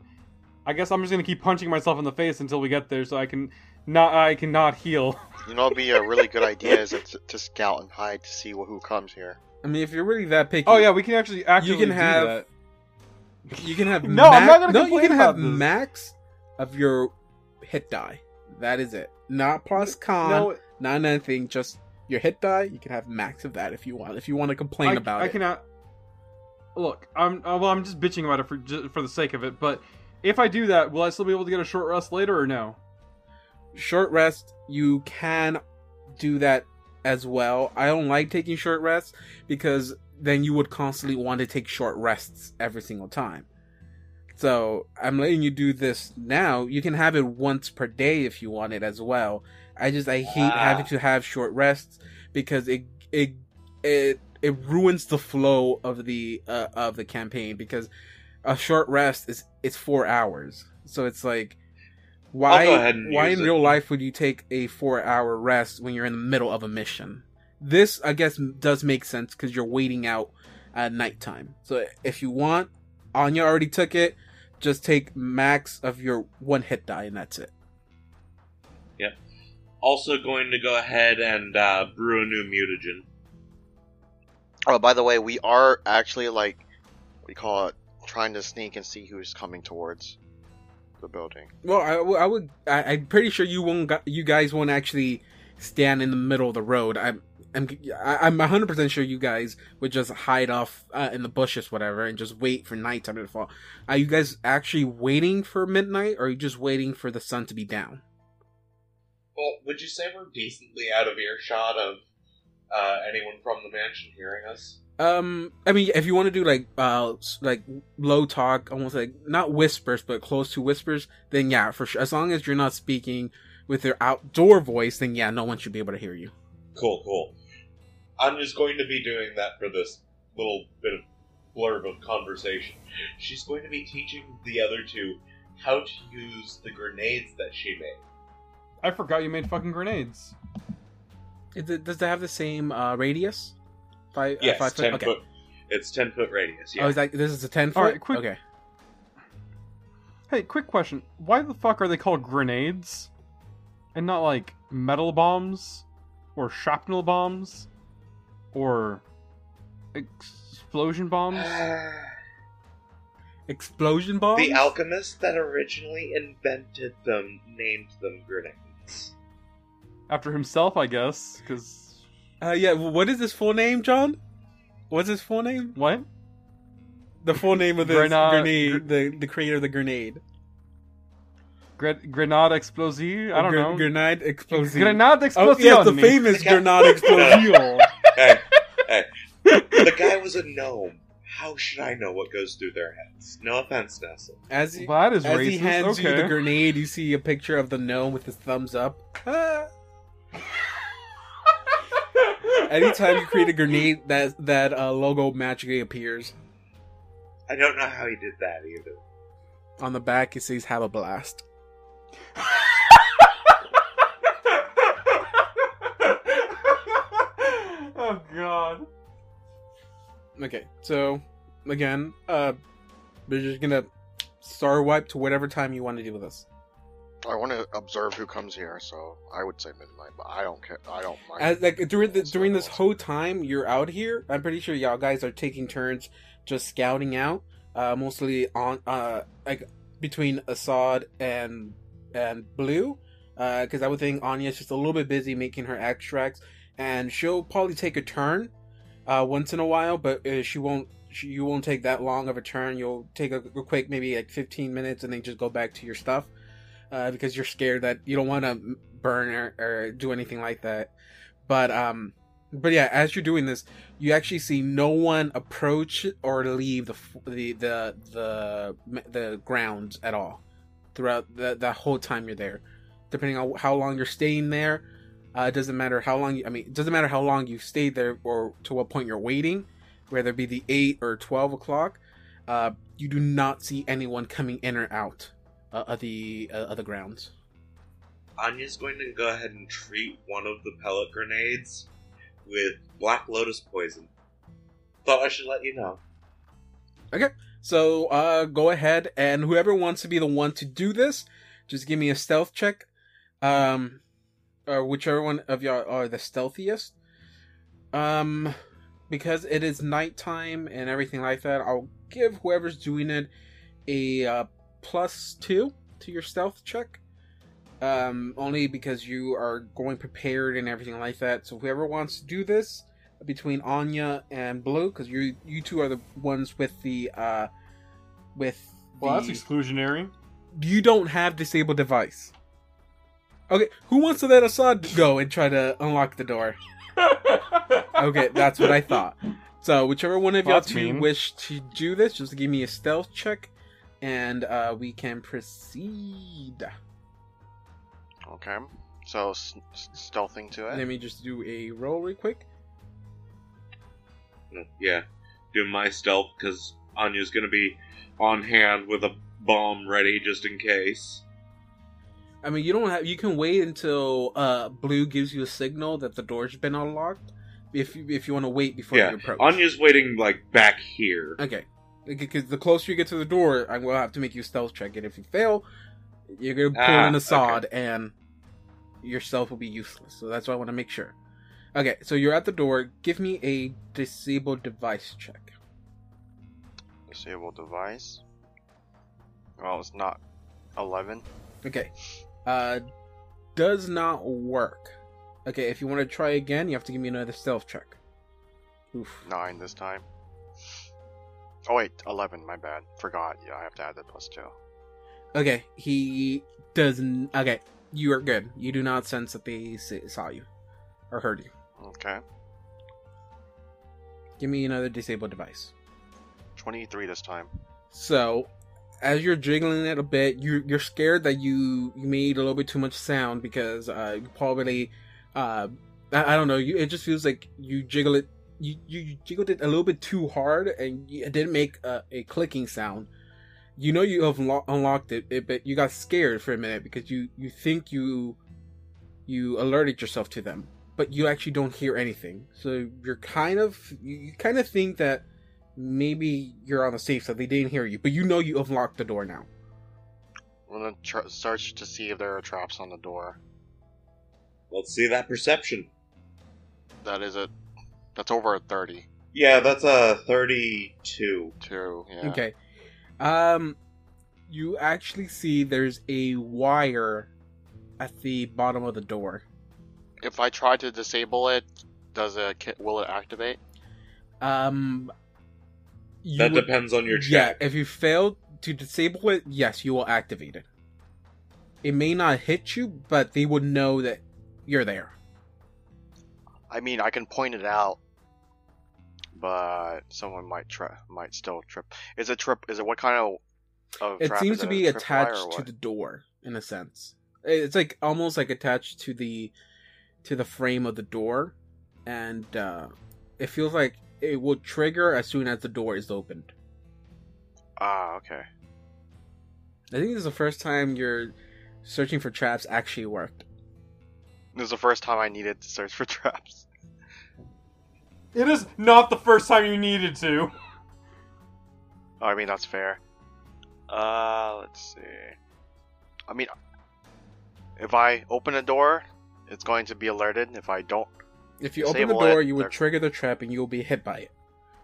Speaker 1: I guess I'm just gonna keep punching myself in the face until we get there, so I can not I cannot heal.
Speaker 4: You know, it'd be a really good idea is to, to scout and hide to see who comes here.
Speaker 3: I mean, if you're really that picky,
Speaker 1: Oh yeah, we can actually actually
Speaker 3: can
Speaker 1: do
Speaker 3: have-
Speaker 1: that.
Speaker 3: you can have
Speaker 1: No, I'm
Speaker 3: max-
Speaker 1: not gonna
Speaker 3: no, you can have
Speaker 1: this.
Speaker 3: max of your hit die. That is it. Not plus con,
Speaker 1: No,
Speaker 3: not anything. Just your hit die. You can have max of that if you want. If you want to complain
Speaker 1: I,
Speaker 3: about
Speaker 1: I
Speaker 3: it.
Speaker 1: I cannot. Look, I'm uh, well. I'm just bitching about it for ju- for the sake of it. But if I do that, will I still be able to get a short rest later or no?
Speaker 3: short rest you can do that as well. I don't like taking short rests because then you would constantly want to take short rests every single time. So i'm letting you do this now. You can have it once per day if you want it as well. I just i hate
Speaker 5: Ah.
Speaker 3: having to have short rests because it it it it ruins the flow of the uh, of the campaign because a short rest is it's four hours. So it's like why
Speaker 5: go ahead and
Speaker 3: why
Speaker 5: use
Speaker 3: in
Speaker 5: it.
Speaker 3: real life would you take a four hour rest when you're in the middle of a mission this i guess does make sense because you're waiting out at nighttime so if you want anya already took it just take max of your one hit die and that's it Yep.
Speaker 5: Also going to go ahead and uh, brew a new mutagen.
Speaker 4: Oh, by the way, we are actually like, we call it? Trying to sneak and see who's coming towards the building.
Speaker 3: well I would I, i'm pretty sure you won't you guys won't actually stand in the middle of the road i'm I'm, I- I'm 100% sure you guys would just hide off uh, in the bushes, whatever, and just wait for nighttime to fall. Are you guys actually waiting for midnight, or are you just waiting for the sun to be down?
Speaker 5: Well, would you say we're decently out of earshot of uh, anyone from the mansion hearing us?
Speaker 3: Um, I mean, if you want to do like uh like low talk, almost like not whispers, but close to whispers, then yeah, for sure. As long as you're not speaking with your outdoor voice, then yeah, no one should be able to hear you.
Speaker 5: Cool, cool. I'm just going to be doing that for this little bit of blurb of conversation. She's going to be teaching the other two how to use the grenades that she made.
Speaker 1: I forgot you made fucking grenades.
Speaker 3: It, does it have the same uh, radius? Five, uh,
Speaker 5: Yes,
Speaker 3: five
Speaker 5: ten
Speaker 3: Okay.
Speaker 5: foot. It's ten foot radius. Yeah.
Speaker 3: Oh, is that this is a ten foot?
Speaker 1: Alright, quick-
Speaker 3: Okay.
Speaker 1: Hey, quick question: Why the fuck are they called grenades, and not like metal bombs, or shrapnel bombs, or explosion bombs?
Speaker 3: Explosion bombs.
Speaker 5: the alchemist that originally invented them named them grenades.
Speaker 1: After himself, I guess. Because
Speaker 3: Uh, yeah. What is his full name, John? What's his full name?
Speaker 1: what?
Speaker 3: The full name of this
Speaker 1: Grenade-
Speaker 3: grenade. The the creator of the grenade.
Speaker 1: Gre- grenade explosive? I don't
Speaker 3: Gre-
Speaker 1: know.
Speaker 3: Grenade explosion.
Speaker 1: Grenade
Speaker 3: Oh,
Speaker 1: explosion.
Speaker 3: yes, the famous
Speaker 5: The guy-
Speaker 3: grenade explosion.
Speaker 5: hey, hey. The guy was a gnome. How should I know what goes through their heads? No offense, Nestle.
Speaker 3: As he,
Speaker 1: Well, that is
Speaker 3: as
Speaker 1: racist.
Speaker 3: he hands you the grenade, you see a picture of the gnome with his thumbs up. Ah. Anytime you create a grenade, that that uh, logo magically appears.
Speaker 5: I don't know how he did that either.
Speaker 3: On the back, it says "Have a blast."
Speaker 1: oh god.
Speaker 3: Okay, so again, uh, we're just gonna star wipe to whatever time you want to do with this.
Speaker 4: I want to observe who comes here, so I would say midnight, but I don't care. I don't mind.
Speaker 3: As, like during the, during this whole time you're out here, I'm pretty sure y'all guys are taking turns just scouting out, uh, mostly on uh like between Assad and and Blue, because I would think Anya's just a little bit busy making her extracts, and she'll probably take a turn, uh, once in a while, but uh, she won't. You won't take that long of a turn. You'll take a, a quick, maybe like 15 minutes, and then just go back to your stuff, uh, because you're scared that you don't want to burn or, or do anything like that. But um, but yeah, as you're doing this, you actually see no one approach or leave the the the the the grounds at all throughout the the whole time you're there. Depending on how long you're staying there, uh, it doesn't matter how long. You, I mean, it doesn't matter how long you stayed there or to what point you're waiting, whether it be the eight or twelve o'clock. Uh, you do not see anyone coming in or out uh, of the uh, of the grounds.
Speaker 5: Anya's going to go ahead and treat one of the pellet grenades with Black Lotus poison. Thought I should let you know.
Speaker 3: Okay, so uh go ahead and whoever wants to be the one to do this, just give me a stealth check. Um or whichever one of y'all are the stealthiest. Um because it is nighttime and everything like that, I'll give whoever's doing it a uh, plus 2 to your stealth check. Um only because you are going prepared and everything like that. So whoever wants to do this, between Anya and Blue because you you two are the ones with the uh with
Speaker 1: Well,
Speaker 3: the,
Speaker 1: that's exclusionary.
Speaker 3: you don't have Disable Device. Okay, who wants to let Assad go and try to unlock the door? Okay, that's what I thought. So whichever one of y'all two
Speaker 1: mean.
Speaker 3: wish to do this, just give me a stealth check, and uh we can proceed.
Speaker 4: Okay. So s- s- stealthing to it.
Speaker 3: Let me just do a roll real quick.
Speaker 5: Yeah, doing my stealth because Anya's gonna be on hand with a bomb ready just in case.
Speaker 3: I mean, you don't have. You can wait until uh Blue gives you a signal that the door's been unlocked. If you if you want to wait before
Speaker 5: yeah,
Speaker 3: you approach.
Speaker 5: Anya's waiting like back here.
Speaker 3: Okay. Because the closer you get to the door, I will have to make you stealth check it. If you fail, you're gonna pull
Speaker 5: Ah,
Speaker 3: in Assad, and your stealth will be useless. So that's why I want to make sure. Okay, so you're at the door. Give me a Disable Device check.
Speaker 4: Disable device. Well, it's not eleven.
Speaker 3: Okay. Uh, does not work. Okay, if you want to try again, you have to give me another stealth check. Oof.
Speaker 4: Nine this time. Oh wait, eleven. My bad. Forgot. Yeah, I have to add the plus two.
Speaker 3: Okay, he doesn't. Okay, you are good. You do not sense that they saw you or heard you.
Speaker 4: Okay.
Speaker 3: Give me another Disable Device.
Speaker 4: Twenty-three this time.
Speaker 3: So, as you're jiggling it a bit, you you're scared that you you made a little bit too much sound because uh, you probably uh, I, I don't know. You it just feels like you jiggle it. You, you jiggled it a little bit too hard, and it didn't make a, a clicking sound. You know you have lo- unlocked it, it, but you got scared for a minute because you you think you you alerted yourself to them, but you actually don't hear anything. So you're kind of you, you kind of think that maybe you're on the safe side. They didn't hear you, but you know you unlocked the door now.
Speaker 4: We're gonna tr- search to see if there are traps on the door.
Speaker 5: Let's see that perception.
Speaker 4: That is it. That's over a thirty.
Speaker 5: Yeah, that's a thirty-two.
Speaker 4: Two. Yeah.
Speaker 3: Okay. Um, you actually see there's a wire at the bottom of the door.
Speaker 4: If I try to disable it, does it will it activate?
Speaker 3: Um,
Speaker 5: That
Speaker 3: would-
Speaker 5: depends on your check.
Speaker 3: Yeah, if you fail to disable it, yes, you will activate it. It may not hit you, but they would know that you're there.
Speaker 4: I mean, I can point it out, but someone might try, might still trip. Is it trip? Is it what kind of? of
Speaker 3: It seems to be attached to the door in a sense. It's like almost like attached to the to the frame of the door, and uh, it feels like it will trigger as soon as the door is opened.
Speaker 4: Ah, okay.
Speaker 3: I think this is the first time your searching for traps actually worked.
Speaker 4: This is the first time I needed to search for traps.
Speaker 1: It is not the first time you needed to.
Speaker 4: Oh, I mean, that's fair. Uh, let's see. I mean, if I open a door, it's going to be alerted. If I don't,
Speaker 3: If you open the door,
Speaker 4: it,
Speaker 3: you would trigger the trap and you will be hit by it.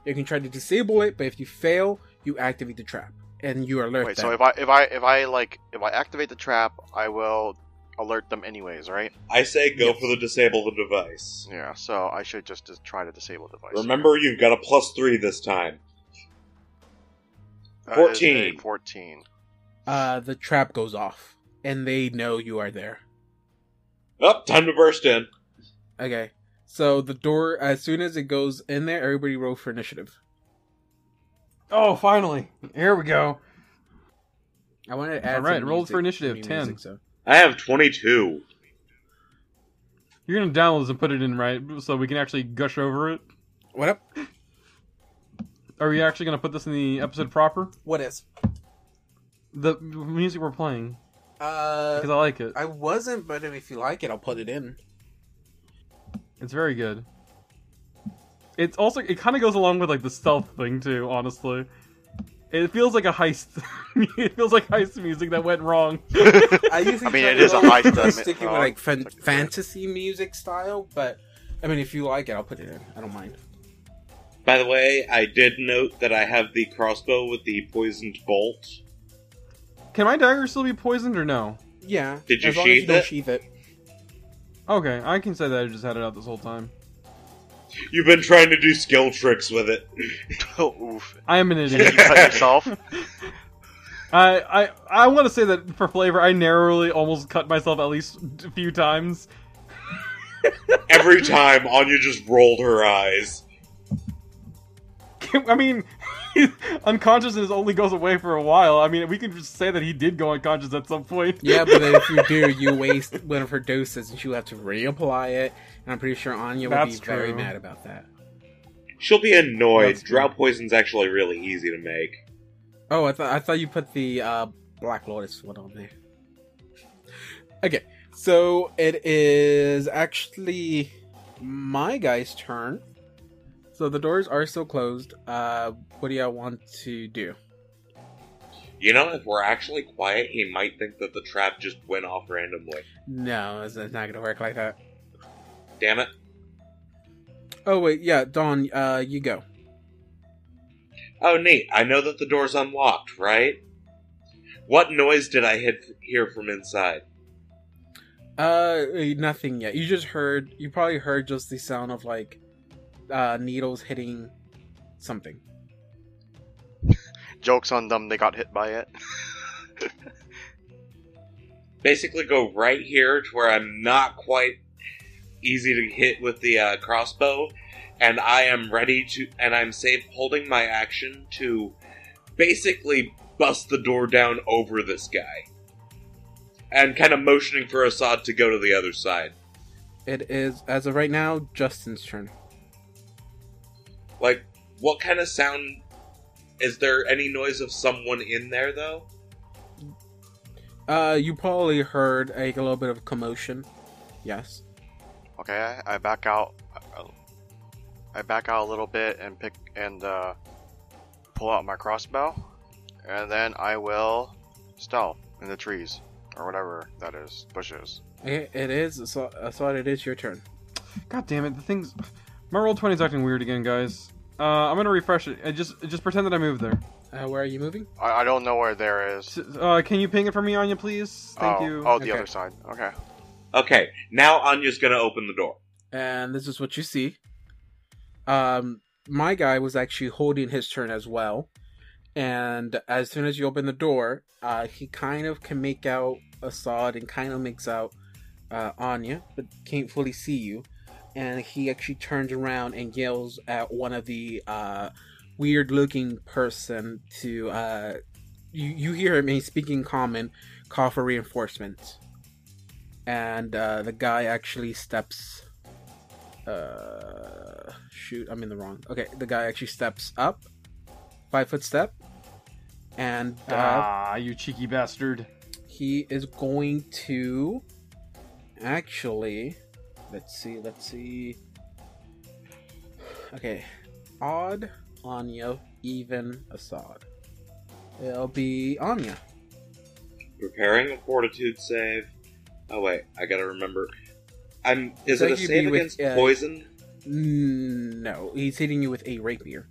Speaker 3: You can try to disable it, but if you fail, you activate the trap and you alert
Speaker 4: wait.
Speaker 3: them.
Speaker 4: So if I if I if I like if I activate the trap, I will alert them anyways, right?
Speaker 5: I say go
Speaker 3: Yes.
Speaker 5: for the disable the device.
Speaker 4: Yeah. So I should just, just try to disable the device.
Speaker 5: Remember, you've got a plus three this time.
Speaker 4: That is a
Speaker 5: 14.
Speaker 4: Fourteen.
Speaker 3: uh, the trap goes off and they know you are there.
Speaker 5: Up, time to burst in.
Speaker 3: Okay. So the door, as soon as it goes in there, everybody roll for initiative.
Speaker 1: Oh, finally. Here we go.
Speaker 3: I wanted to add.
Speaker 1: All right,
Speaker 3: some
Speaker 1: roll for initiative, 10.
Speaker 3: music, so.
Speaker 5: I have twenty-two.
Speaker 1: You're gonna download this and put it in right so we can actually gush over it.
Speaker 3: What up?
Speaker 1: Are we actually gonna put this in the episode proper?
Speaker 3: What is?
Speaker 1: The music we're playing
Speaker 3: Uh,
Speaker 1: because I like it.
Speaker 3: I wasn't, but if you like it, I'll put it in.
Speaker 1: It's very good. It's also it kind of goes along with like the stealth thing too. Honestly, It feels like a heist. it feels like heist music that went wrong.
Speaker 3: I usually
Speaker 4: I mean,
Speaker 3: try
Speaker 4: it
Speaker 3: to
Speaker 4: is a heist,
Speaker 3: with
Speaker 4: I
Speaker 3: sticking
Speaker 4: admit.
Speaker 3: with like fan- fantasy music style, but I mean, if you like it, I'll put it in. I don't mind.
Speaker 5: By the way, I did note that I have the crossbow with the poisoned bolt.
Speaker 1: Can my dagger still be poisoned or no?
Speaker 3: Yeah.
Speaker 5: Did you
Speaker 3: as long as you don't
Speaker 5: it?
Speaker 3: sheath it.
Speaker 1: Okay, I can say that I just had it out this whole time.
Speaker 5: You've been trying to do skill tricks with it.
Speaker 4: oh, oof.
Speaker 1: I am an
Speaker 4: Did you
Speaker 1: idiot.
Speaker 4: cut yourself?
Speaker 1: I I I want to say that for flavor, I narrowly almost cut myself at least a few times.
Speaker 5: Every time, Anya just rolled her eyes.
Speaker 1: I mean, unconsciousness only goes away for a while. I mean, we can just say that he did go unconscious at some point.
Speaker 3: Yeah, but if you do, you waste one of her doses, and she'll have to reapply it. And I'm pretty sure Anya will
Speaker 1: That's
Speaker 3: be very mad about that.
Speaker 5: She'll be annoyed.
Speaker 1: That's
Speaker 5: Drow poison's actually really easy to make.
Speaker 3: Oh, I thought I thought you put the uh, Black Lotus one on there. Okay, so it is actually my guy's turn. So the doors are still closed. Uh, what do y'all want to do?
Speaker 5: You know, if we're actually quiet, he might think that the trap just went off randomly.
Speaker 3: No, it's it's not gonna work like that.
Speaker 5: Damn it.
Speaker 3: Oh wait, yeah, Dawn, uh, you go.
Speaker 5: Oh, neat. I know that the door's unlocked, right? What noise did I hit, hear from inside?
Speaker 3: Uh, nothing yet. You just heard. You probably heard just the sound of like uh needles hitting something.
Speaker 4: Jokes on them, they got hit by it.
Speaker 5: Basically, go right here to where I'm not quite easy to hit with the uh, crossbow, and I am ready to, and I'm safe holding my action to basically bust the door down over this guy. And kind of motioning for Assad to go to the other side.
Speaker 3: It is as of right now Justin's turn.
Speaker 5: Like, what kind of sound? Is there any noise of someone in there, though?
Speaker 3: Uh, you probably heard a little bit of commotion. Yes.
Speaker 4: Okay, I, I back out. I back out a little bit and pick and uh, pull out my crossbow, and then I will stealth in the trees or whatever that is, bushes.
Speaker 3: It, it is. So, I thought it is your turn.
Speaker 1: God damn it! The things. My Roll20 is acting weird again, guys. Uh, I'm gonna refresh it. I just just pretend that I moved there.
Speaker 3: Uh, where are you moving?
Speaker 4: I, I don't know where there is.
Speaker 1: S- Uh, can you ping it for me, Anya, please? Thank
Speaker 4: oh,
Speaker 1: you.
Speaker 4: Oh, the
Speaker 3: Okay.
Speaker 4: other side. Okay.
Speaker 5: Okay, now Anya's gonna open the door.
Speaker 3: And this is what you see. Um, my guy was actually holding his turn as well. And as soon as you open the door, uh, he kind of can make out Assad and kind of makes out uh, Anya, but can't fully see you. And he actually turns around and yells at one of the uh, weird-looking person to. Uh, you you hear him. He's speaking common. Call for reinforcements. And uh, the guy actually steps uh shoot i'm in the wrong okay the guy actually steps up five foot step and uh,
Speaker 1: Ah, you cheeky bastard.
Speaker 3: he is going to actually let's see let's see okay odd anya even assad it'll be anya
Speaker 5: Preparing a fortitude save. Oh wait, I gotta remember. I'm. Is
Speaker 3: So
Speaker 5: it a save
Speaker 3: be with,
Speaker 5: against
Speaker 3: uh,
Speaker 5: poison?
Speaker 3: Mm, no he's hitting you with a rapier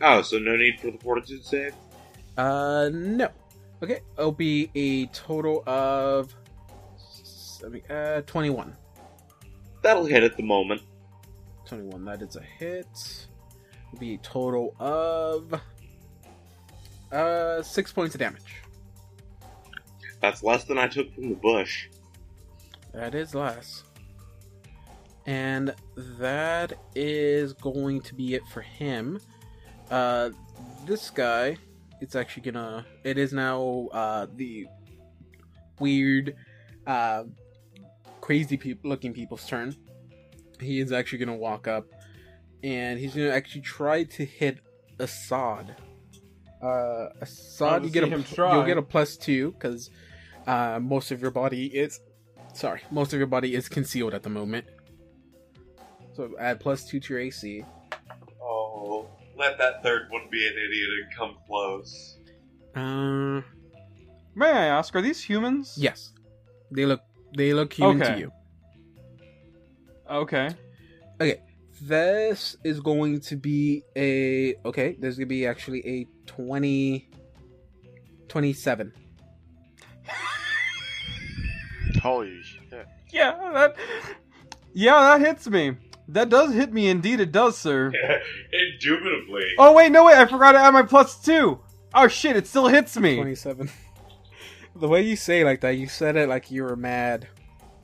Speaker 5: Oh, so no need for the fortitude save.
Speaker 3: Uh, no. Okay, it'll be a total of uh, 21.
Speaker 5: That'll hit at the moment.
Speaker 3: 21, that is a hit. It'll be a total of uh, six points of damage.
Speaker 5: That's less than I took from the bush.
Speaker 3: That is less. And that is going to be it for him. Uh, this guy, it's actually gonna. It is now uh, the weird, uh, crazy peop looking people's turn. He is actually gonna walk up, and he's gonna actually try to hit Assad. Uh, Assad, you get a you'll get a plus two because uh, most of your body is sorry, most of your body is concealed at the moment. So add plus two to your AC.
Speaker 5: Oh, let that third one be an idiot and come close.
Speaker 3: Uh,
Speaker 1: May I ask, are these humans?
Speaker 3: yes, they look they look human
Speaker 1: Okay.
Speaker 3: to you.
Speaker 1: Okay. Okay.
Speaker 3: This is going to be a okay. There's gonna be actually a 20, 27.
Speaker 4: Holy shit.
Speaker 1: Yeah, that. Yeah, that hits me. That does hit me. Indeed, it does, sir.
Speaker 5: Indubitably.
Speaker 1: Oh wait, no wait, I forgot to add my plus two. Oh shit, it still hits me.
Speaker 3: 27. the way you say it like that, you said it like you were mad.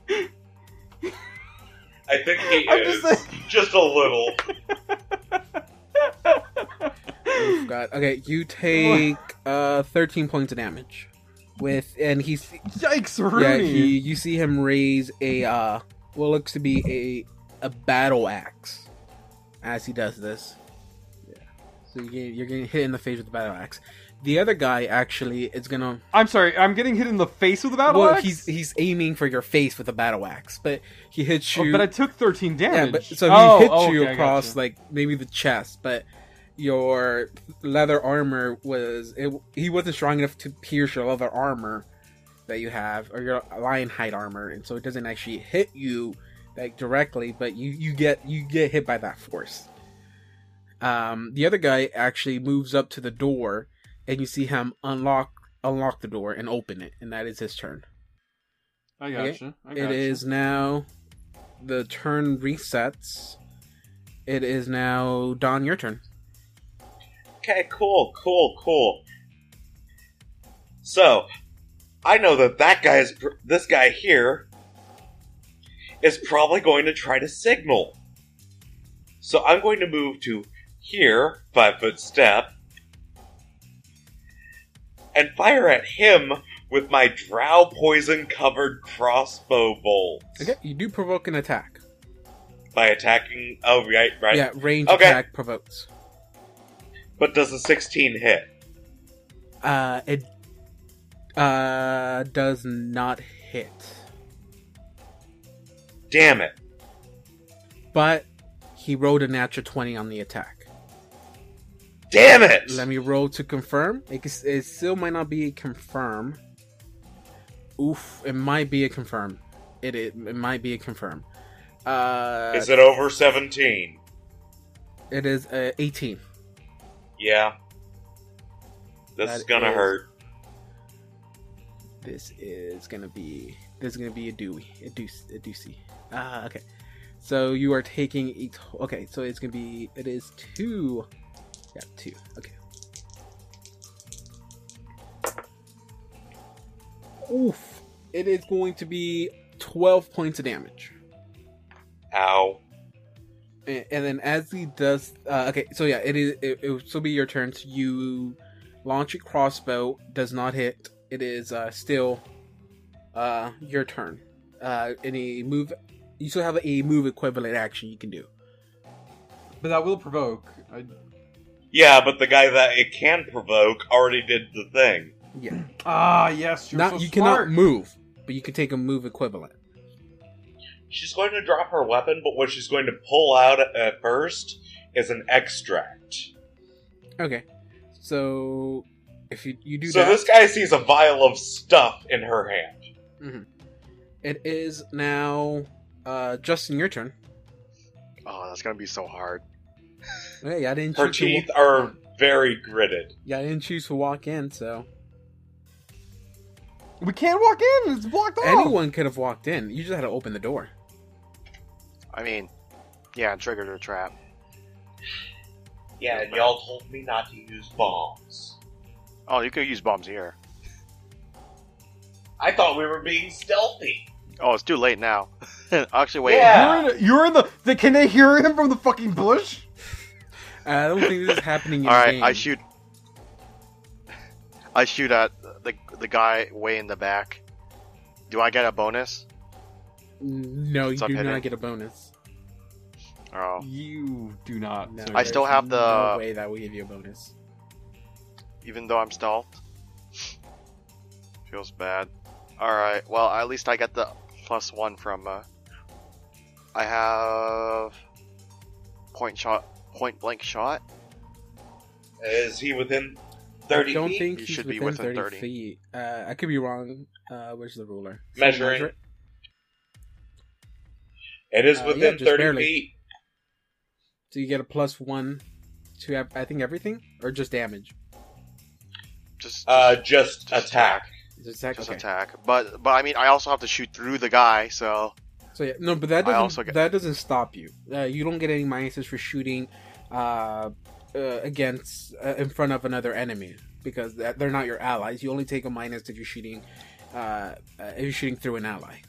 Speaker 5: I think he
Speaker 1: I'm
Speaker 5: is.
Speaker 1: just
Speaker 5: Just, a little.
Speaker 3: Oh, God. Okay, you take uh 13 points of damage. With and he's
Speaker 1: Yikes,
Speaker 3: yeah, he you see him raise a uh what looks to be a a battle axe as he does this. Yeah. So you get, you're getting hit in the face with the battle axe. The other guy actually is gonna
Speaker 1: I'm sorry, I'm getting hit in the face with a battle
Speaker 3: well
Speaker 1: axe.
Speaker 3: he's he's aiming for your face with a battle axe, but he hits
Speaker 1: Oh,
Speaker 3: you.
Speaker 1: but I took 13 damage.
Speaker 3: yeah, but so he
Speaker 1: Oh,
Speaker 3: hits
Speaker 1: oh,
Speaker 3: you
Speaker 1: okay,
Speaker 3: across
Speaker 1: gotcha.
Speaker 3: like maybe the chest, but your leather armor was it, he wasn't strong enough to pierce your leather armor that you have or your lion hide armor, and so it doesn't actually hit you like directly, but you you get you get hit by that force. Um, the other guy actually moves up to the door, and you see him unlock unlock the door and open it, and that is his turn.
Speaker 1: I
Speaker 3: okay.
Speaker 1: gotcha. I
Speaker 3: It
Speaker 1: gotcha.
Speaker 3: is now the turn resets. It is now Don. Your turn.
Speaker 5: Okay, cool, cool, cool. So, I know that that guy is this guy here is probably going to try to signal. So I'm going to move to here, five foot step, and fire at him with my drow poison covered crossbow bolt.
Speaker 3: Okay, you do provoke an attack.
Speaker 5: By attacking. Oh, right, right.
Speaker 3: Yeah, range
Speaker 5: Okay.
Speaker 3: attack provokes.
Speaker 5: But does a 16 hit?
Speaker 3: Uh, it uh does not hit,
Speaker 5: Damn it.
Speaker 3: but he rolled a natural twenty on the attack.
Speaker 5: Damn it!
Speaker 3: Let me roll to confirm. It, it still might not be a confirm. Oof, it might be a confirm. It it, it might be a confirm. Uh,
Speaker 5: Is it over 17?
Speaker 3: it is uh, eighteen.
Speaker 5: Yeah. This
Speaker 3: That
Speaker 5: is gonna
Speaker 3: is-
Speaker 5: hurt.
Speaker 3: This is gonna be this is gonna be a Dewey, a deuce, a deucey. Ah, okay. So you are taking a t- okay. So it's gonna be it is two. Yeah, two. Okay. Oof! It is going to be twelve points of damage.
Speaker 5: Ow.
Speaker 3: And, and then as he does, uh, okay, so yeah, it is. It, it will still be your turn. So you launch a crossbow, does not hit. It is uh, still uh, your turn. Uh, any move, you still have a move equivalent action you can do.
Speaker 1: But that will provoke. I...
Speaker 5: Yeah, but the guy that it can provoke already did the thing.
Speaker 3: Yeah,
Speaker 1: Ah, yes, you're
Speaker 3: not
Speaker 1: so
Speaker 3: you
Speaker 1: smart.
Speaker 3: cannot move, but you can take a move equivalent.
Speaker 5: She's going to drop her weapon, but what she's going to pull out at first is an extract.
Speaker 3: Okay, so if you you do
Speaker 5: So
Speaker 3: that,
Speaker 5: this guy sees a vial of stuff in her hand.
Speaker 3: it is now uh, Justin your turn.
Speaker 4: Oh, that's gonna be so hard.
Speaker 3: Okay, I didn't
Speaker 5: Her
Speaker 3: choose to
Speaker 5: teeth
Speaker 3: wa-
Speaker 5: are very gritted.
Speaker 3: yeah, I didn't choose to walk in, so
Speaker 1: We can't walk in. It's blocked off.
Speaker 3: anyone could have walked in. You just had to open the door.
Speaker 4: I mean, yeah, I triggered a trap.
Speaker 5: Yeah, and y'all told me not to use bombs.
Speaker 4: Oh, you could use bombs here.
Speaker 5: I thought we were being stealthy.
Speaker 4: Oh, it's too late now. Actually, wait.
Speaker 5: Yeah.
Speaker 1: You're in, you're in the, the. Can they hear him from the fucking bush?
Speaker 3: I don't think this is happening in
Speaker 4: All right,
Speaker 3: game.
Speaker 4: I shoot. I shoot at the the guy way in the back. Do I get a bonus?
Speaker 3: No, you
Speaker 4: It's up
Speaker 3: do
Speaker 4: hidden.
Speaker 3: not get a bonus.
Speaker 4: Oh,
Speaker 1: You do not.
Speaker 3: No,
Speaker 1: sir.
Speaker 4: I still
Speaker 3: there's
Speaker 4: have the-
Speaker 3: no way that will give you a bonus.
Speaker 4: even though I'm stealthed. Feels bad. All right. Well, at least I get the plus one from. Uh, I have point shot, point blank shot.
Speaker 5: Is he within 30
Speaker 3: I don't
Speaker 5: feet?
Speaker 3: think
Speaker 4: You
Speaker 3: he's
Speaker 4: should be
Speaker 3: within,
Speaker 4: within
Speaker 3: 30,
Speaker 4: 30.
Speaker 3: feet. Uh, I could be wrong. Uh, where's the ruler?
Speaker 5: Measuring.
Speaker 3: measure it?
Speaker 5: It is
Speaker 3: Uh,
Speaker 5: within
Speaker 3: yeah,
Speaker 5: 30
Speaker 3: barely.
Speaker 5: feet.
Speaker 3: So you get a plus one to ev- I think everything or just damage.
Speaker 4: Just,
Speaker 5: Uh,
Speaker 4: just,
Speaker 5: just
Speaker 4: just
Speaker 5: attack.
Speaker 3: Just attack.
Speaker 4: just
Speaker 3: okay.
Speaker 4: attack. But but I mean, I also have to shoot through the guy. So
Speaker 3: So yeah, no, but that doesn't
Speaker 4: also get-
Speaker 3: that doesn't stop you. Uh, you don't get any minuses for shooting uh, uh, against uh, in front of another enemy because that, they're not your allies. You only take a minus if you're shooting uh, uh, if you're shooting through an ally.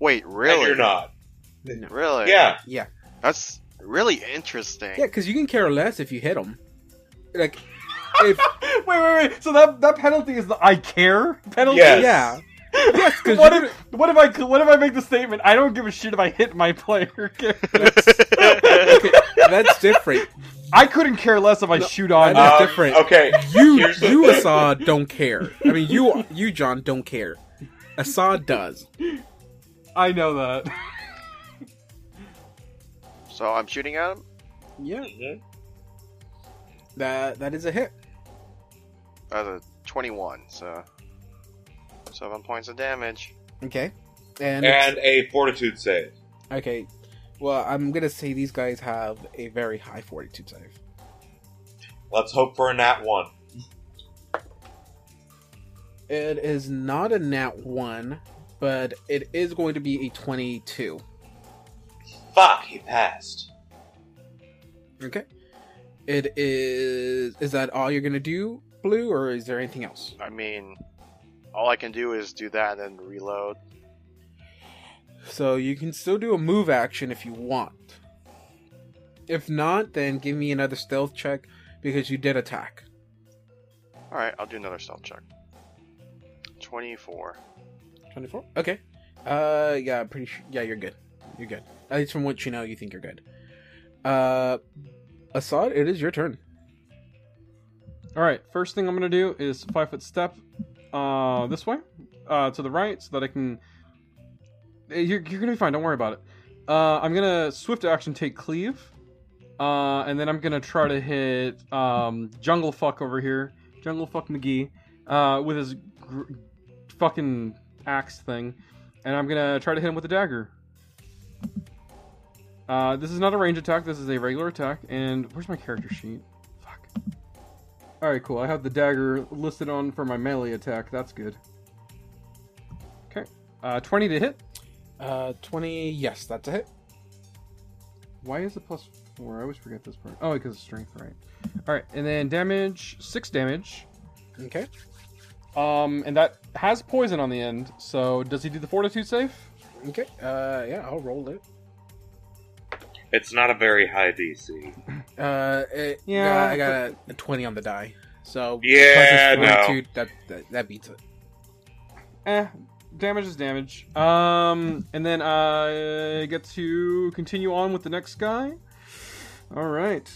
Speaker 4: wait,
Speaker 5: And
Speaker 4: really?
Speaker 5: you're not.
Speaker 3: No.
Speaker 4: Really?
Speaker 5: Yeah.
Speaker 3: Yeah,
Speaker 4: That's really interesting.
Speaker 3: yeah, because you can care less if you hit them. Like if
Speaker 1: wait, wait, wait. So that that penalty is the I care penalty.
Speaker 5: Yes.
Speaker 3: yeah, yes, because
Speaker 1: What if what if I what if I make the statement? I don't give a shit if I hit my player.
Speaker 3: that's different.
Speaker 1: I couldn't care less if I shoot on.
Speaker 3: That's
Speaker 5: Um,
Speaker 3: different.
Speaker 5: Okay.
Speaker 3: You
Speaker 5: Here's
Speaker 3: you
Speaker 5: thing.
Speaker 3: Assad don't care. I mean you you John don't care. Assad does.
Speaker 1: I know that.
Speaker 4: So I'm shooting at him.
Speaker 3: Yeah,
Speaker 5: Mhm.
Speaker 3: that that is a hit.
Speaker 4: That's a 21. So seven points of damage.
Speaker 3: Okay, and,
Speaker 5: And a fortitude save.
Speaker 3: okay. Well, I'm gonna say these guys have a very high fortitude save.
Speaker 5: Let's hope for a nat one.
Speaker 3: It is not a nat one, but it is going to be a twenty-two.
Speaker 5: Fuck, he passed.
Speaker 3: Okay. It is. Is that all you're gonna do, Blue, or is there anything else?
Speaker 4: I mean, all I can do is do that and reload.
Speaker 3: So you can still do a move action if you want. If not, then give me another stealth check because you did attack.
Speaker 4: All right, I'll do another stealth check. 24.
Speaker 3: 24? Okay. Uh, yeah, I'm pretty sure. Yeah, you're good. You're good. At least from what you know, you think you're good. Uh, Assad, it is your turn.
Speaker 1: All right. First thing I'm gonna do is five foot step uh, this way uh, to the right so that I can. Eh, You're, you're gonna be fine. Don't worry about it. Uh, I'm gonna swift action take cleave, uh, and then I'm gonna try to hit um, jungle fuck over here, jungle fuck McGee, uh, with his gr- fucking axe thing, and I'm gonna try to hit him with a dagger. Uh, this is not a range attack. This is a regular attack. And where's my character sheet? Fuck. All right, cool. I have the dagger listed on for my melee attack. That's good. Okay. Uh, 20 to hit.
Speaker 3: Uh, 20. Yes, that's a hit.
Speaker 1: Why is it plus four? I always forget this part. Oh, because of strength, right? All right, and then damage, six damage.
Speaker 3: Okay.
Speaker 1: Um, and that has poison on the end. So does he do the fortitude save?
Speaker 3: Okay. Uh, yeah, I'll roll it.
Speaker 5: It's not a very high DC.
Speaker 3: Uh, it,
Speaker 1: Yeah,
Speaker 3: yeah, I got a, a 20 on the die. So,
Speaker 5: Yeah, no.
Speaker 3: that, that, that beats it.
Speaker 1: Eh, damage is damage. Um, and then I get to continue on with the next guy. All right,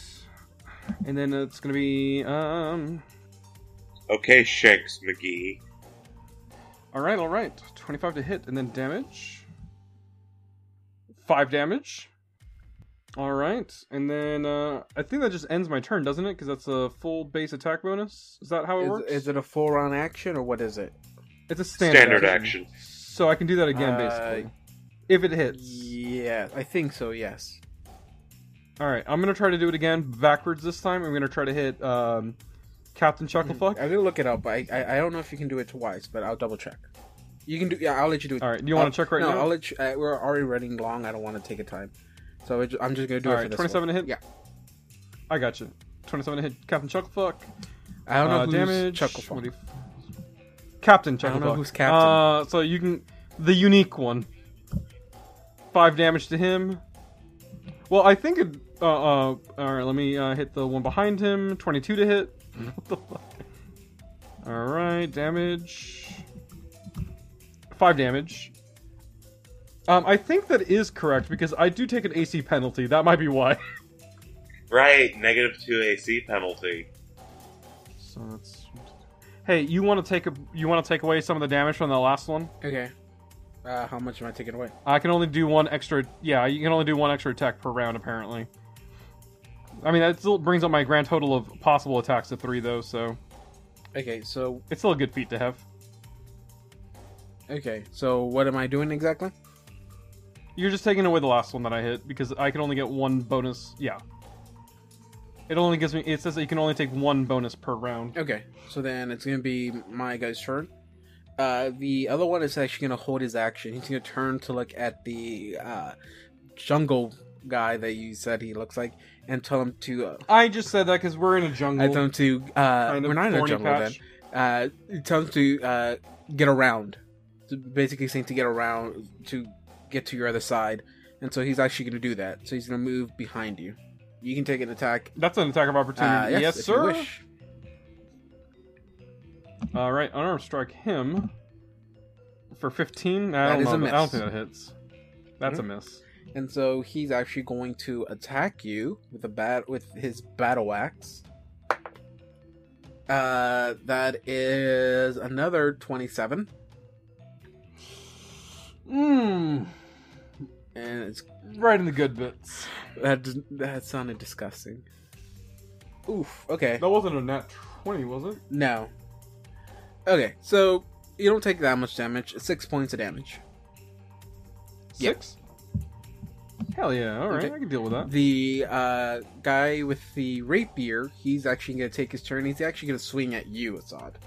Speaker 1: and then it's gonna be um.
Speaker 5: Okay, Shanks McGee.
Speaker 1: All right, all right. Twenty-five to hit, and then damage. Five damage. All right, and then uh, I think that just ends my turn, doesn't it? Because that's a full base attack bonus. Is that how it
Speaker 3: Is,
Speaker 1: works?
Speaker 3: is it a full round action or what is it?
Speaker 1: It's a standard,
Speaker 5: Standard action.
Speaker 1: So I can do that again,
Speaker 3: Uh,
Speaker 1: basically, if it hits.
Speaker 3: Yeah, I think so, yes.
Speaker 1: All right, I'm gonna try to do it again backwards this time. I'm gonna try to hit um, Captain Chucklefuck.
Speaker 3: I'm gonna look it up. I, I I don't know if you can do it twice, but I'll double check. You can do. Yeah, I'll let you do it.
Speaker 1: All right, do you want to check right
Speaker 3: no,
Speaker 1: now?
Speaker 3: I'll let you. Uh, we're already running long. I don't want to take a time, so it, I'm just gonna do
Speaker 1: All
Speaker 3: it
Speaker 1: right,
Speaker 3: for this
Speaker 1: 27
Speaker 3: one.
Speaker 1: to hit.
Speaker 3: Yeah,
Speaker 1: I got you. 27 to hit Captain Chucklefuck.
Speaker 3: I don't know
Speaker 1: uh,
Speaker 3: who's
Speaker 1: damage.
Speaker 3: Chucklefuck.
Speaker 1: You- Captain
Speaker 3: I don't
Speaker 1: Chucklefuck.
Speaker 3: know who's Captain.
Speaker 1: Uh, so you can the unique one. Five damage to him. Well, I think it. Uh, uh, all right, let me uh, hit the one behind him. 22 to hit. what the fuck? All right, damage. Five damage. Um, I think that is correct because I do take an AC penalty. That might be why.
Speaker 5: Right, negative two AC penalty.
Speaker 1: So that's. Hey, you want to take a you want to take away some of the damage from the last one?
Speaker 3: Okay. Uh, how much am I taking away?
Speaker 1: I can only do one extra. Yeah, you can only do one extra attack per round apparently. I mean, that still brings up my grand total of possible attacks to three, though. So
Speaker 3: Okay, so
Speaker 1: it's still a good feat to have.
Speaker 3: okay, so what am I doing exactly?
Speaker 1: You're just taking away the last one that I hit because I can only get one bonus. Yeah. It only gives me. It says that you can only take one bonus per round.
Speaker 3: Okay, so then it's gonna be my guy's turn. Uh, the other one is actually gonna hold his action. He's gonna turn to look at the uh, jungle guy that you said he looks like, and tell him to. Uh,
Speaker 1: I just said that because we're in a jungle.
Speaker 3: I tell him to. Uh,
Speaker 1: kind of
Speaker 3: we're not in a jungle
Speaker 1: patch.
Speaker 3: then. Uh, tell him to uh, get around. So basically, saying to get around to get to your other side, and so he's actually gonna do that. So he's gonna move behind you. You can take an attack.
Speaker 1: That's an attack of opportunity.
Speaker 3: Uh,
Speaker 1: yes,
Speaker 3: you
Speaker 1: sir. All right, unarmed strike him for 15. I
Speaker 3: That
Speaker 1: don't
Speaker 3: is a
Speaker 1: that- I don't think that hits. That's
Speaker 3: Mhm.
Speaker 1: a miss.
Speaker 3: And so he's actually going to attack you with a bat with his battle axe. Uh, that is another twenty-seven,
Speaker 1: Mmm.
Speaker 3: And it's
Speaker 1: Right in the good bits.
Speaker 3: that that sounded disgusting. Oof. Okay.
Speaker 1: That wasn't a nat 20, was it?
Speaker 3: No. Okay, so you don't take that much damage. Six points of damage.
Speaker 1: Six? Hell yeah, alright,
Speaker 3: Okay.
Speaker 1: I can deal with that.
Speaker 3: The uh, guy with the rapier, he's actually going to take his turn. He's actually going to swing at you, Assad.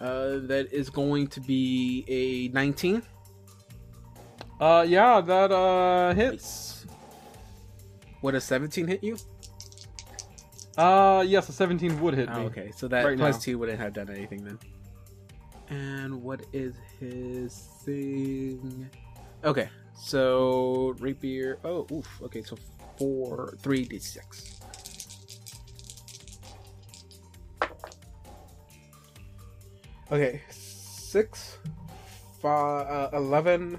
Speaker 3: Uh, that is going to be a 19.
Speaker 1: Uh, yeah, that, uh, hits.
Speaker 3: Would a 17 hit you?
Speaker 1: Uh, yes, a 17 would hit
Speaker 3: Oh,
Speaker 1: me.
Speaker 3: okay, so that
Speaker 1: Right
Speaker 3: plus
Speaker 1: now.
Speaker 3: 2 wouldn't have done anything then. And what is his thing? Okay, so rapier. Oh, oof. Okay, so 4, 3d6. Okay, 6, five, uh, 11,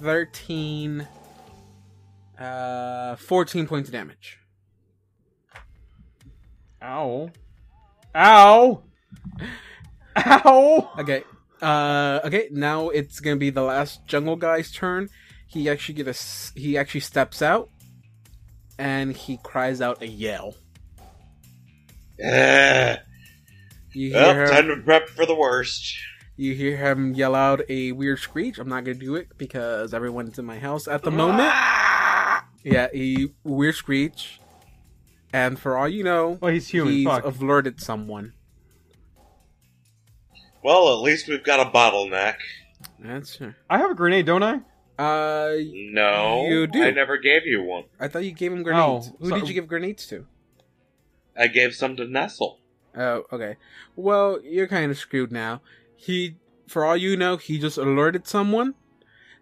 Speaker 3: 13, uh, 14 points of damage.
Speaker 1: Ow. Ow! Ow!
Speaker 3: Okay. Uh, okay. Now it's gonna be the last jungle guy's turn. He actually get a s- he actually steps out, and he cries out a yell.
Speaker 5: Yeah.
Speaker 3: You
Speaker 5: Well,
Speaker 3: hear
Speaker 5: time to prep for the worst.
Speaker 3: You hear him yell out a weird screech. I'm not gonna do it because everyone's in my house at the moment. Yeah, a weird screech, and for all you know,
Speaker 1: Well, he's human.
Speaker 3: he's
Speaker 1: Fuck.
Speaker 3: alerted someone.
Speaker 5: Well, at least we've got a bottleneck.
Speaker 3: That's
Speaker 1: I have a grenade, don't I?
Speaker 3: uh.
Speaker 5: No,
Speaker 3: You do.
Speaker 5: I never gave you one.
Speaker 3: I thought you gave him grenades.
Speaker 1: Oh,
Speaker 3: Who
Speaker 1: so-
Speaker 3: did you give grenades to?
Speaker 5: I gave some to Nestle.
Speaker 3: Oh, okay. Well, you're kind of screwed now. He, for all you know, he just alerted someone.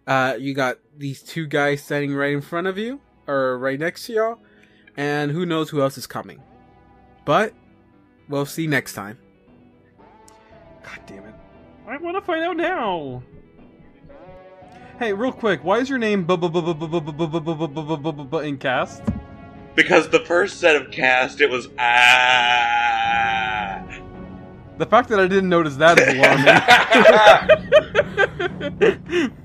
Speaker 3: Uh, you got these two guys standing right in front of you or right next to y'all, and who knows who else is coming. But we'll see next time.
Speaker 1: God damn it! I want to find out now. Hey, real quick, why is your name in cast?
Speaker 5: Because the first set of cast, it was ah.
Speaker 1: The fact that I didn't notice that is alarming.